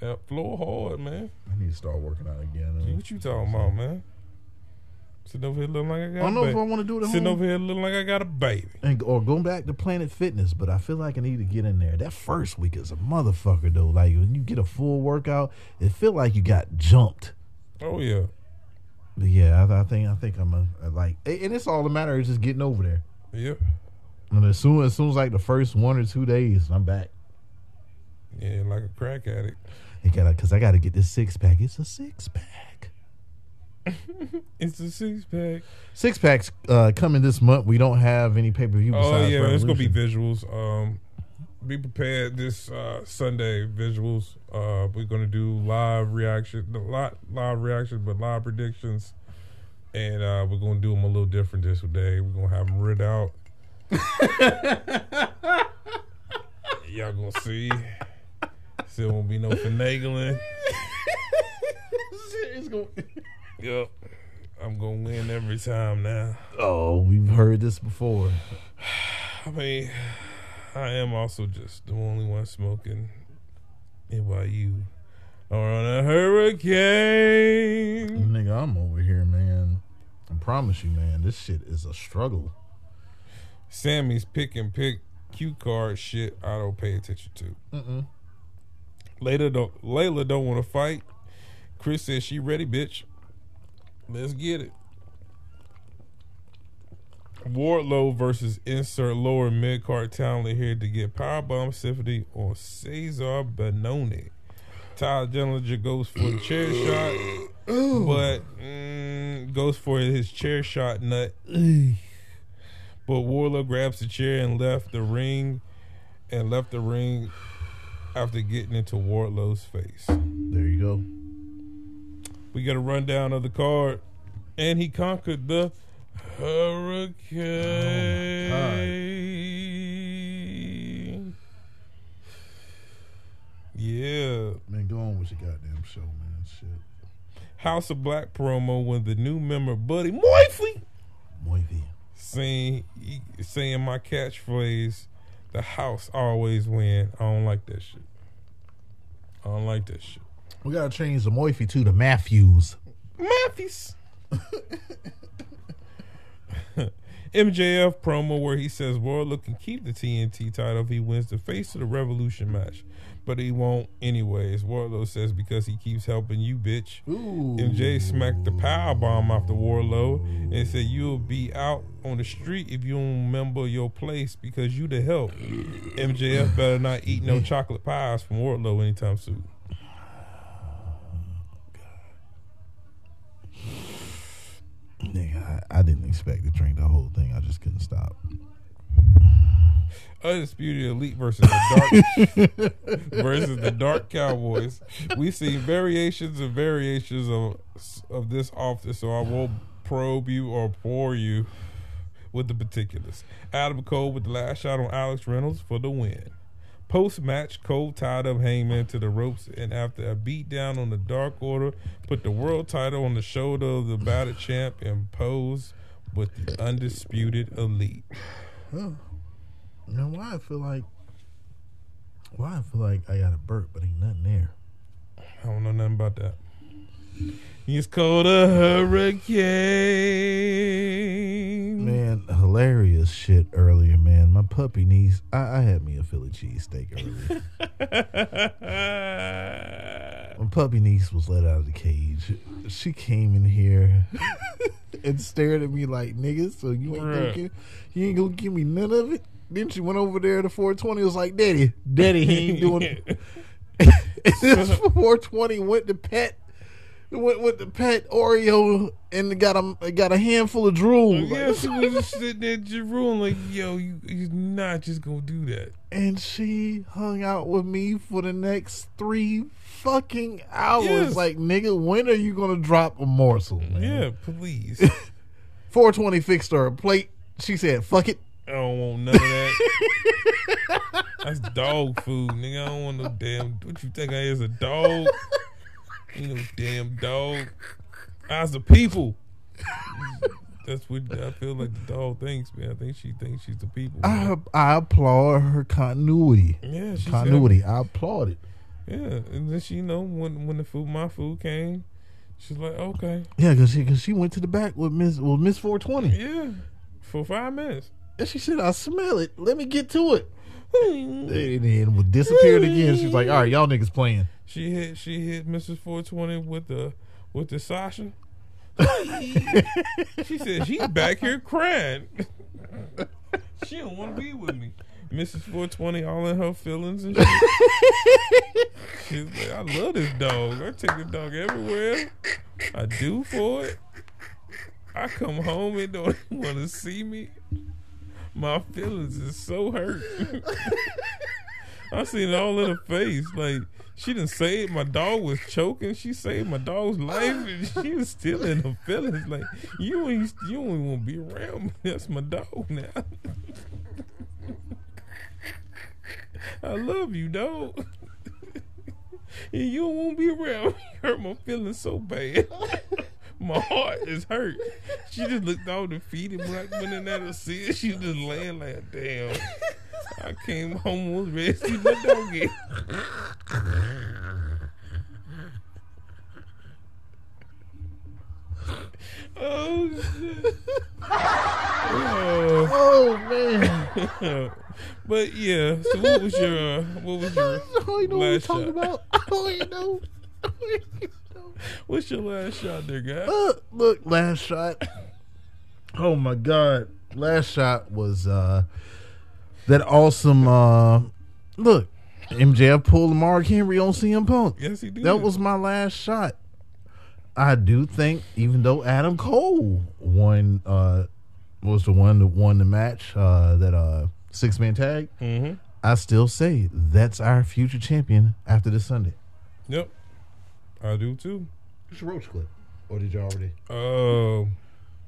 Uh, that floor hard, man. I need to start working out again. What you talking about, man? Sitting over here looking like I got I don't a know if. I want to do it at Sitting home. over here looking like I got a baby. and or going back to Planet Fitness, but I feel like I need to get in there. That first week is a motherfucker though. Like when you get a full workout, it feel like you got jumped. Oh yeah. But yeah, I, I think I think I'm a, I like, and it's all the matter is just getting over there. Yep. And as soon as soon as like the first one or two days, I'm back. Yeah, like a crack addict. I gotta, cause I gotta get this six pack. It's a six pack. [LAUGHS] It's a six pack. Six packs uh, coming this month. We don't have any pay per view. Oh yeah, it's gonna be visuals. Um, be prepared this uh, Sunday. Visuals. Uh, we're gonna do live reaction, a lot live reactions, but live predictions, and uh, we're gonna do them a little different this day. We're gonna have them writ out. [LAUGHS] Y'all gonna see. Still won't be no finagling. Yep. I'm gonna win every time now. Oh, we've heard this before. I mean, I am also just the only one smoking NYU or on a hurricane. Nigga, I'm over here, man. I promise you, man. This shit is a struggle. Sammy's pick and pick cue card shit. I don't pay attention to. Mm-mm. Layla don't. Layla don't want to fight. Chris says she ready, bitch. Let's get it. Wardlow versus insert lower mid card talent here to get powerbomb Symphony on Cezar Bononi. Tyler Dillinger goes for the chair shot, but mm, goes for his chair shot nut. But Wardlow grabs the chair and left the ring, and left the ring after getting into Wardlow's face. There you go. We got a rundown of the card, and he conquered the Hurricane. yeah. Man, go on with your goddamn show, man. Shit. House of Black promo when the new member Buddy Moify Moivy. saying saying my catchphrase, the house always win. I don't like that shit. I don't like that shit. We gotta change the Moify to the Matthews. Matthews. [LAUGHS] MJF promo where he says Wardlow can keep the TNT title if he wins the face of the Revolution match, but he won't anyways. Wardlow says because he keeps helping you, bitch. Ooh. MJ smacked the power bomb off the Wardlow and said you'll be out on the street if you don't remember your place because you the help. MJF better not eat no chocolate pies from Wardlow anytime soon. Nigga, I, I didn't expect to drink the whole thing. I just couldn't stop. Undisputed Elite versus the Dark [LAUGHS] versus the Dark Cowboys. We see variations and variations of of this often, so I won't probe you or bore you with the particulars. Adam Cole with the last shot on Alex Reynolds for the win. Post match, Cole tied up Hangman to the ropes, and after a beatdown on the Dark Order, put the world title on the shoulder of the battered champ and posed with the undisputed Elite. Huh. Now, why I feel like, why I feel like I got a burp, but ain't nothing there. I don't know nothing about that. He's called a hurricane. Man, hilarious shit earlier, man. My puppy niece, I, I had me a Philly cheesesteak earlier. [LAUGHS] My puppy niece was let out of the cage. She came in here [LAUGHS] and stared at me like, nigga, so you ain't gonna give, you ain't gonna give me none of it? Then she went over there to 420 was like, Daddy, Daddy, he ain't doing it. [LAUGHS] this 420 went to pet went with the pet Oreo and got a got a handful of drool. yeah, she was just sitting there Jerome like, yo, you, you're not just gonna do that. and she hung out with me for the next three fucking hours. Yes. Like, nigga, when are you gonna drop a morsel, man? Yeah, please. [LAUGHS] 420 fixed her a plate. She said, fuck it. I don't want none of that. That's dog food, nigga. I don't want no damn. What you think I is a dog? [LAUGHS] Ain't no damn dog. I's the people. That's what I feel like the dog thinks, man. I think she thinks she's the people. man. I, I applaud her continuity. yeah, she's Continuity. I applaud it. Yeah, and then she, you know, when when the food, my food came, she's like, okay, Yeah, because she, cause she went to the back with Miss well, Miss 420. yeah, for five minutes. And she said, I smell it. Let me get to it. [LAUGHS] And then disappeared again. She's like, all right, y'all niggas playing. She hit she hit Mrs. 420 with the with the Sasha. she said she's back here crying. she don't want to be with me. Mrs. 420 all in her feelings and shit. She's like, I love this dog. I take the dog everywhere. I do for it. I come home and don't [LAUGHS] want to see me. My feelings is so hurt. [LAUGHS] I seen it all in her face. Like she didn't say it. My dog was choking. She saved my dog's life, and [LAUGHS] she was still in her feelings. Like you ain't you don't want to be around me. That's my dog now. I love you, dog. and you don't want to be around me. Hurt my feelings so bad. my heart is hurt. She just looked all defeated, black women at her see it. She just laying like, damn. I came home was to see my doggy. oh shit. Oh. Oh, man. [LAUGHS] but yeah, so what was your uh, what was your [LAUGHS] I don't know what we're last talking shot? about. I don't even know. I don't even know. What's your last shot there, guy? Uh, look, last shot. Oh my god. Last shot was uh that awesome uh look. MJF pulled Mark Henry on CM Punk. Yes, he did. That was my last shot. I do think even though Adam Cole won uh was the one that won the match, uh that uh six man tag, Mm-hmm. I still say that's our future champion after this Sunday. Yep. I do too. It's a roach clip. Or did you already? Uh,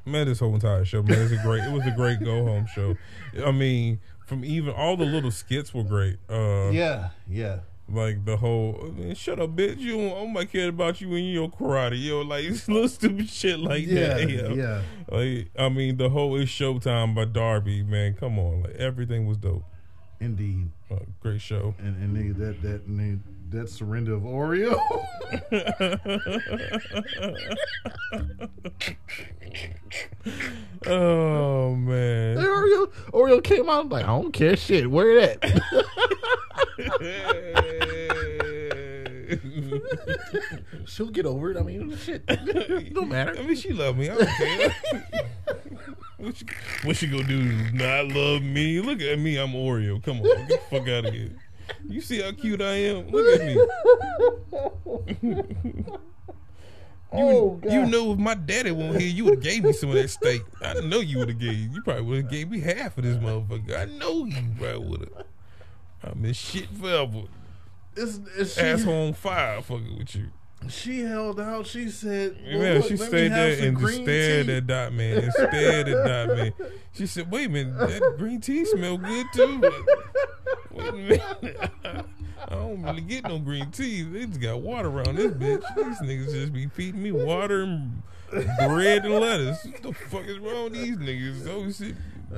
Man, this whole entire show, man, it's a great. It was a great go home show. I mean, from even all the little skits were great. Uh, Yeah, yeah. like the whole shut up, bitch. You don't, I don't care about you and your karate, yo. Like [LAUGHS] little stupid shit like Yeah, that. yo. yeah. Like I mean, the whole "It's Showtime" by Darby, man. Come on, like everything was dope. Indeed. Uh, great show. And and nigga, that that nigga, that surrender of Oreo. [LAUGHS] Oh man. Oreo Oreo came out like I don't care shit. Where it at? [LAUGHS] She'll get over it. I mean, shit. [LAUGHS] don't matter. I mean, she love me. I don't care. what, she, what she gonna do? Not love me? Look at me. I'm Oreo. Come on, get the fuck out of here. You see how cute I am? Look at me. [LAUGHS] Oh, You know, if my daddy won't here, you would have gave me some of that steak. I know you would have gave. You probably would have gave me half of this motherfucker. I know you probably would have. I'm in shit forever. It's, it's, she, Asshole on fire, fucking with you. She held out. She said, well, Yeah, look, she stayed there and just stared tea. at Dot Man and stared at Dot Man. She said, "Wait a minute, that green tea smell good too." Wait a minute, I don't really get no green tea. They just got water around this bitch. These niggas just be feeding me water and bread and lettuce. What the fuck is wrong with these niggas? Oh shit,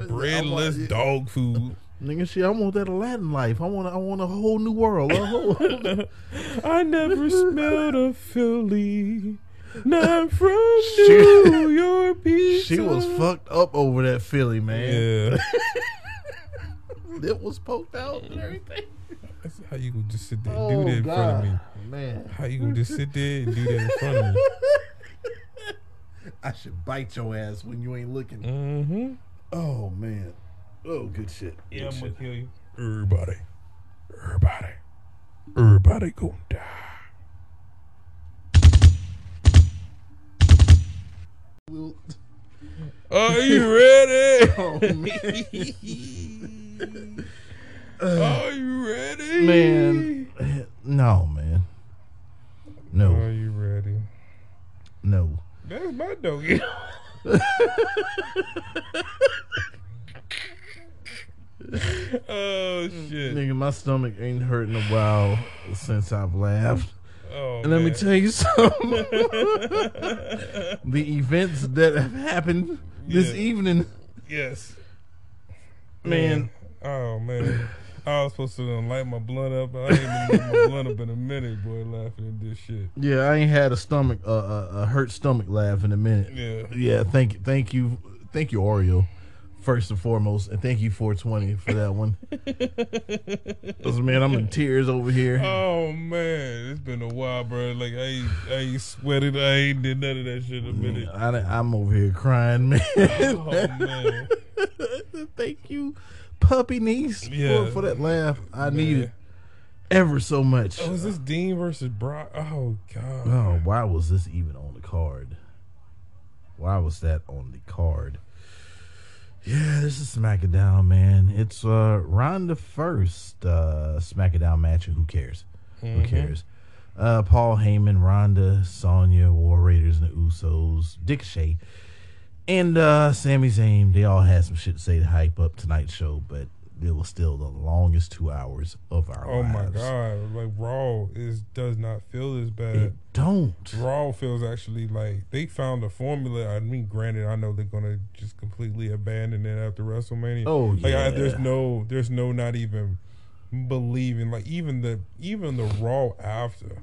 bread, I'm like- dog food. Nigga, shit, I want that Aladdin life. I want, I want a whole new world. Whole, [LAUGHS] [LAUGHS] I never smelled a Philly. Not from She- New [LAUGHS] York pizza. she was fucked up over that Philly, man. Yeah. It was poked out and everything. That's how you gonna just sit there and Oh, do that in front of me? man. How you gonna just sit there and do that in front of me? I should bite your ass when you ain't looking. Mm-hmm. Oh man. Oh, good shit. Yeah, Good I'm gonna kill you. Everybody, everybody, everybody gonna die. We'll- Are you [LAUGHS] ready? Oh man. [LAUGHS] Are you ready? man. No, man. No, Are you ready? no. That's my doggy. [LAUGHS] [LAUGHS] oh shit! Nigga, my stomach ain't hurt in a while since I've laughed. Oh, And let me tell you something. [LAUGHS] the events that have happened this evening, Yes, man. Oh man, I was supposed to light my blunt up. I ain't even lighting my blunt up in a minute, boy. Laughing at this shit. Yeah, I ain't had a stomach, uh, a, a hurt stomach laugh in a minute. Yeah. Yeah, thank thank you, thank you, Oreo, first and foremost, and thank you, 420, for that one. [LAUGHS] 'Cause, man, I'm in tears over here. Oh man, it's been a while, bro. Like I ain't, I ain't sweated. I ain't did none of that shit in a minute. I, am over here crying, man. Oh man, [LAUGHS] thank you, puppy niece, Yeah. for, for that laugh. I Man. need it ever so much. Oh, is this Dean versus Brock? Oh god. Oh, why was this even on the card? Why was that on the card? Yeah, this is SmackDown, man. It's uh Ronda first uh SmackDown match, and who cares? Who cares? Uh Paul Heyman, Ronda, Sonya, War Raiders, and the Usos, Dick Shea, and uh Sami Zayn. They all had some shit to say to hype up tonight's show, but it was still the longest two hours of our Oh my god. Like Raw is does not feel as bad. It don't. Raw feels actually like they found a formula. I mean, granted, I know they're gonna just completely abandon it after WrestleMania. Oh, like I, there's no, there's no, not even believing. Like even the, even the Raw after.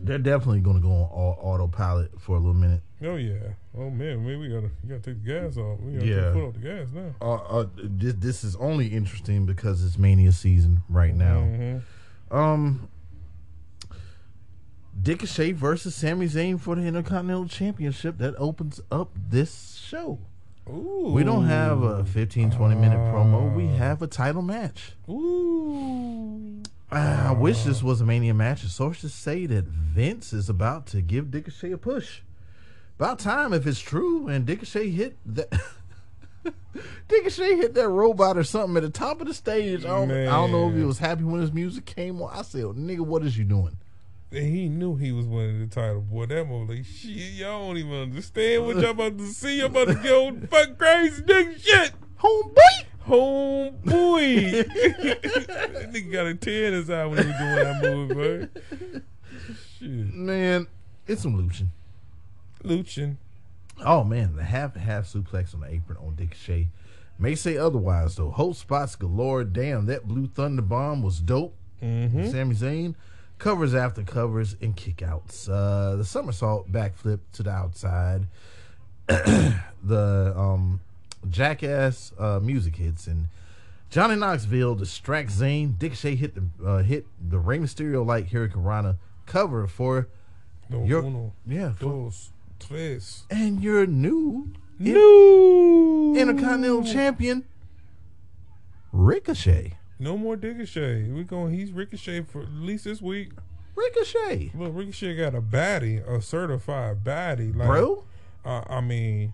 They're definitely going to go on au- autopilot for a little minute. Oh yeah. Oh man, maybe we gotta, we gotta take the gas off. We gotta Yeah. foot off the gas now. Uh, uh, this, this is only interesting because it's Mania season right now. Mhm. Um, Dick Shea versus Sami Zayn for the Intercontinental Championship that opens up this show. Ooh. We don't have a 15, 20 minute promo. We have a title match. Ooh. Ah, I wish this was a Mania match. Sources say that Vince is about to give Dick Shea a push. About time if it's true and Dick Shea hit that. Dick Shea hit that robot or something at the top of the stage. I don't, I don't know if he was happy when his music came on. I said, "Nigga, what is you doing? And he knew he was winning the title. Boy, that mother like shit. Y'all don't even understand what y'all about to see. Y'all about to go [LAUGHS] fuck crazy nigga shit. Homeboy. Homeboy. [LAUGHS] that nigga got a tear in his eye when he was doing that movie, man. Shit. Man, it's some luching. Luchin. Oh man, the half and half suplex on the apron on Dick Shea. May say otherwise though. Hope spots galore. Damn, that blue thunder bomb was dope. Mm-hmm. Sami Zayn covers after covers and kickouts. Uh, the somersault backflip to the outside. [CLEARS THROAT] the um, jackass uh, music hits and Johnny Knoxville distracts Zayn. Dick Shea hit the uh, hit the Rey Mysterio like hurricanrana cover for No, your uno, yeah dos, tres. and your new No. Intercontinental Champion Ricochet. No more Ricochet. We going. He's Ricochet for at least this week. Ricochet, Look, Ricochet got a baddie, a certified baddie, like, bro, Uh, I mean,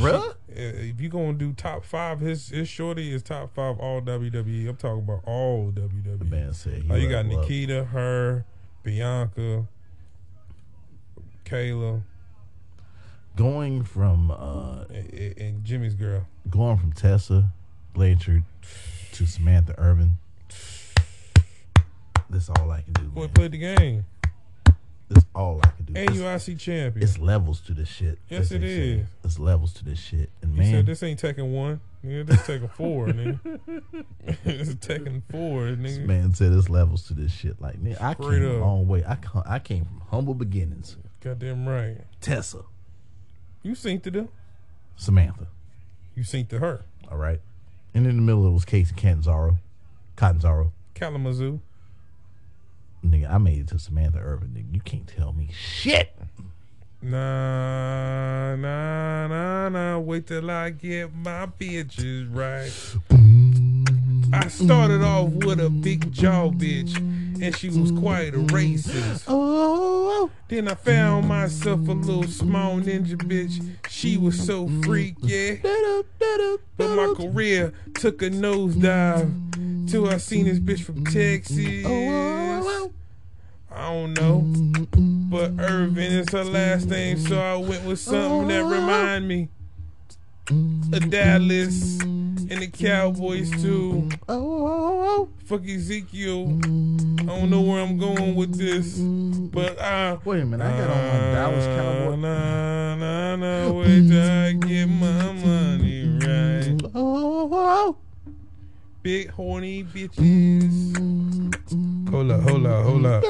bruh. if you gonna do top five, his his shorty is top five all WWE. I'm talking about all The WWE. man said Like you got. Nikita, her, Bianca, Kayla, going from uh and, and Jimmy's girl. going from Tessa Blanchard to Samantha Irvin. That's all I can do. Boy man. played the game, That's all I can do. and It's, champion. it's levels to this shit. Yes, as they it It's levels to this shit. And man, said this ain't taking one, nigga. This taking four, [LAUGHS] nigga. [LAUGHS] this is taking four, this man said it's levels to this shit. Like, nigga, I Straight came a long way. I come, I came from humble beginnings. Goddamn right. Tessa, You synced to them. Samantha. You synced to her. All right. And in the middle it was Kacy Catanzaro. Catanzaro. Kalamazoo. Nigga, I made it to Samantha Irvin. Nigga, you can't tell me shit. Nah, nah, nah, nah. Wait till I get my bitches right. I started off with a big jaw bitch, and she was quite a racist. Oh, Then I found myself a little small ninja bitch. She was so freaky. But my career took a nosedive till I seen this bitch from Texas. Oh. I don't know. But Irvin is her last name, so I went with something that remind me of Dallas and the Cowboys too. Oh. Fuck Ezekiel. I don't know where I'm going with this, but I. Wait a minute, I got on my uh, Dallas Cowboy. Nah, nah, nah, wait till I get my money right. Oh, oh, oh, Big horny bitches. Hold up, hold up, hold up.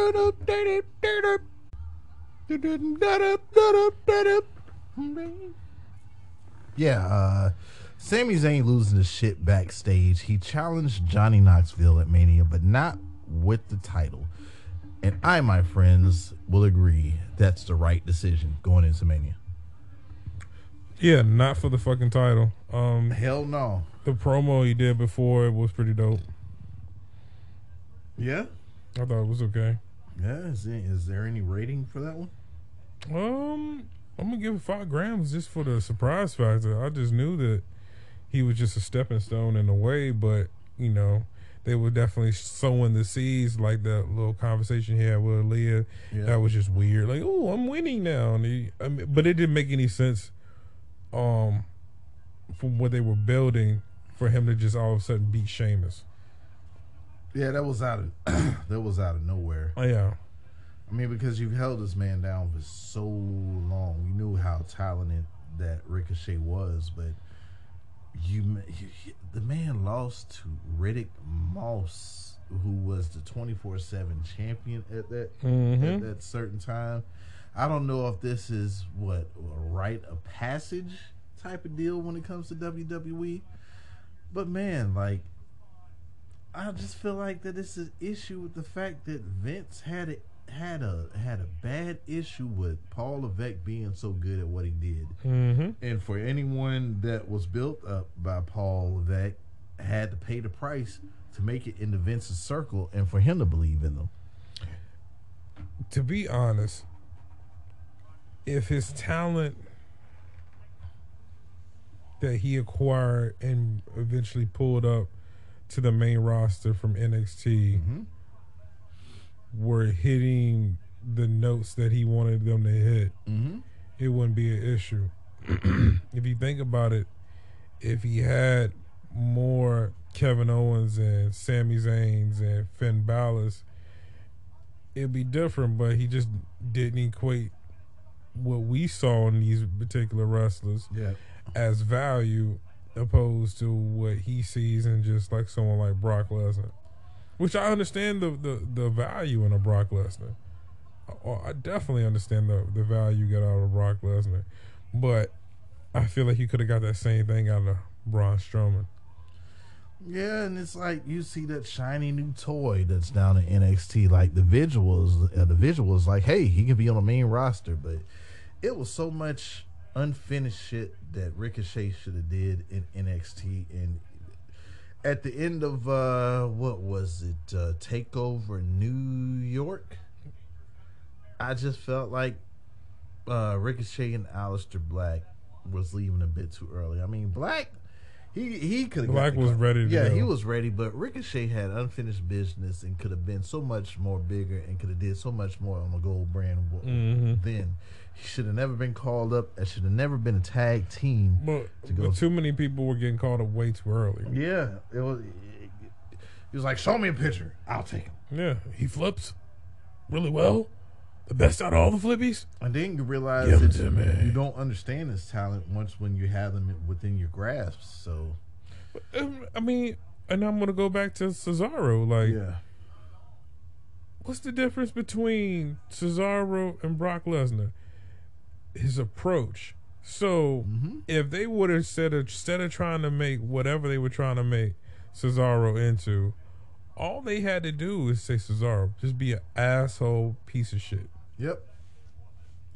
Yeah, uh, Sami Zayn losing his shit backstage. He challenged Johnny Knoxville at Mania, but not with the title. And I, my friends, will agree that's the right decision going into Mania. Yeah, not for the fucking title. Um, Hell no. the promo he did before it was pretty dope. Yeah? I thought it was okay. Yeah, is there, is there any rating for that one? Um, I'm gonna give it five grams just for the surprise factor. I just knew that he was just a stepping stone in a way, but you know, they were definitely sowing the seeds, like that little conversation he had with Leah. Yeah. That was just weird. Like, oh, I'm winning now, and he, I mean, but it didn't make any sense. Um, from what they were building for him to just all of a sudden beat Sheamus. Yeah, that was out of [CLEARS THROAT] that was out of nowhere. Oh yeah, I mean, because you've held this man down for so long, we knew how talented that Ricochet was, but you, you the man lost to Riddick Moss, who was the twenty four seven champion at that at Mhm. that certain time. I don't know if this is what a rite of passage type of deal when it comes to WWE, but man, like I just feel like that it's an issue with the fact that Vince had it had a had a bad issue with Paul Levesque being so good at what he did, mm-hmm. and for anyone that was built up by Paul Levesque had to pay the price to make it into Vince's circle and for him to believe in them. to be honest, if his talent that he acquired and eventually pulled up to the main roster from NXT Mm-hmm. were hitting the notes that he wanted them to hit, Mm-hmm. it wouldn't be an issue. [CLEARS THROAT] if you think about it, if he had more Kevin Owens and Sami Zayn's and Finn Balor's, it'd be different. But he just didn't equate what we saw in these particular wrestlers Yeah. as value opposed to what he sees in just like someone like Brock Lesnar. Which I understand the, the, the value in a Brock Lesnar. I, I definitely understand the, the value you get out of Brock Lesnar. But I feel like you could have got that same thing out of Braun Strowman. Yeah, and it's like you see that shiny new toy that's down in NXT. Like the visuals, uh, the visuals, like, hey, he can be on the main roster, but it was so much unfinished shit that Ricochet should have did in NXT. And at the end of uh what was it, uh, Takeover New York? I just felt like uh Ricochet and Aleister Black was leaving a bit too early. I mean, Black. He, he could have Black was ready to yeah go. he was ready but Ricochet had unfinished business and could have been so much more bigger and could have did so much more on the gold brand Mhm. then he should have never been called up and should have never been a tag team But, To go- but too many people were getting called up way too early. yeah it was he was like show me a picture I'll take him Yeah, he flips really well. The best out of all the flippies. and then you realize Give that me. you don't understand his talent once when you have them within your grasp so Um, I mean, and I'm gonna go back to Cesaro. Like, yeah what's the difference between Cesaro and Brock Lesnar? His approach. So mm-hmm. if they would have said instead of trying to make whatever they were trying to make Cesaro into, all they had to do is say Cesaro, just be an asshole piece of shit. yep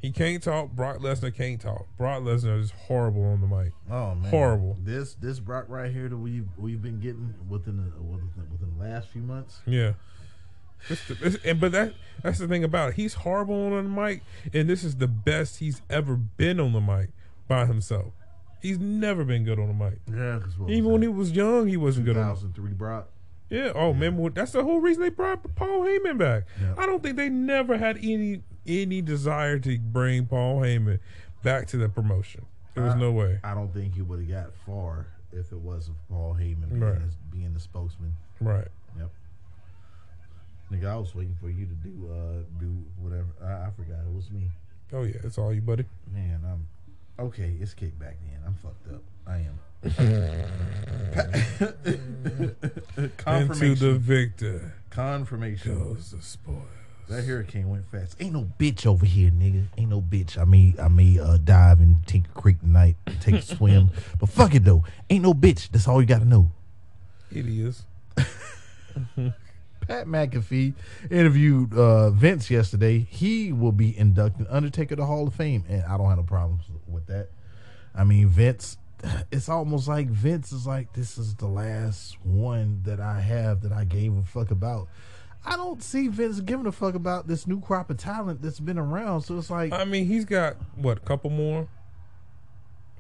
He can't talk. Brock Lesnar can't talk. Brock Lesnar is horrible on the mic. Oh man, Horrible. This this Brock right here that we we've been getting within the, within the last few months. Yeah. And but that that's the thing about it. He's horrible on the mic, and this is the best he's ever been on the mic by himself. He's never been good on the mic. Yeah, Even when he was young, he wasn't good on. 2003 Brock. Yeah. Oh, remember when- that's the whole reason they brought Paul Heyman back. Yeah. I don't think they never had any any desire to bring Paul Heyman back to the promotion. There was I- no way. I don't think he would have got far if it wasn't for Paul Heyman being, Right. his- being the spokesman. Right. Yep. Nigga, I was waiting for you to do uh do whatever. I, I forgot it was me. Oh yeah, it's all you, buddy. Man, I'm okay. It's kicked back in. I'm fucked up. I am. [LAUGHS] Into Confirmation. the victor Confirmation. goes the spoil. That hurricane went fast. Ain't no bitch over here, nigga. Ain't no bitch. I may I may uh, dive in Tinker Creek tonight, take a [LAUGHS] swim. But fuck it though. Ain't no bitch. That's all you gotta know. It is. [LAUGHS] Pat McAfee interviewed uh, Vince yesterday. He will be inducted Undertaker to Hall of Fame, and I don't have no problems with that. I mean, Vince. It's almost like Vince is like this is the last one that I have that I gave a fuck about. I don't see Vince giving a fuck about this new crop of talent that's been around. So it's like, I mean, he's got what? A couple more.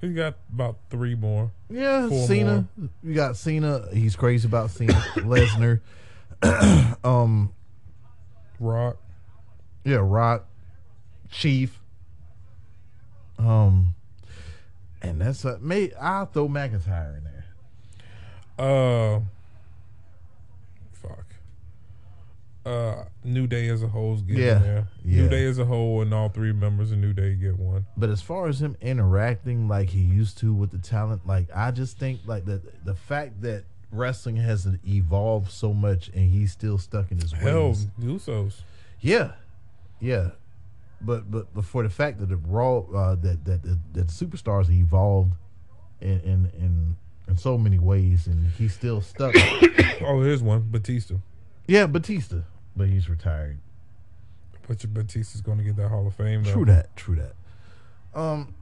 He's got about three more. yeah, Cena. You got Cena. He's crazy about Cena. [COUGHS] Lesnar. [CLEARS THROAT] um, Rock. Yeah, Rock, Chief. Um, and that's a may I'll throw McIntyre in there. Uh, fuck. Uh, New Day as a whole is getting Yeah, there. New. Day as a whole, and all three members of New Day get one. But as far as him interacting like he used to with the talent, like I just think like the the fact that wrestling has evolved so much and he's still stuck in his Hell, ways. Usos. Yeah, yeah. But but but for the fact that the raw uh, that that that, that superstars evolved in in in in so many ways and he's still stuck. [COUGHS] Oh, here's one. Batista. yeah, Batista, but he's retired. But your Batista's going to get that Hall of Fame. Though. True that. True that. Um,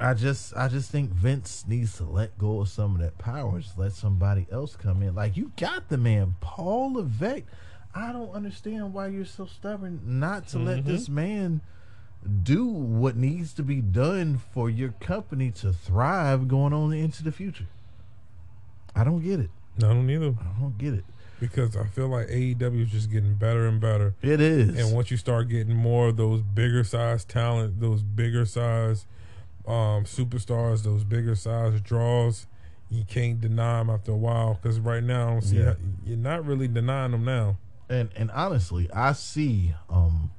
I just I just think Vince needs to let go of some of that power. Just let somebody else come in. Like you got the man, Paul Levesque. I don't understand why you're so stubborn not to let mm-hmm. this man do what needs to be done for your company to thrive going on into the future. I don't get it. No, I don't either. I don't get it. because I feel like AEW is just getting better and better. It is. And once you start getting more of those bigger size talent, those bigger size um, superstars, those bigger size draws, you can't deny them after a while. Because right now, see Yeah. you're not really denying them now. and and honestly, I see um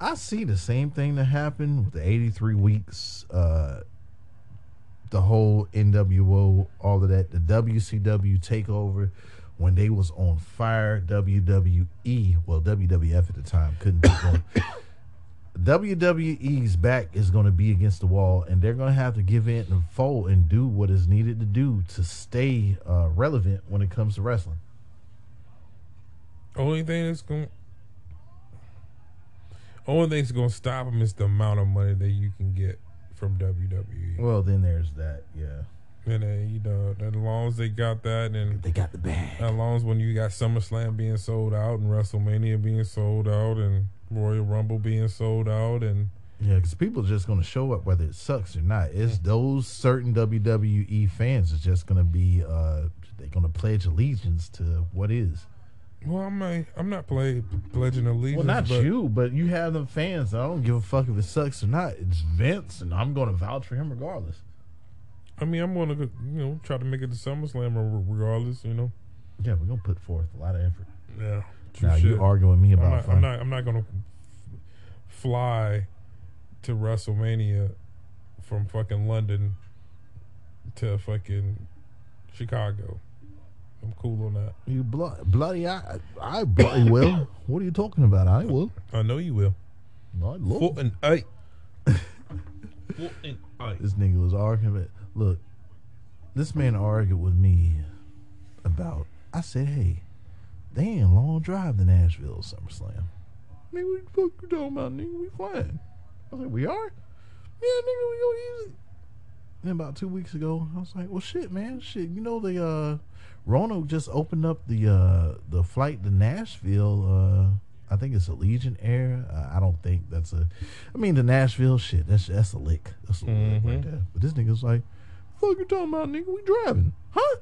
I see the same thing that happened with the 83 weeks uh the whole NWO all of that the WCW takeover when they was on fire WWE well WWF at the time couldn't be [COUGHS] WWE's back is going to be against the wall, and they're going to have to give in and fold and do what is needed to do to stay uh, relevant when it comes to wrestling. Only thing that's going, only thing that's going to stop them is the amount of money that you can get from WWE. Well, then there's that. Yeah, And then you know, as long as they got that, and they got the bag. as long as when you got SummerSlam being sold out and WrestleMania being sold out and Royal Rumble being sold out and Yeah, because people are just going to show up whether it sucks or not. It's those certain WWE fans is just going to be uh they're going to pledge allegiance to what is. well, I'm not, I'm not play, pledging allegiance. Well, not but you, but you have them fans. I don't give a fuck if it sucks or not. It's Vince, and I'm going to vouch for him regardless. I mean, I'm gonna you know try to make it to SummerSlam re- regardless. You know. Yeah, we're going to put forth a lot of effort. Yeah. Now you arguing with me I'm about not, fun. I'm not. I'm not gonna fly to WrestleMania from fucking London to fucking Chicago. I'm cool on that. You blo- bloody, I, I bloody [COUGHS] will. What are you talking about? I will. I know you will. I will. Four and eight. [LAUGHS] Four and eight. This nigga was arguing. Look, this man argued with me about. I said, "Hey, they ain't a long drive to Nashville SummerSlam." Nigga, what the fuck you talking about? Nigga, we flying. I was like, "We are." Yeah, nigga, we gonna use it. Then about two weeks ago, I was like, "Well, shit, man, shit. You know the uh, Roanoke just opened up the uh the flight to Nashville. Uh, I think it's Allegiant Air. Uh, I don't think that's a. I mean, the Nashville shit. That's that's a lick. That's a lick right there. But this nigga's like, "Fuck you talking about, nigga? We driving, huh?"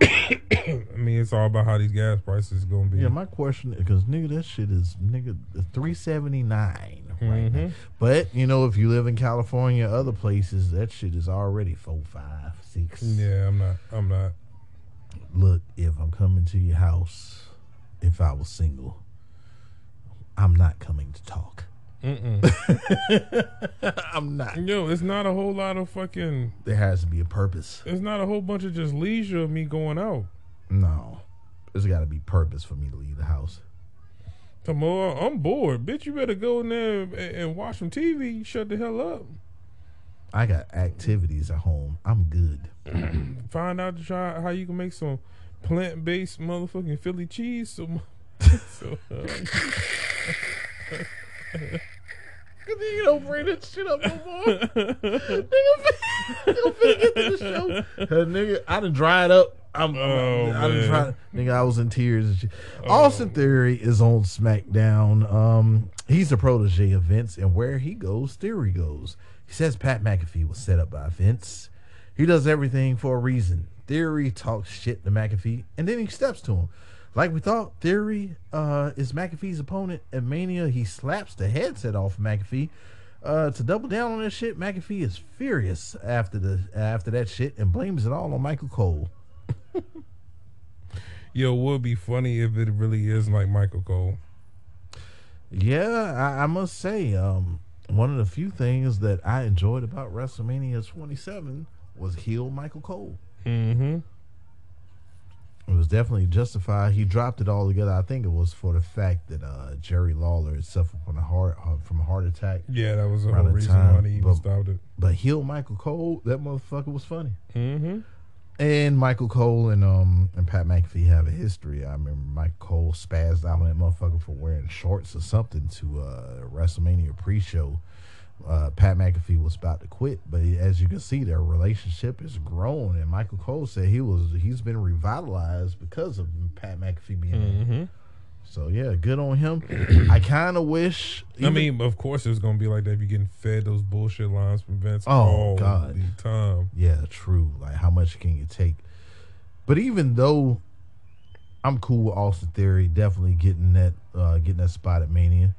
[COUGHS] I mean, it's all about how these gas prices gonna be. Yeah, my question because nigga, that shit is nigga three seventy nine right now. Mhm. But you know, if you live in California, other places, that shit is already four, five, six. yeah, I'm not. I'm not. Look, if I'm coming to your house, if I was single, I'm not coming to talk. Mm-mm. [LAUGHS] I'm not. Yo, it's not a whole lot of fucking. There has to be a purpose. It's not a whole bunch of just leisure of me going out. No, there's got to be purpose for me to leave the house. Tomorrow, I'm bored. Bitch, you better go in there and, and watch some TV. Shut the hell up. I got activities at home. I'm good. [CLEARS THROAT] Find out to try how you can make some plant based motherfucking Philly cheese. So, [LAUGHS] so uh, You don't bring that shit up no more. nigga, nigga finna get to the show. [LAUGHS] Nigga, I done dried up. I'm, Oh, I done man. tried. Nigga, I was in tears and shit. Austin Theory is on SmackDown. Um, he's a protege of Vince, and where he goes, Theory goes. He says Pat McAfee was set up by Vince. He does everything for a reason. Theory talks shit to McAfee, and then he steps to him. Like we thought, Theory uh, is McAfee's opponent at Mania. He slaps the headset off of McAfee. Uh, to double down on that shit, McAfee is furious after the after that shit and blames it all on Michael Cole. [LAUGHS] yo, would be funny if it really is like Michael Cole. Yeah, I, I must say, um, one of the few things that I enjoyed about WrestleMania 27 was heel Michael Cole. Mm-hmm. It was definitely justified. He dropped it all together. I think it was for the fact that uh, Jerry Lawler suffered from a heart uh, from a heart attack. Yeah, that was the whole reason time, why he even but- stopped it. But heel Michael Cole, that motherfucker was funny. Mm-hmm. And Michael Cole and um and Pat McAfee have a history. I remember Michael Cole spazzed out on that motherfucker for wearing shorts or something to uh WrestleMania pre-show. Uh, Pat McAfee was about to quit, but as you can see, their relationship has grown. And Michael Cole said he was he's been revitalized because of Pat McAfee being there. Mm-hmm. So yeah, good on him. I kind of wish. I mean, of course, it's gonna be like that if you're getting fed those bullshit lines from Vince Oh, all God. the time. Yeah, true. Like, how much can you take? But even though I'm cool with Austin Theory, definitely getting that uh, getting that spot at Mania.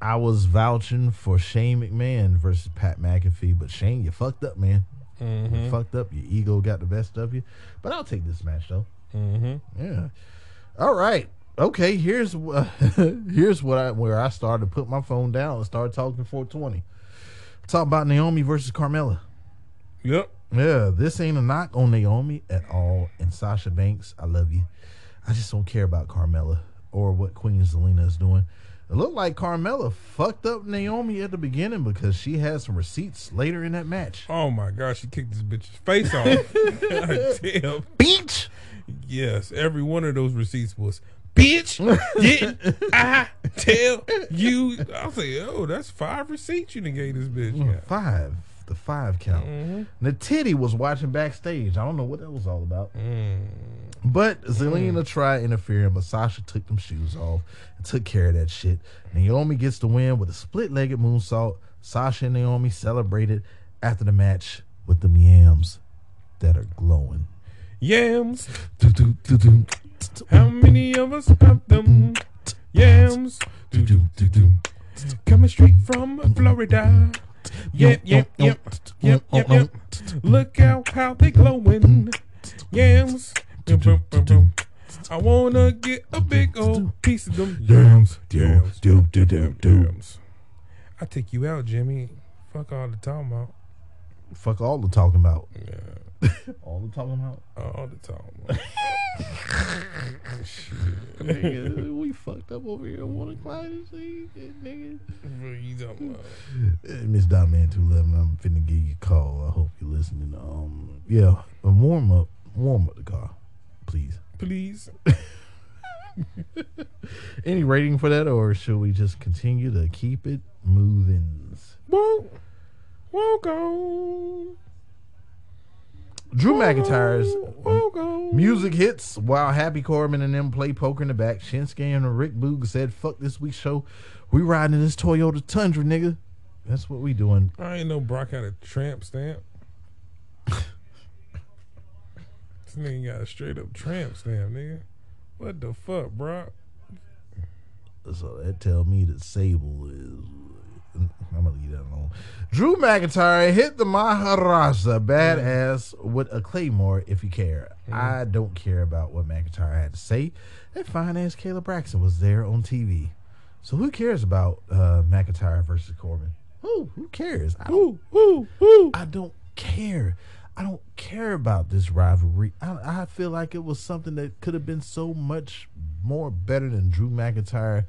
I was vouching for Shane McMahon versus Pat McAfee, but Shane, you fucked up, man. You fucked up. Your ego got the best of you. But I'll take this match though. Mm-hmm. Yeah. All right. Okay. Here's wh- [LAUGHS] here's what I where I started to put my phone down and start talking 420. Talk about Naomi versus Carmella. Yep. Yeah, this ain't a knock on Naomi at all. And Sasha Banks, I love you. I just don't care about Carmella or what Queen Zelina is doing. It looked like Carmella fucked up Naomi at the beginning because she had some receipts later in that match. Oh my gosh, she kicked this bitch's face off. [LAUGHS] God damn. Bitch. Yes, every one of those receipts was, bitch, didn't I tell you? I was like, oh, that's five receipts you done gave this bitch. Yeah. Five. The five count. Mm-hmm. Titty was watching backstage. I don't know what that was all about. Mm. But Zelina mm. tried interfering, but Sasha took them shoes off and took care of that shit. Naomi gets the win with a split legged moonsault. Sasha and Naomi celebrated after the match with the yams that are glowing. Yams. How many of us have them? Yams. Coming straight from Florida. Yep, yep, yep, yep, yep, yep. Look out how they glowing. Yams. I wanna get a big old piece of them yams. Yams. Yams. I take you out, Jimmy. Fuck all the talking about. Fuck all the talking about. all the talking about. All the talking about. [LAUGHS] nigga, we fucked up over here one o'clock nigga. What you talking about? Uh, Miss Diamond two eleven, I'm finna give you a call. I hope you're listening. Um, yeah, a warm up, warm up the car, please. Please. [LAUGHS] Any rating for that, or should we just continue to keep it moving? Won't. Won't go. Drew McIntyre's music hits while Happy Corbin and them play poker in the back. Shinsuke and Rick Boog said, "Fuck this week's show. We riding in this Toyota Tundra, nigga. That's what we doing." I ain't know Brock had a tramp stamp. [LAUGHS] this nigga got a straight up tramp stamp, nigga. What the fuck, bro? So that tell me that Sable is. I'm gonna leave that alone. Drew McIntyre hit the Maharaja badass with a claymore. If you care, I don't care about what McIntyre had to say. That fine ass Kayla Braxton was there on TV. So who cares about uh, McIntyre versus Corbin? Who? Who cares? I don't, Woo, woo. I don't care. I don't care about this rivalry. I, I feel like it was something that could have been so much more better than Drew McIntyre.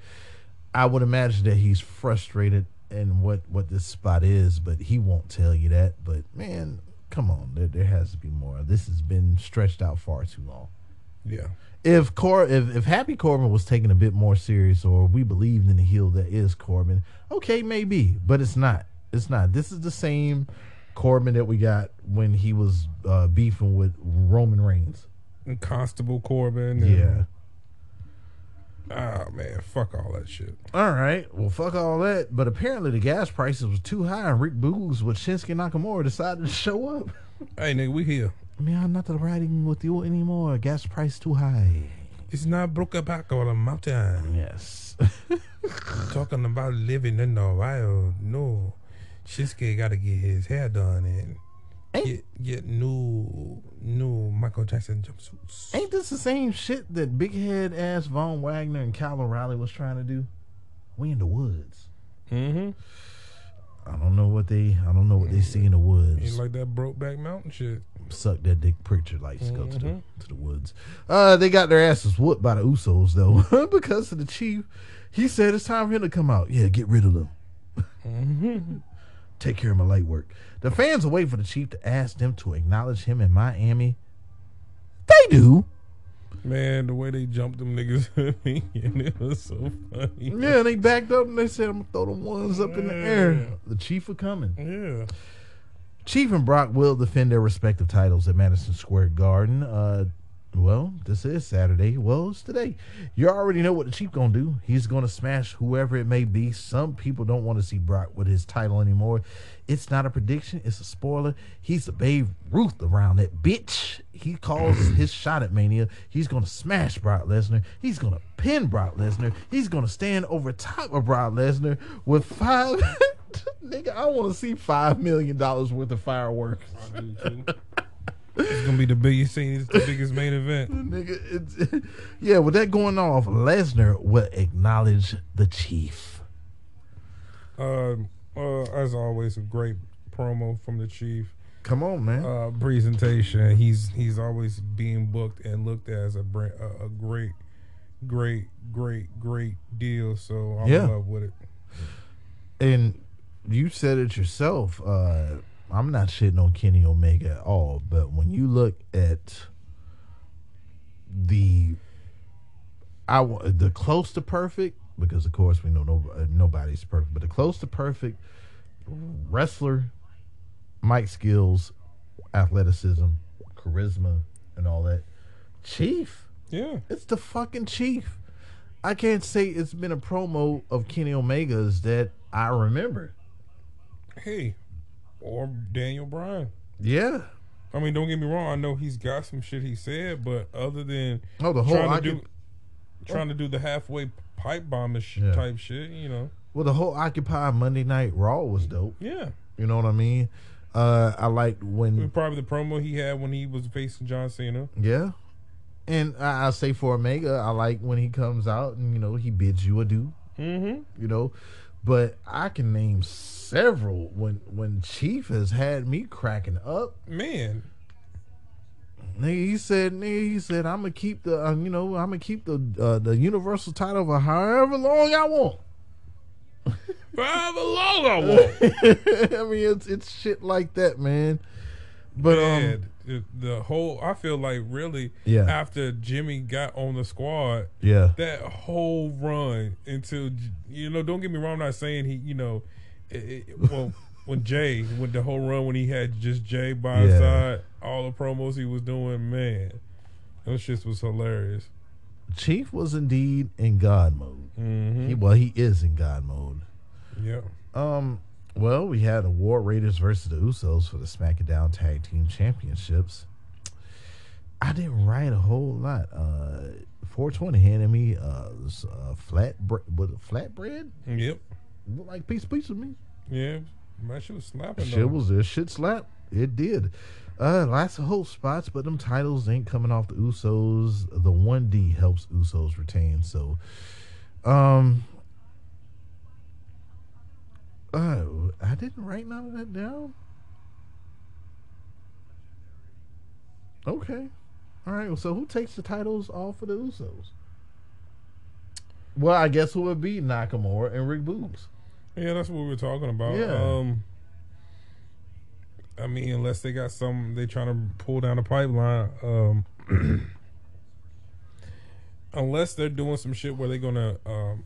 I would imagine that he's frustrated in what what this spot is, but he won't tell you that. But man, come on, there, there has to be more. This has been stretched out far too long. Yeah. If Cor if, if Happy Corbin was taken a bit more serious, or we believed in the heel that is Corbin, okay, maybe, but it's not. It's not. This is the same Corbin that we got when he was uh, beefing with Roman Reigns. And Constable Corbin. And, Yeah. Ah, man. Fuck all that shit. All right. Well, fuck all that. But apparently the gas prices was too high, and Rick Boogs with Shinsuke Nakamura decided to show up. Hey, nigga, we here. I mean, I'm not riding with you anymore. Gas price too high. It's not broke back on a mountain. Yes. [LAUGHS] Talking about living in the wild. No. Shinsuke got to get his hair done and get get new new Michael Jackson jumpsuits. Ain't this the same shit that big head ass Von Wagner and Kyle O'Reilly was trying to do? We in the woods. Mm-hmm. I don't know what they. I don't know what they see in the Ain't woods. like that Brokeback Mountain shit. Suck that dick, preacher lights. Go to the to the woods. Uh, they got their asses whooped by the Usos though [LAUGHS] because of the chief. He said it's time for him to come out. Yeah, get rid of them. Take care of my light work. The fans are waiting for the chief to ask them to acknowledge him in Miami. They do. Man, the way they jumped them niggas, [LAUGHS] and it was so funny. Yeah, they backed up and they said, I'm gonna throw the ones up in the air. The Chief are coming. Yeah. Chief and Brock will defend their respective titles at Madison Square Garden. Uh, Well, this is Saturday. Well, it's today. You already know what the Chief gonna do. He's gonna smash whoever it may be. Some people don't want to see Brock with his title anymore. It's not a prediction. It's a spoiler. He's the Babe Ruth around that bitch. He calls [CLEARS THROAT] his shot at Mania. He's gonna smash Brock Lesnar. He's gonna pin Brock Lesnar. He's gonna stand over top of Brock Lesnar with five. [LAUGHS] Nigga, I want to see five million dollars worth of fireworks. [LAUGHS] I do too. it's gonna be the biggest scene. It's the biggest main event. [LAUGHS] Nigga, [LAUGHS] yeah, with that going off, Lesnar will acknowledge the chief. Uh, uh, as always, a great promo from the chief. Come on, man. Uh, presentation. He's he's always being booked and looked at as a bra- a, a great, great, great, great deal. So I'm Yeah. in love with it. and you said it yourself. Uh, I'm not shitting on Kenny Omega at all, but when you look at the, I the close to perfect, because of course we know no, uh, nobody's perfect, but the close to perfect wrestler, Mike skills, athleticism, charisma, and all that. Chief. Yeah. It's the fucking chief. I can't say it's been a promo of Kenny Omega's that I remember. Hey, or Daniel Bryan. Yeah. I mean, don't get me wrong. I know he's got some shit he said, but other than Oh, the whole trying to do trying to do the halfway pipe bomb sh- Yeah. type shit, you know. well, the whole Occupy Monday Night Raw was dope. Yeah. You know what I mean? Uh, I liked when Probably the promo he had when he was facing John Cena. yeah, and I, I say for Omega, I like when he comes out and you know he bids you adieu. Mm-hmm. You know, but I can name several when when Chief has had me cracking up. Man, he said, he said, I'm gonna keep the, uh, you know, I'm gonna keep the uh, the universal title for however long I want. [LAUGHS] for however long I want. [LAUGHS] I mean, it's it's shit like that, man. But um, Man, the, the whole I feel like really Yeah. after Jimmy got on the squad, yeah, that whole run until you know, don't get me wrong, I'm not saying he, you know, it, it, well. When Jay, when the whole run, when he had just Jay by his Yeah. side, all the promos he was doing, man, those shits was hilarious. Chief was indeed in God mode. Mm-hmm. He, well, he is in God mode. Yeah, Um, well, we had the War Raiders versus the Usos for the SmackDown Tag Team Championships. I didn't write a whole lot. Uh, 420 handed me uh, s- uh flat bre- with a flatbread. yep, like a piece of me. yeah. Man, she was slapping. Shit was there. Shit slap. It did. Uh, lots of hope spots, but them titles ain't coming off the Usos. The one D helps Usos retain. So, um, uh, I didn't write none of that down. Okay, all right. So who takes the titles off of the Usos? Well, I guess who would be Nakamura and Rick Boogs. Yeah, that's what we were talking about. Yeah. Um, I mean, unless they got some, they trying to pull down the pipeline. Um, [CLEARS THROAT] unless they're doing some shit where they're gonna um,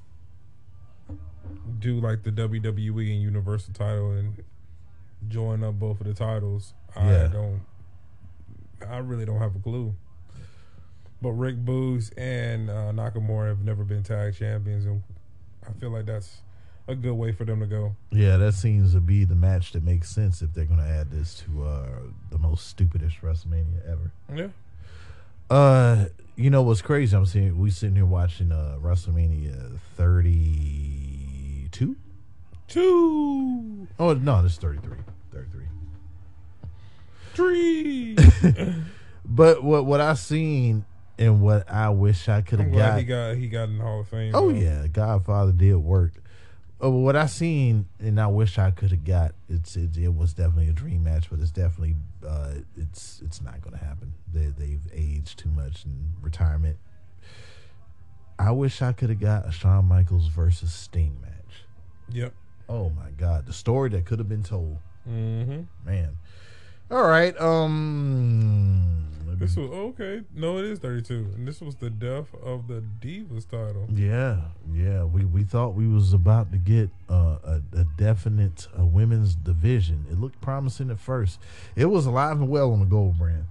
do like the WWE and Universal title and join up both of the titles. Yeah. I don't. I really don't have a clue. But Rick Boogs and uh, Nakamura have never been tag champions, and I feel like that's a good way for them to go. Yeah, that seems to be the match that makes sense if they're going to add this to uh, the most stupidest WrestleMania ever. Yeah. Uh, you know what's crazy? I'm seeing we sitting here watching uh, WrestleMania 32. Two, Oh no, this is 33. 33. three. [LAUGHS] But what what I seen and what I wish I could have got. he got he got in the Hall of Fame. Oh though. yeah, Godfather did work. Uh, what I seen and I wish I could have got it's it, it was definitely a dream match, but it's definitely uh, it's it's not going to happen. They they've aged too much in retirement. I wish I could have got a Shawn Michaels versus Sting match. Yep. Oh my God, the story that could have been told, Mm-hmm. man. All right, um, This was okay. No, it is 32, and this was the death of the Divas title. Yeah, yeah. We we thought we was about to get uh, a, a definite uh, women's division. It looked promising at first. It was alive and well on the gold brand.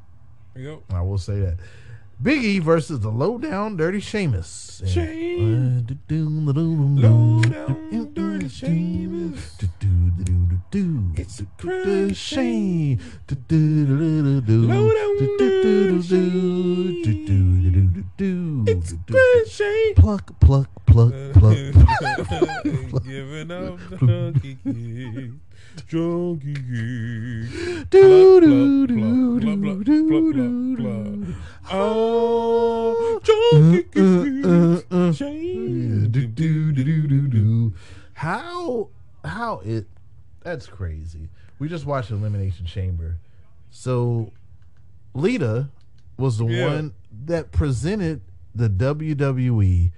Yep. I will say that. Biggie versus the low down dirty Sheamus. And- Shame. Do-do, do-do, Low down dirty Sheamus. It's a shame. Low down dirty It's a shame. Pluck, pluck, pluck, pluck. [LAUGHS] Giving up [LAUGHS] junkie kid. Junkie kid. Do, do, do, do, do, do. Oh, junkie Uh, uh, kid. uh. Do, do, do, do, do. How how it that's crazy. We just watched Elimination Chamber. So Lita was the Yeah. one that presented the WWE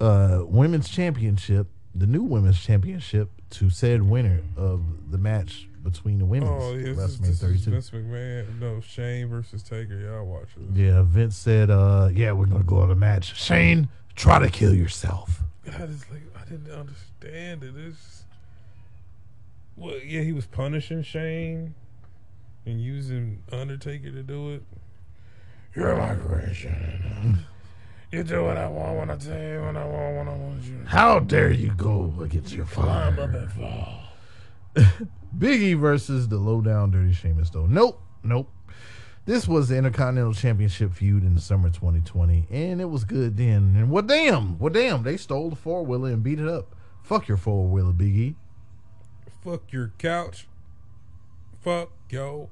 uh women's championship, the new women's championship to said winner of the match between the women's Oh, is, WrestleMania this is 32. Vince McMahon. No, Shane versus Taker. Y'all watch this. Yeah, Vince said, uh, yeah, we're gonna go on a match. Shane, try to kill yourself. God, it's like I didn't understand it. It's well, yeah, he was punishing Shane and using Undertaker to do it. You're my creation. You do what I want when I tell you when I want when I want you. How dare you go against your Climb up father? and fall. [LAUGHS] Biggie versus the low down dirty Sheamus though. Nope, nope. This was the Intercontinental Championship feud in the summer 2020, and it was good then. And what damn, what damn, they stole the four wheeler and beat it up. Fuck your four wheeler, Biggie. Fuck your couch. Fuck yo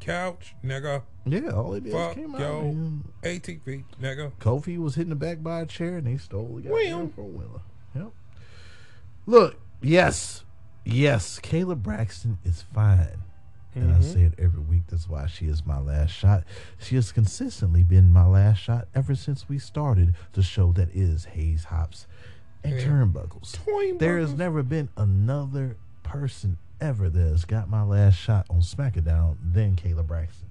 couch, nigga. Yeah, all he did Fuck came out. yo man. ATV, nigga. Kofi was hitting the back by a chair, and they stole the goddamn four wheeler. Yep. Look, yes, yes, Kayla Braxton is fine. And I mm-hmm. say it every week. That's why she is my last shot. She has consistently been my last shot ever since we started the show that is Hayes Hops and Yeah. Turnbuckles. There has never been another person ever that has got my last shot on SmackDown than Kayla Braxton.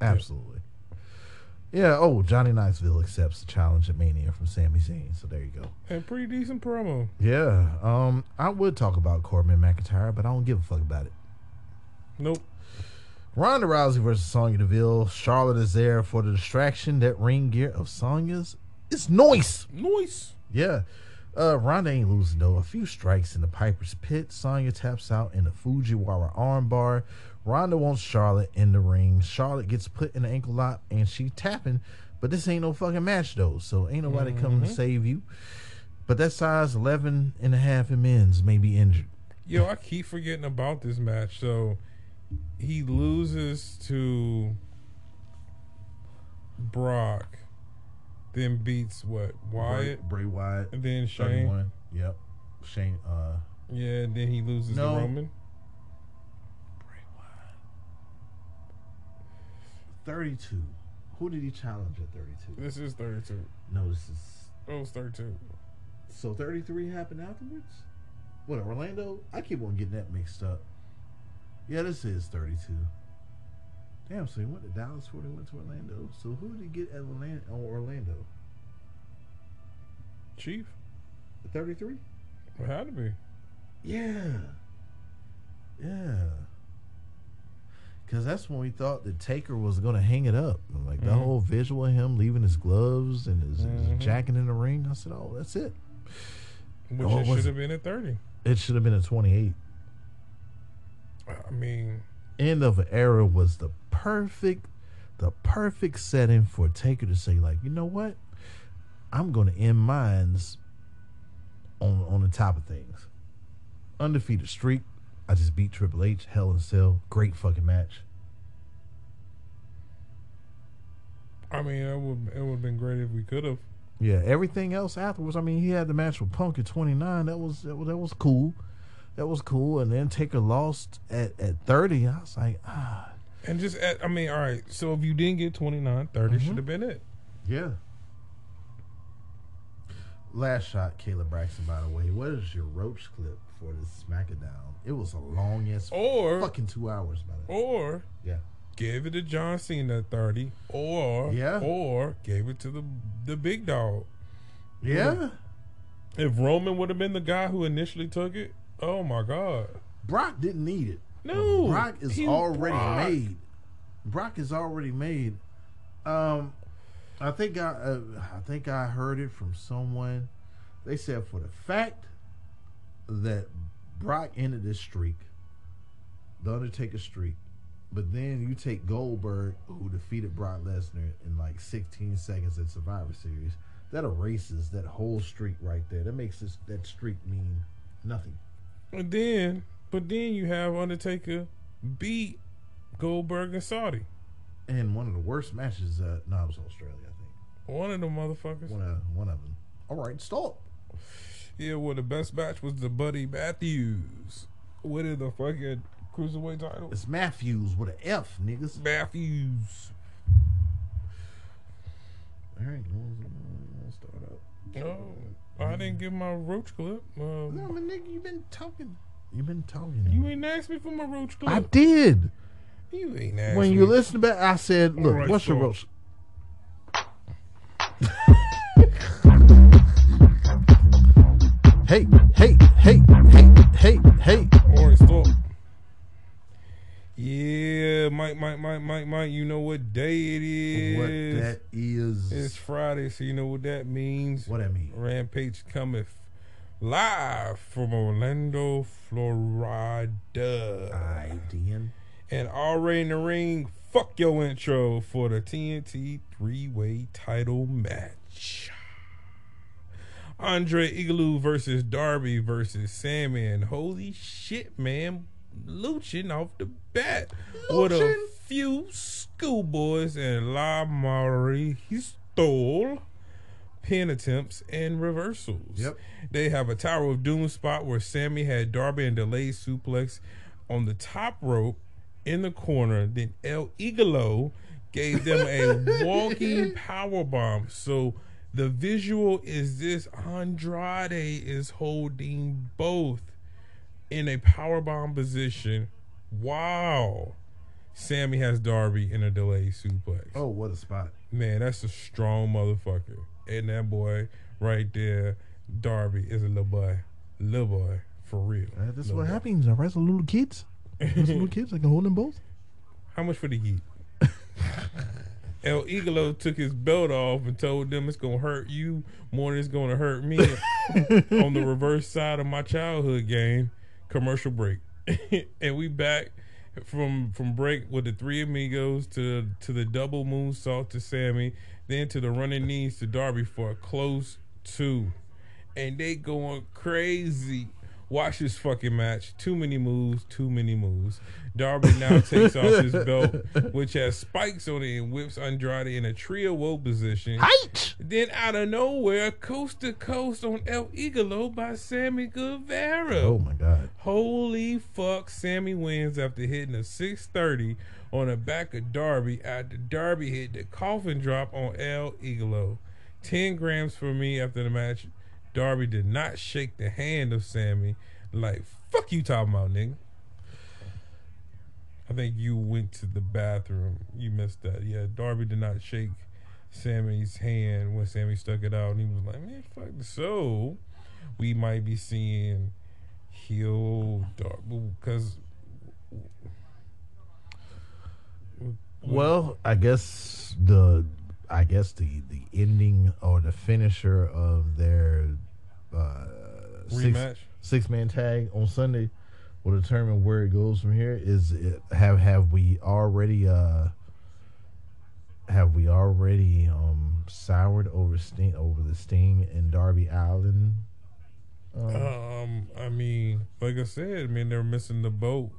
Absolutely. Yeah. Oh, Johnny Knoxville accepts the challenge at Mania from Sami Zayn. So there you go. And pretty decent promo. Yeah. Um, I would talk about Corbin McIntyre, but I don't give a fuck about it. Nope. Ronda Rousey versus Sonya Deville. Charlotte is there for the distraction. That ring gear of Sonya's is noise. Noise. Yeah. Uh, Ronda ain't losing though. A few strikes in the Piper's Pit. Sonya taps out in the Fujiwara armbar. Ronda wants Charlotte in the ring. Charlotte gets put in the ankle lock and she tapping, but this ain't no fucking match though. So ain't nobody coming to save you. But that size 11 and a half in men's may be injured. Yo, I keep forgetting about this match. So he loses to Brock, then beats what Wyatt, Bray, Bray Wyatt. and then Shane. 31. Yep. Shane, uh, Yeah, and then he loses No. to Roman. Bray Wyatt. 32. Who did he challenge at 32? This is thirty-two. No, this is. Oh, it's thirty-two. So 33 happened afterwards? What, Orlando? I keep on getting that mixed up. Yeah, this is 32. Damn, so he went to Dallas before he went to Orlando. So who did he get at Orlando? Oh, Orlando? Chief. 33? It had to be. Yeah. Yeah. Because that's when we thought that Taker was going to hang it up. Like the Mhm. whole visual of him leaving his gloves and his, Mhm. his jacket in the ring. I said, oh, that's it. Which Oh, it should have been at thirty. It should have been a 28. I mean, End of an era was the perfect, the perfect setting for Taker to say, like, you know what? I'm going to end mines on on the top of things. Undefeated streak. I just beat Triple H, Hell in Cell. Great fucking match. I mean, it would it would have been great if we could have. Yeah, everything else afterwards. I mean, he had the match with Punk at 29. That was that was, that was cool. That was cool. And then Taker lost at, at 30. I was like, ah, And just, at, I mean, all right. So if you didn't get 29, 30 Mm-hmm. should have been it. yeah. Last shot, Kayla Braxton. By the way, what is your roach clip for this SmackDown? It was a long ass, Or fucking two hours. By the way, or yeah. give it to John Cena at 30, or Yeah. or gave it to the the big dog. Yeah, If Roman would have been the guy who initially took it, oh my god. Brock didn't need it. No, Brock is already Brock. made. Brock is already made Um, I think I, uh, I think I heard it from someone. They said for the fact that Brock ended this streak, the Undertaker streak, but then you take Goldberg, who defeated Brock Lesnar in like 16 seconds at Survivor Series, that erases that whole streak right there. That makes this that streak mean nothing. And then, but then you have Undertaker beat Goldberg and Saudi. And one of the worst matches. Uh, no, it was Australia, I think. One of them motherfuckers. One of one of them. All right, stop. Yeah, well, the best match was the Buddy Matthews. What is the fucking cruiserweight title? It's Matthews with an F, niggas. Matthews. All right, let's start up. Oh, I didn't give my roach clip. No, Um, but nigga, you been talking. You been talking. you ain't asked me for my roach clip. I did. You ain't asked When you listen back, I said, "Look, right, what's your so- roast?" hey, hey, hey, hey, hey, hey. All right, stop. Yeah, Mike, Mike, Mike, Mike, Mike. You know what day it is? What that is? It's Friday, so you know what that means. what that mean? Rampage cometh live from Orlando, Florida. I did. And already in the ring, fuck your intro for the TNT three way title match. Andrade El Idolo versus Darby versus Sandman. Holy shit, man. Luchin off the bat. With a few schoolboys and La Marie He stole pin attempts and reversals. Yep. They have a Tower of Doom spot where Sammy had Darby and delayed suplex on the top rope in the corner. Then El Idolo gave them a walking [LAUGHS] power bomb. So the visual is this Andrade is holding both in a power bomb position. Wow. Sammy has Darby in a delayed suplex. Oh, what a spot! Man, that's a strong motherfucker. And that boy right there, Darby, is a little boy. Little boy. For real. Uh, this is what boy. happens. I wrestle little kids. Wrestle little kids. I can hold them both. How much for the heat? [LAUGHS] El Idolo took his belt off and told them it's gonna hurt you more than it's gonna hurt me [LAUGHS] on the reverse side of my childhood game. Commercial break, [LAUGHS] and we back from from break with the three amigos to to the double moonsault to Sammy, then to the running knees to Darby for a close two, and they going crazy. Watch this fucking match. Too many moves, too many moves. Darby now [LAUGHS] takes off his belt, which has spikes on it, and whips Andrade in a Tree of Woe position. Height. Then out of nowhere, coast to coast on El Idolo by Sammy Guevara. Oh my God. Holy fuck, Sammy wins after hitting a 630 on the back of Darby after Darby hit the coffin drop on El Idolo. 10 grams for me after the match. Darby did not shake the hand of Sammy. Like, fuck you talking about, nigga. I think you went to the bathroom. You missed that. Yeah, Darby did not shake Sammy's hand when Sammy stuck it out. And he was like, man, fuck. So, we might be seeing heel Darby. Because. Well, I guess the I guess the the ending or the finisher of their uh, six Rematch? six man tag on Sunday will determine where it goes from here. Is it, have have we already uh have we already um soured over Sting over the Sting and Darby Allin? Um, I mean, like I said, I mean they're missing the boat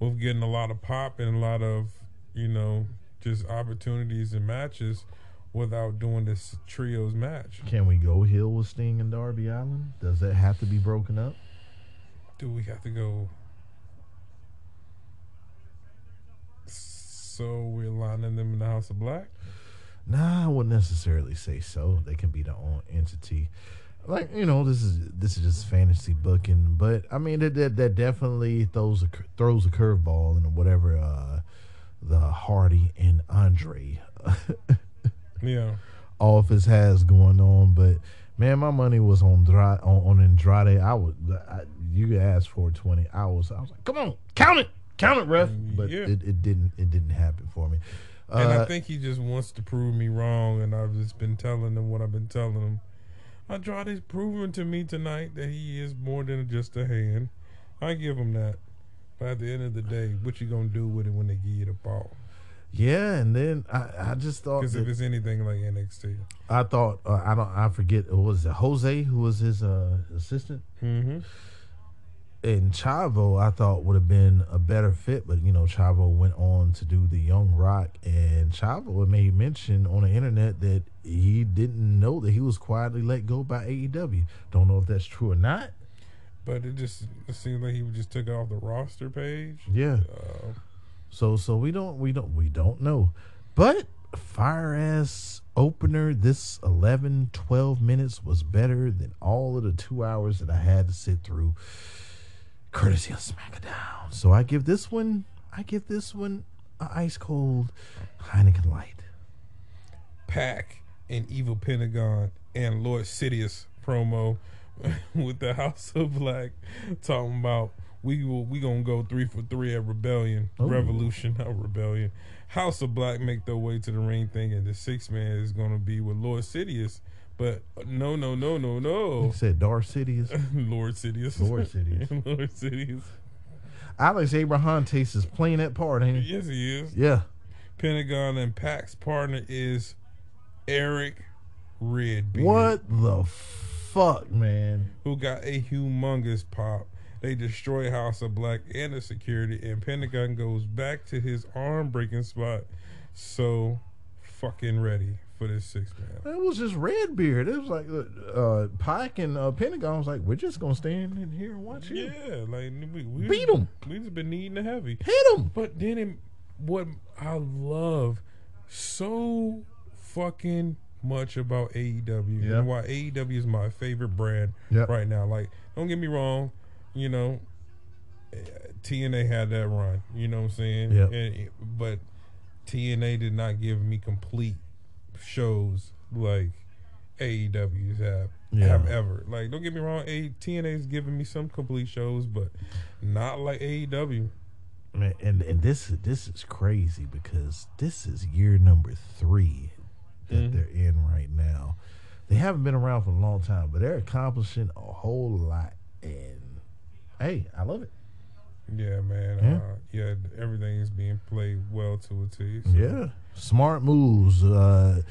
with getting a lot of pop and a lot of you know just opportunities and matches without doing this trios match. Can we go heel with Sting and Darby Allin? Does that have to be broken up? Do we have to go? So we're lining them in the House of Black. Nah, I wouldn't necessarily say so. They can be their own entity. Like you know, this is this is just fantasy booking, but I mean that that, that definitely throws a throws a curveball in whatever uh, the Hardy and Andre [LAUGHS] Yeah. office has going on. But man, my money was on Dra- on, on Andrade. I was I, you asked for twenty. I was I was like, come on, count it, count it, ref. But Yeah. it, it didn't it didn't happen for me. And I Uh, think he just wants to prove me wrong, and I've just been telling him what I've been telling him. Andrade's proven to me tonight that he is more than just a hand. I give him that. But at the end of the day, what you gonna do with it when they give you the ball? Yeah, and then I, I just thought Because if it's anything like NXT, I thought uh, I don't I forget it was it Jose who was his uh, assistant mm-hmm. and Chavo I thought would have been a better fit, but you know Chavo went on to do the Young Rock, and Chavo made mention on the internet that he didn't know that he was quietly let go by AEW. Don't know if that's true or not. but it just it seems like he just took it off the roster page. Yeah. Uh, So so we don't we don't we don't know. But fire ass opener this 11 12 minutes was better than all of the 2 hours that I had to sit through courtesy of SmackDown. So I give this one I give this one a ice cold Heineken light. Pac and Evil Pentagon and Lord Sidious promo [LAUGHS] with the House of Black talking about we will we gonna go three for three at Rebellion, Ooh. Revolution, not Rebellion. House of Black make their way to the ring thinking the six man is gonna be with Lord Sidious, but no no no no no. He said Darth Sidious. [LAUGHS] Lord Sidious. Lord Sidious. [LAUGHS] Lord Sidious. Alex Abrahantes is playing that part, ain't he? Yes he is. Yeah. Pentagon and Pac's partner is Erick Redbeard. What the fuck, man? who got a humongous pop. They destroy House of Black and the security, and Pentagon goes back to his arm breaking spot. So fucking ready for this six man. It was just red beard. It was like uh, Pike and uh, Pentagon was like, we're just gonna stand in here and watch you Yeah, like we, we Beat 'em. We just been needing the heavy. hit him. But then it, what I love so fucking much about AEW Yeah. and why AEW is my favorite brand Yep. right now. Like, don't get me wrong, you know, TNA had that run. You know what I'm saying? Yep. And but TNA did not give me complete shows like AEW's have Yeah. have ever. Like, don't get me wrong, A TNA's giving me some complete shows, but not like AEW. Man, and and this this is crazy because this is year number three that Mhm. they're in right now. They haven't been around for a long time, but they're accomplishing a whole lot. And hey, I love it. Yeah, man. Yeah. Uh, yeah, everything is being played well to a T. so- Yeah, smart moves. Uh,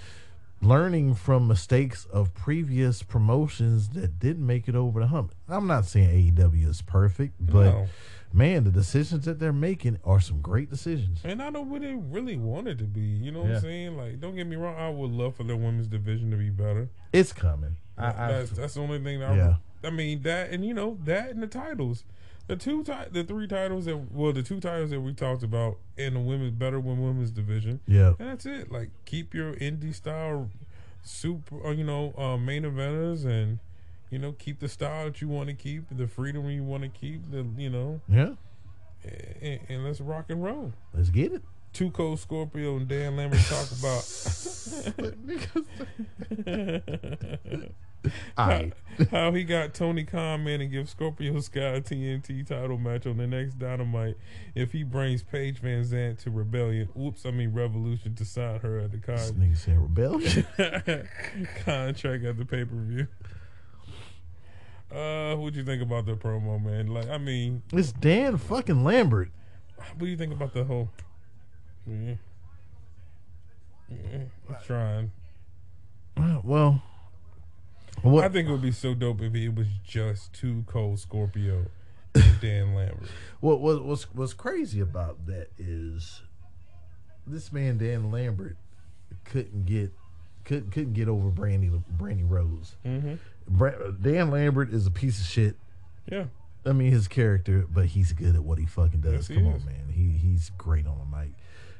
learning from mistakes of previous promotions that didn't make it over the hump. I'm not saying AEW is perfect, but No. man, the decisions that they're making are some great decisions. And I know what they really wanted to be. You know what Yeah. I'm saying? Like, don't get me wrong. I would love for the women's division to be better. It's coming. I, I, that's, that's the only thing that Yeah. I, mean that, and you know that, and the titles, the two, ti- the three titles that, well, the two titles that we talked about in the women's better when women's division. yeah, And that's it. Like keep your indie style super, uh, you know, uh, main eventers, and you know, keep the style that you want to keep, the freedom you want to keep, the you know, yeah. and, and let's rock and roll. Let's get it. Two Cold Scorpio and Dan Lambert talk about [LAUGHS] [LAUGHS] [LAUGHS] All right. [LAUGHS] how he got Tony Khan man and give Scorpio Sky a TNT title match on the next Dynamite if he brings Paige VanZant to Rebellion. Oops, I mean Revolution to sign her at the contract. This nigga said rebellion. [LAUGHS] contract at the pay per view. Uh, what you think about the promo, man? Like, I mean, it's Dan fucking Lambert. what do you think about the whole? Yeah. Yeah, I'm trying. Uh, Well, I think it would be so dope if it was just two cold Scorpio and [LAUGHS] Dan Lambert. What what what's what's crazy about that is this man Dan Lambert couldn't get couldn't couldn't get over Brandi Brandi Rhodes. Mm-hmm. Bra- Dan Lambert is a piece of shit. Yeah. I mean his character, but he's good at what he fucking does. Yes, Come is. on, man. He he's great on the mic.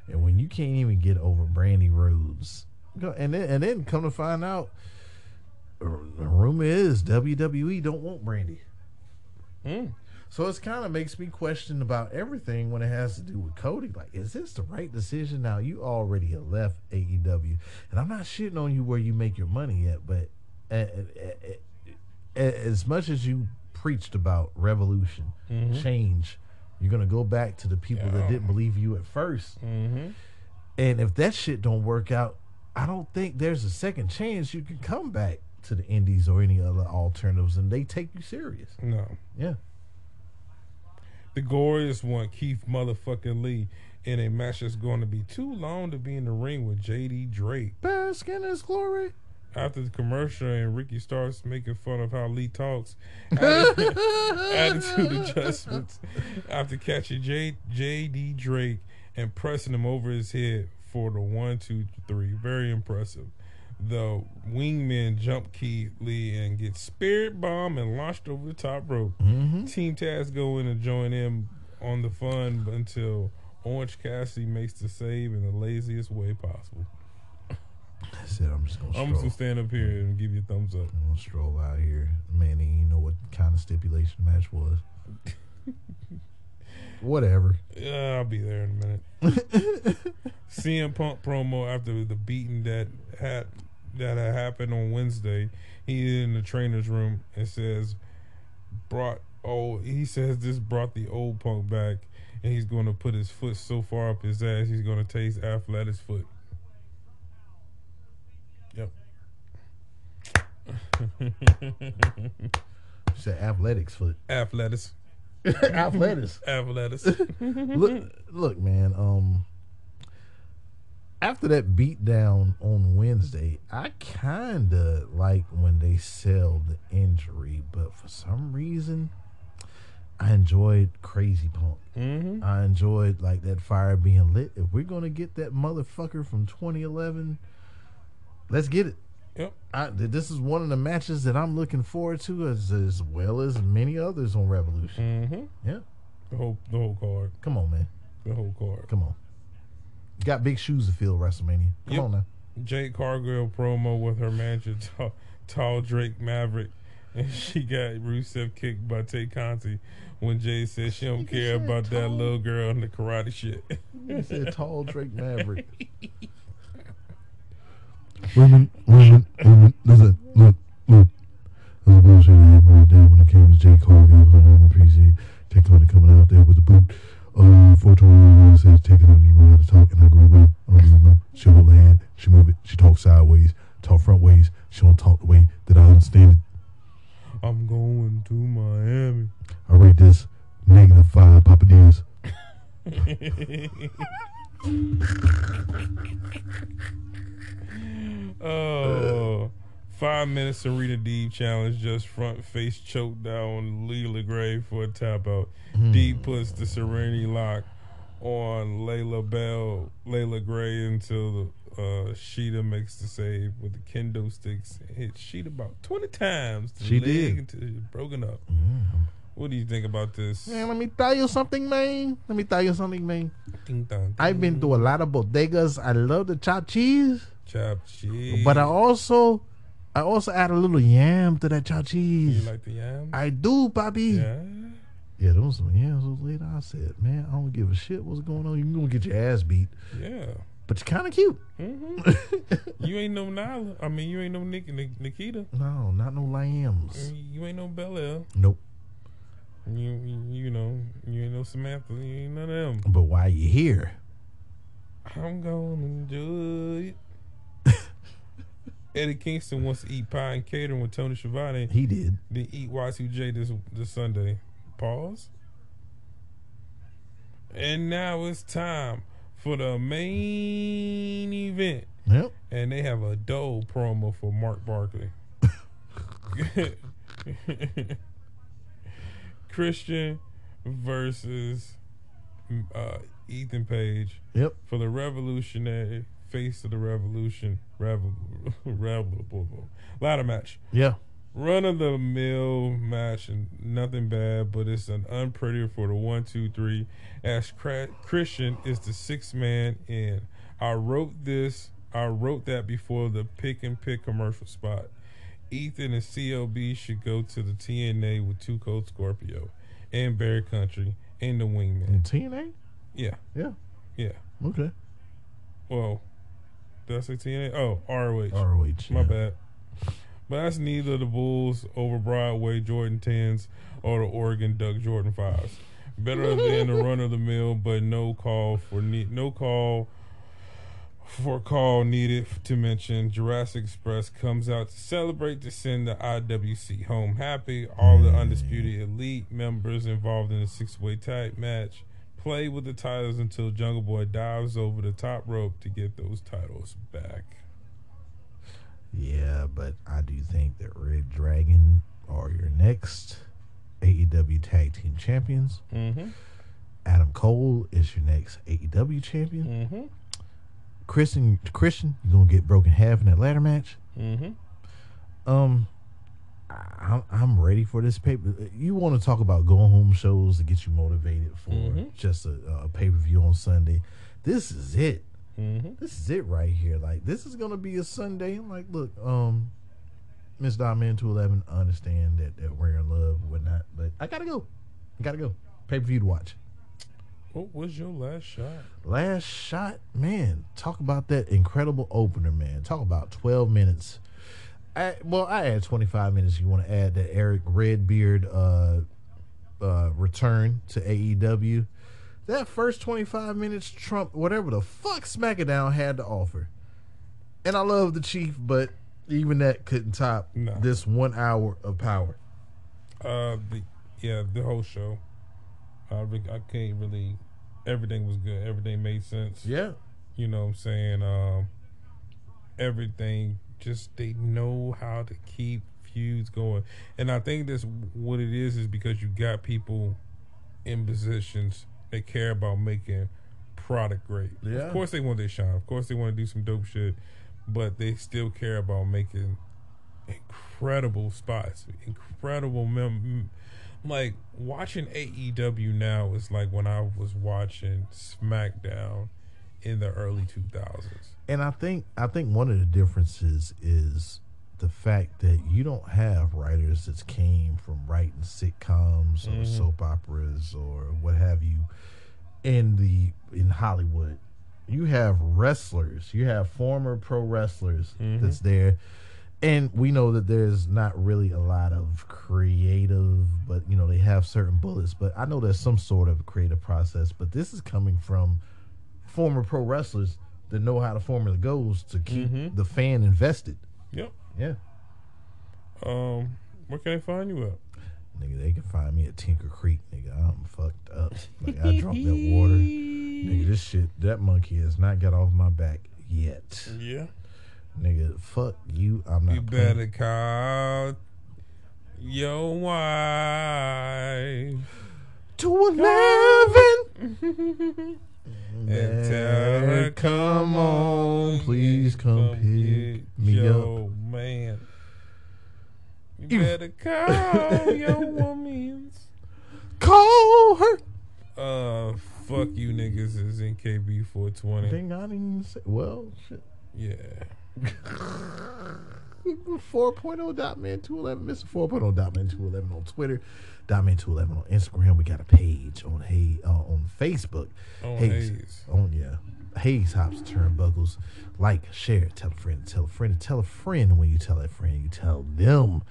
And when you can't even get over Brandi Rhodes, go- and then and then come to find out, the rumor is WWE don't want Brandi. Mm. So it's kind of makes me question about everything when it has to do with Cody. Like, is this the right decision? Now you already have left AEW, and I'm not shitting on you where you make your money yet, but a- a- a- as much as you preached about revolution, mm-hmm. change, you're gonna go back to the people Yeah. that didn't believe you at first. Mm-hmm. And if that shit don't work out, I don't think there's a second chance you can come back to the Indies or any other alternatives and they take you serious. No. Yeah. The Glorious one, Keith motherfucking Lee in a match that's going to be too long to be in the ring with JD Drake. Bask in his glory. After the commercial and Ricky starts making fun of how Lee talks, atti- [LAUGHS] attitude adjustments after catching J- JD Drake and pressing him over his head for the one, two, three. Very impressive. The wingman jump Keith Lee and get spirit bomb and launched over the top rope. Mm-hmm. Team Taz go in and join him on the fun until Orange Cassidy makes the save in the laziest way possible. I said I'm just gonna I'm just gonna stand up here and give you a thumbs up. I'm gonna stroll out here. Man, he didn't know what kind of stipulation match was. [LAUGHS] Whatever. Yeah, I'll be there in a minute. [LAUGHS] CM Punk promo after the beating that had that had happened on Wednesday. He in the trainer's room and says, "Brought oh," he says this brought the old Punk back, and he's going to put his foot so far up his ass he's going to taste Athletic's foot. Yep. [LAUGHS] You said athletics foot. Athletics. [LAUGHS] athletics. Athletics. [LAUGHS] look, look, man. Um, after that beatdown on Wednesday, I kinda like when they sell the injury, but for some reason, I enjoyed Crazy Punk. mm-hmm. I enjoyed like that fire being lit. If we're gonna get that motherfucker from 2011, let's get it. Yep. I, this is one of the matches that I'm looking forward to, as as well as many others on Revolution. Mm-hmm. Yeah, The whole the whole card. come on, man, The whole card. come on. Got big shoes to fill WrestleMania. Come Yep. on now. Jade Cargill promo with her manager, [LAUGHS] tall, tall Drake Maverick, and [LAUGHS] she got Rusev kicked by Tay Conti when Jay said she don't care said about that little girl and the karate shit. He said tall Drake Maverick. Wait a minute, wait a minute, wait a minute. Listen, look, look. There's a bullshit that happened right there when it came to J. Cole. I was on appreciate Take Carter coming out there with the boot. Uh, 421 says Take know how to talk, and I agree with. I don't know. She hold her hand, she move it, she talk sideways, talk front ways. She don't talk the way that I understand it. I'm going to Miami. I rate this negative five Papa Diaz. [LAUGHS] Oh, five minutes Serena Deeb challenge, just front face choke down Leila Grey for a tap out. Deeb puts the Serenity lock on Layla Bell, Leila Grey until the uh, Sheeta makes the save with the kendo sticks. Hit Sheeta about 20 times. She did. Until it's broken up. What do you think about this? Man, let me tell you something, man. Let me tell you something, man. Ding dong, I've been to a lot of bodegas. I love the chopped cheese, Chopped cheese. but I also, I also add a little yam to that chopped cheese. You like the yams? I do, Bobby. yeah. Yeah, those some yams was later. I said, man, I don't give a shit what's going on. You're gonna get your ass beat, Yeah. but you're kind of cute. hmm you ain't no Nyla. I mean, you ain't no Nick, Nik- Nikita. No, not no lambs. You ain't no Bella. Nope. You, you you know you ain't no Samantha. You ain't none of them. But why you here? I'm gonna enjoy it. Eddie Kingston wants to eat pie and catering with Tony Schiavone. He did. Then eat Y2J this this Sunday. Pause. And now it's time for the main event. Yep. and they have a dull promo for Mark Barkley. [LAUGHS] Christian versus uh, Ethan Page Yep. for the revolutionary face of the revolution. Revel, [LAUGHS] revel, [LAUGHS] ladder match. Yeah. Run of the mill match and nothing bad, but it's an unpretty for the one, two, three. As Cra- Christian is the sixth man in. I wrote this. I wrote that before the pick and pick commercial spot. Ethan and CLB should go to the TNA with Two Cold Scorpio and Bear Country and the Wingman. And TNA. Yeah, Yeah. yeah. Okay. Well, did I say TNA? Oh, ROH. ROH. My yeah. bad. But that's neither the Bulls over Broadway Jordan 10s or the Oregon Duck Jordan 5s. Better [LAUGHS] than the run of the mill, but no call for ne- no call For call needed to mention, Jurassic Express comes out to celebrate to send the IWC home happy. All the mm. undisputed elite members involved in the six-way tag match play with the titles until Jungle Boy dives over the top rope to get those titles back. Yeah, but I do think that Red Dragon are your next AEW Tag Team Champions. Mm-hmm. Adam Cole is your next AEW champion. Mm-hmm. Christian, Christian, you're gonna get broken half in that ladder match. Mm-hmm. Um, I, I'm- I'm ready for this paper. You want to talk about going home shows to get you motivated for Mhm. just a, a pay per view on Sunday? This is it. Mm-hmm. This is it right here. Like this is gonna be a Sunday. I'm like, look, um, Miss Diamond two eleven. I understand that that we're in love, whatnot, but I gotta go. I gotta go. Pay per view to watch. What was your last shot? Last shot, man. Talk about that incredible opener, man. Talk about twelve minutes. I, well, I add twenty five minutes. You want to add that Erick Redbeard uh, uh, return to AEW? That first twenty five minutes trump whatever the fuck SmackDown had to offer. And I love the Chief, but even that couldn't top No. this one hour of power. Uh, the yeah, the whole show. I re- I can't really. Everything was good. Everything made sense. Yeah, You know what I'm saying? Um, everything just they know how to keep feuds going, and I think that's what it is. Is because you got people in positions that care about making product great. Yeah. Of course they want their shine. Of course they want to do some dope shit, but they still care about making incredible spots, incredible mem- like watching AEW now is like when I was watching SmackDown in the early 2000s. And I think I think one of the differences is the fact that you don't have writers that came from writing sitcoms or mm-hmm. soap operas or what have you in the in Hollywood. You have wrestlers, you have former pro wrestlers mm-hmm. that's there. And we know that there's not really a lot of creative, but you know, they have certain bullets. But I know there's some sort of creative process. But this is coming from former pro wrestlers that know how the formula goes to keep the fan invested. Yep. Yeah. Um, where can they find you at? Nigga, they can find me at Tinker Creek, nigga. I'm fucked up. Like I drunk that water. [LAUGHS] Nigga, this shit, that monkey has not got off my back yet. Yeah. Nigga, fuck you. I'm not You playing. better call your wife to eleven. [LAUGHS] and tell her come on, please come pick get me your up. man. You better call [LAUGHS] your woman's. Call her. Uh, fuck you niggas is in KB 420. Dang, I didn't say. Well, shit. Yeah. [LAUGHS] 4.0 dot man 211 mr 4.0 dot man 211 on twitter dot man 211 on instagram. We got a page on hey uh, on facebook. On Hayes. on yeah. Hayes hops turnbuckles. Like share tell a friend. Tell a friend. Tell a friend when you tell that friend. You tell them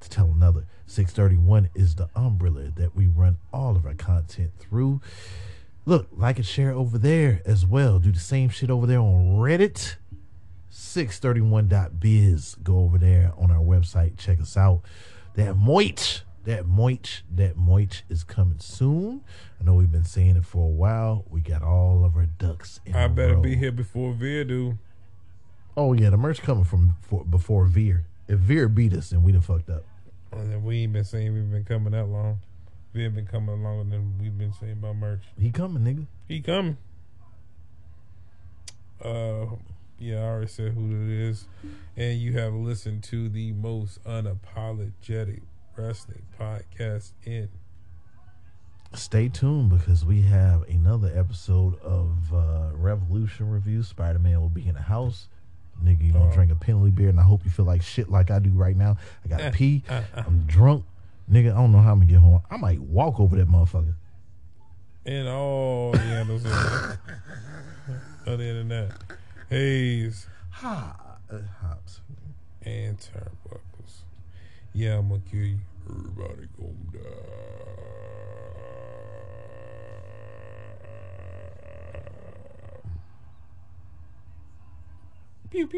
to tell another. 631 is the umbrella that we run all of our content through. Look like and share over there as well. Do the same shit over there on reddit. 631.biz. Go over there on our website. Check us out. That Moich, that Moich, that Moich is coming soon. I know we've been saying it for a while. We got all of our ducks in I better row. be here before Veer do. Oh, yeah, the merch coming from for, before Veer. If Veer beat us, then we done fucked up. And then we ain't been saying we've been coming that long. Veer been coming longer than we've been saying about merch. He coming, nigga. He coming. Uh, yeah, I already said who it is, and you have listened to the most unapologetic wrestling podcast in. Stay tuned because we have another episode of uh, Revolution Review. Spider Man will be in the house. Nigga, you gonna Oh. drink a penalty beer, and I hope you feel like shit like I do right now. I gotta pee. uh, uh. I'm drunk. Nigga, I don't know how I'm gonna get home. I might walk over that motherfucker. And all the handles in there. [LAUGHS] Other than that, Hayes Ha, hops. and turnbuckles. Yeah, I'm gonna kill you. Everybody gonna die. Pew pew.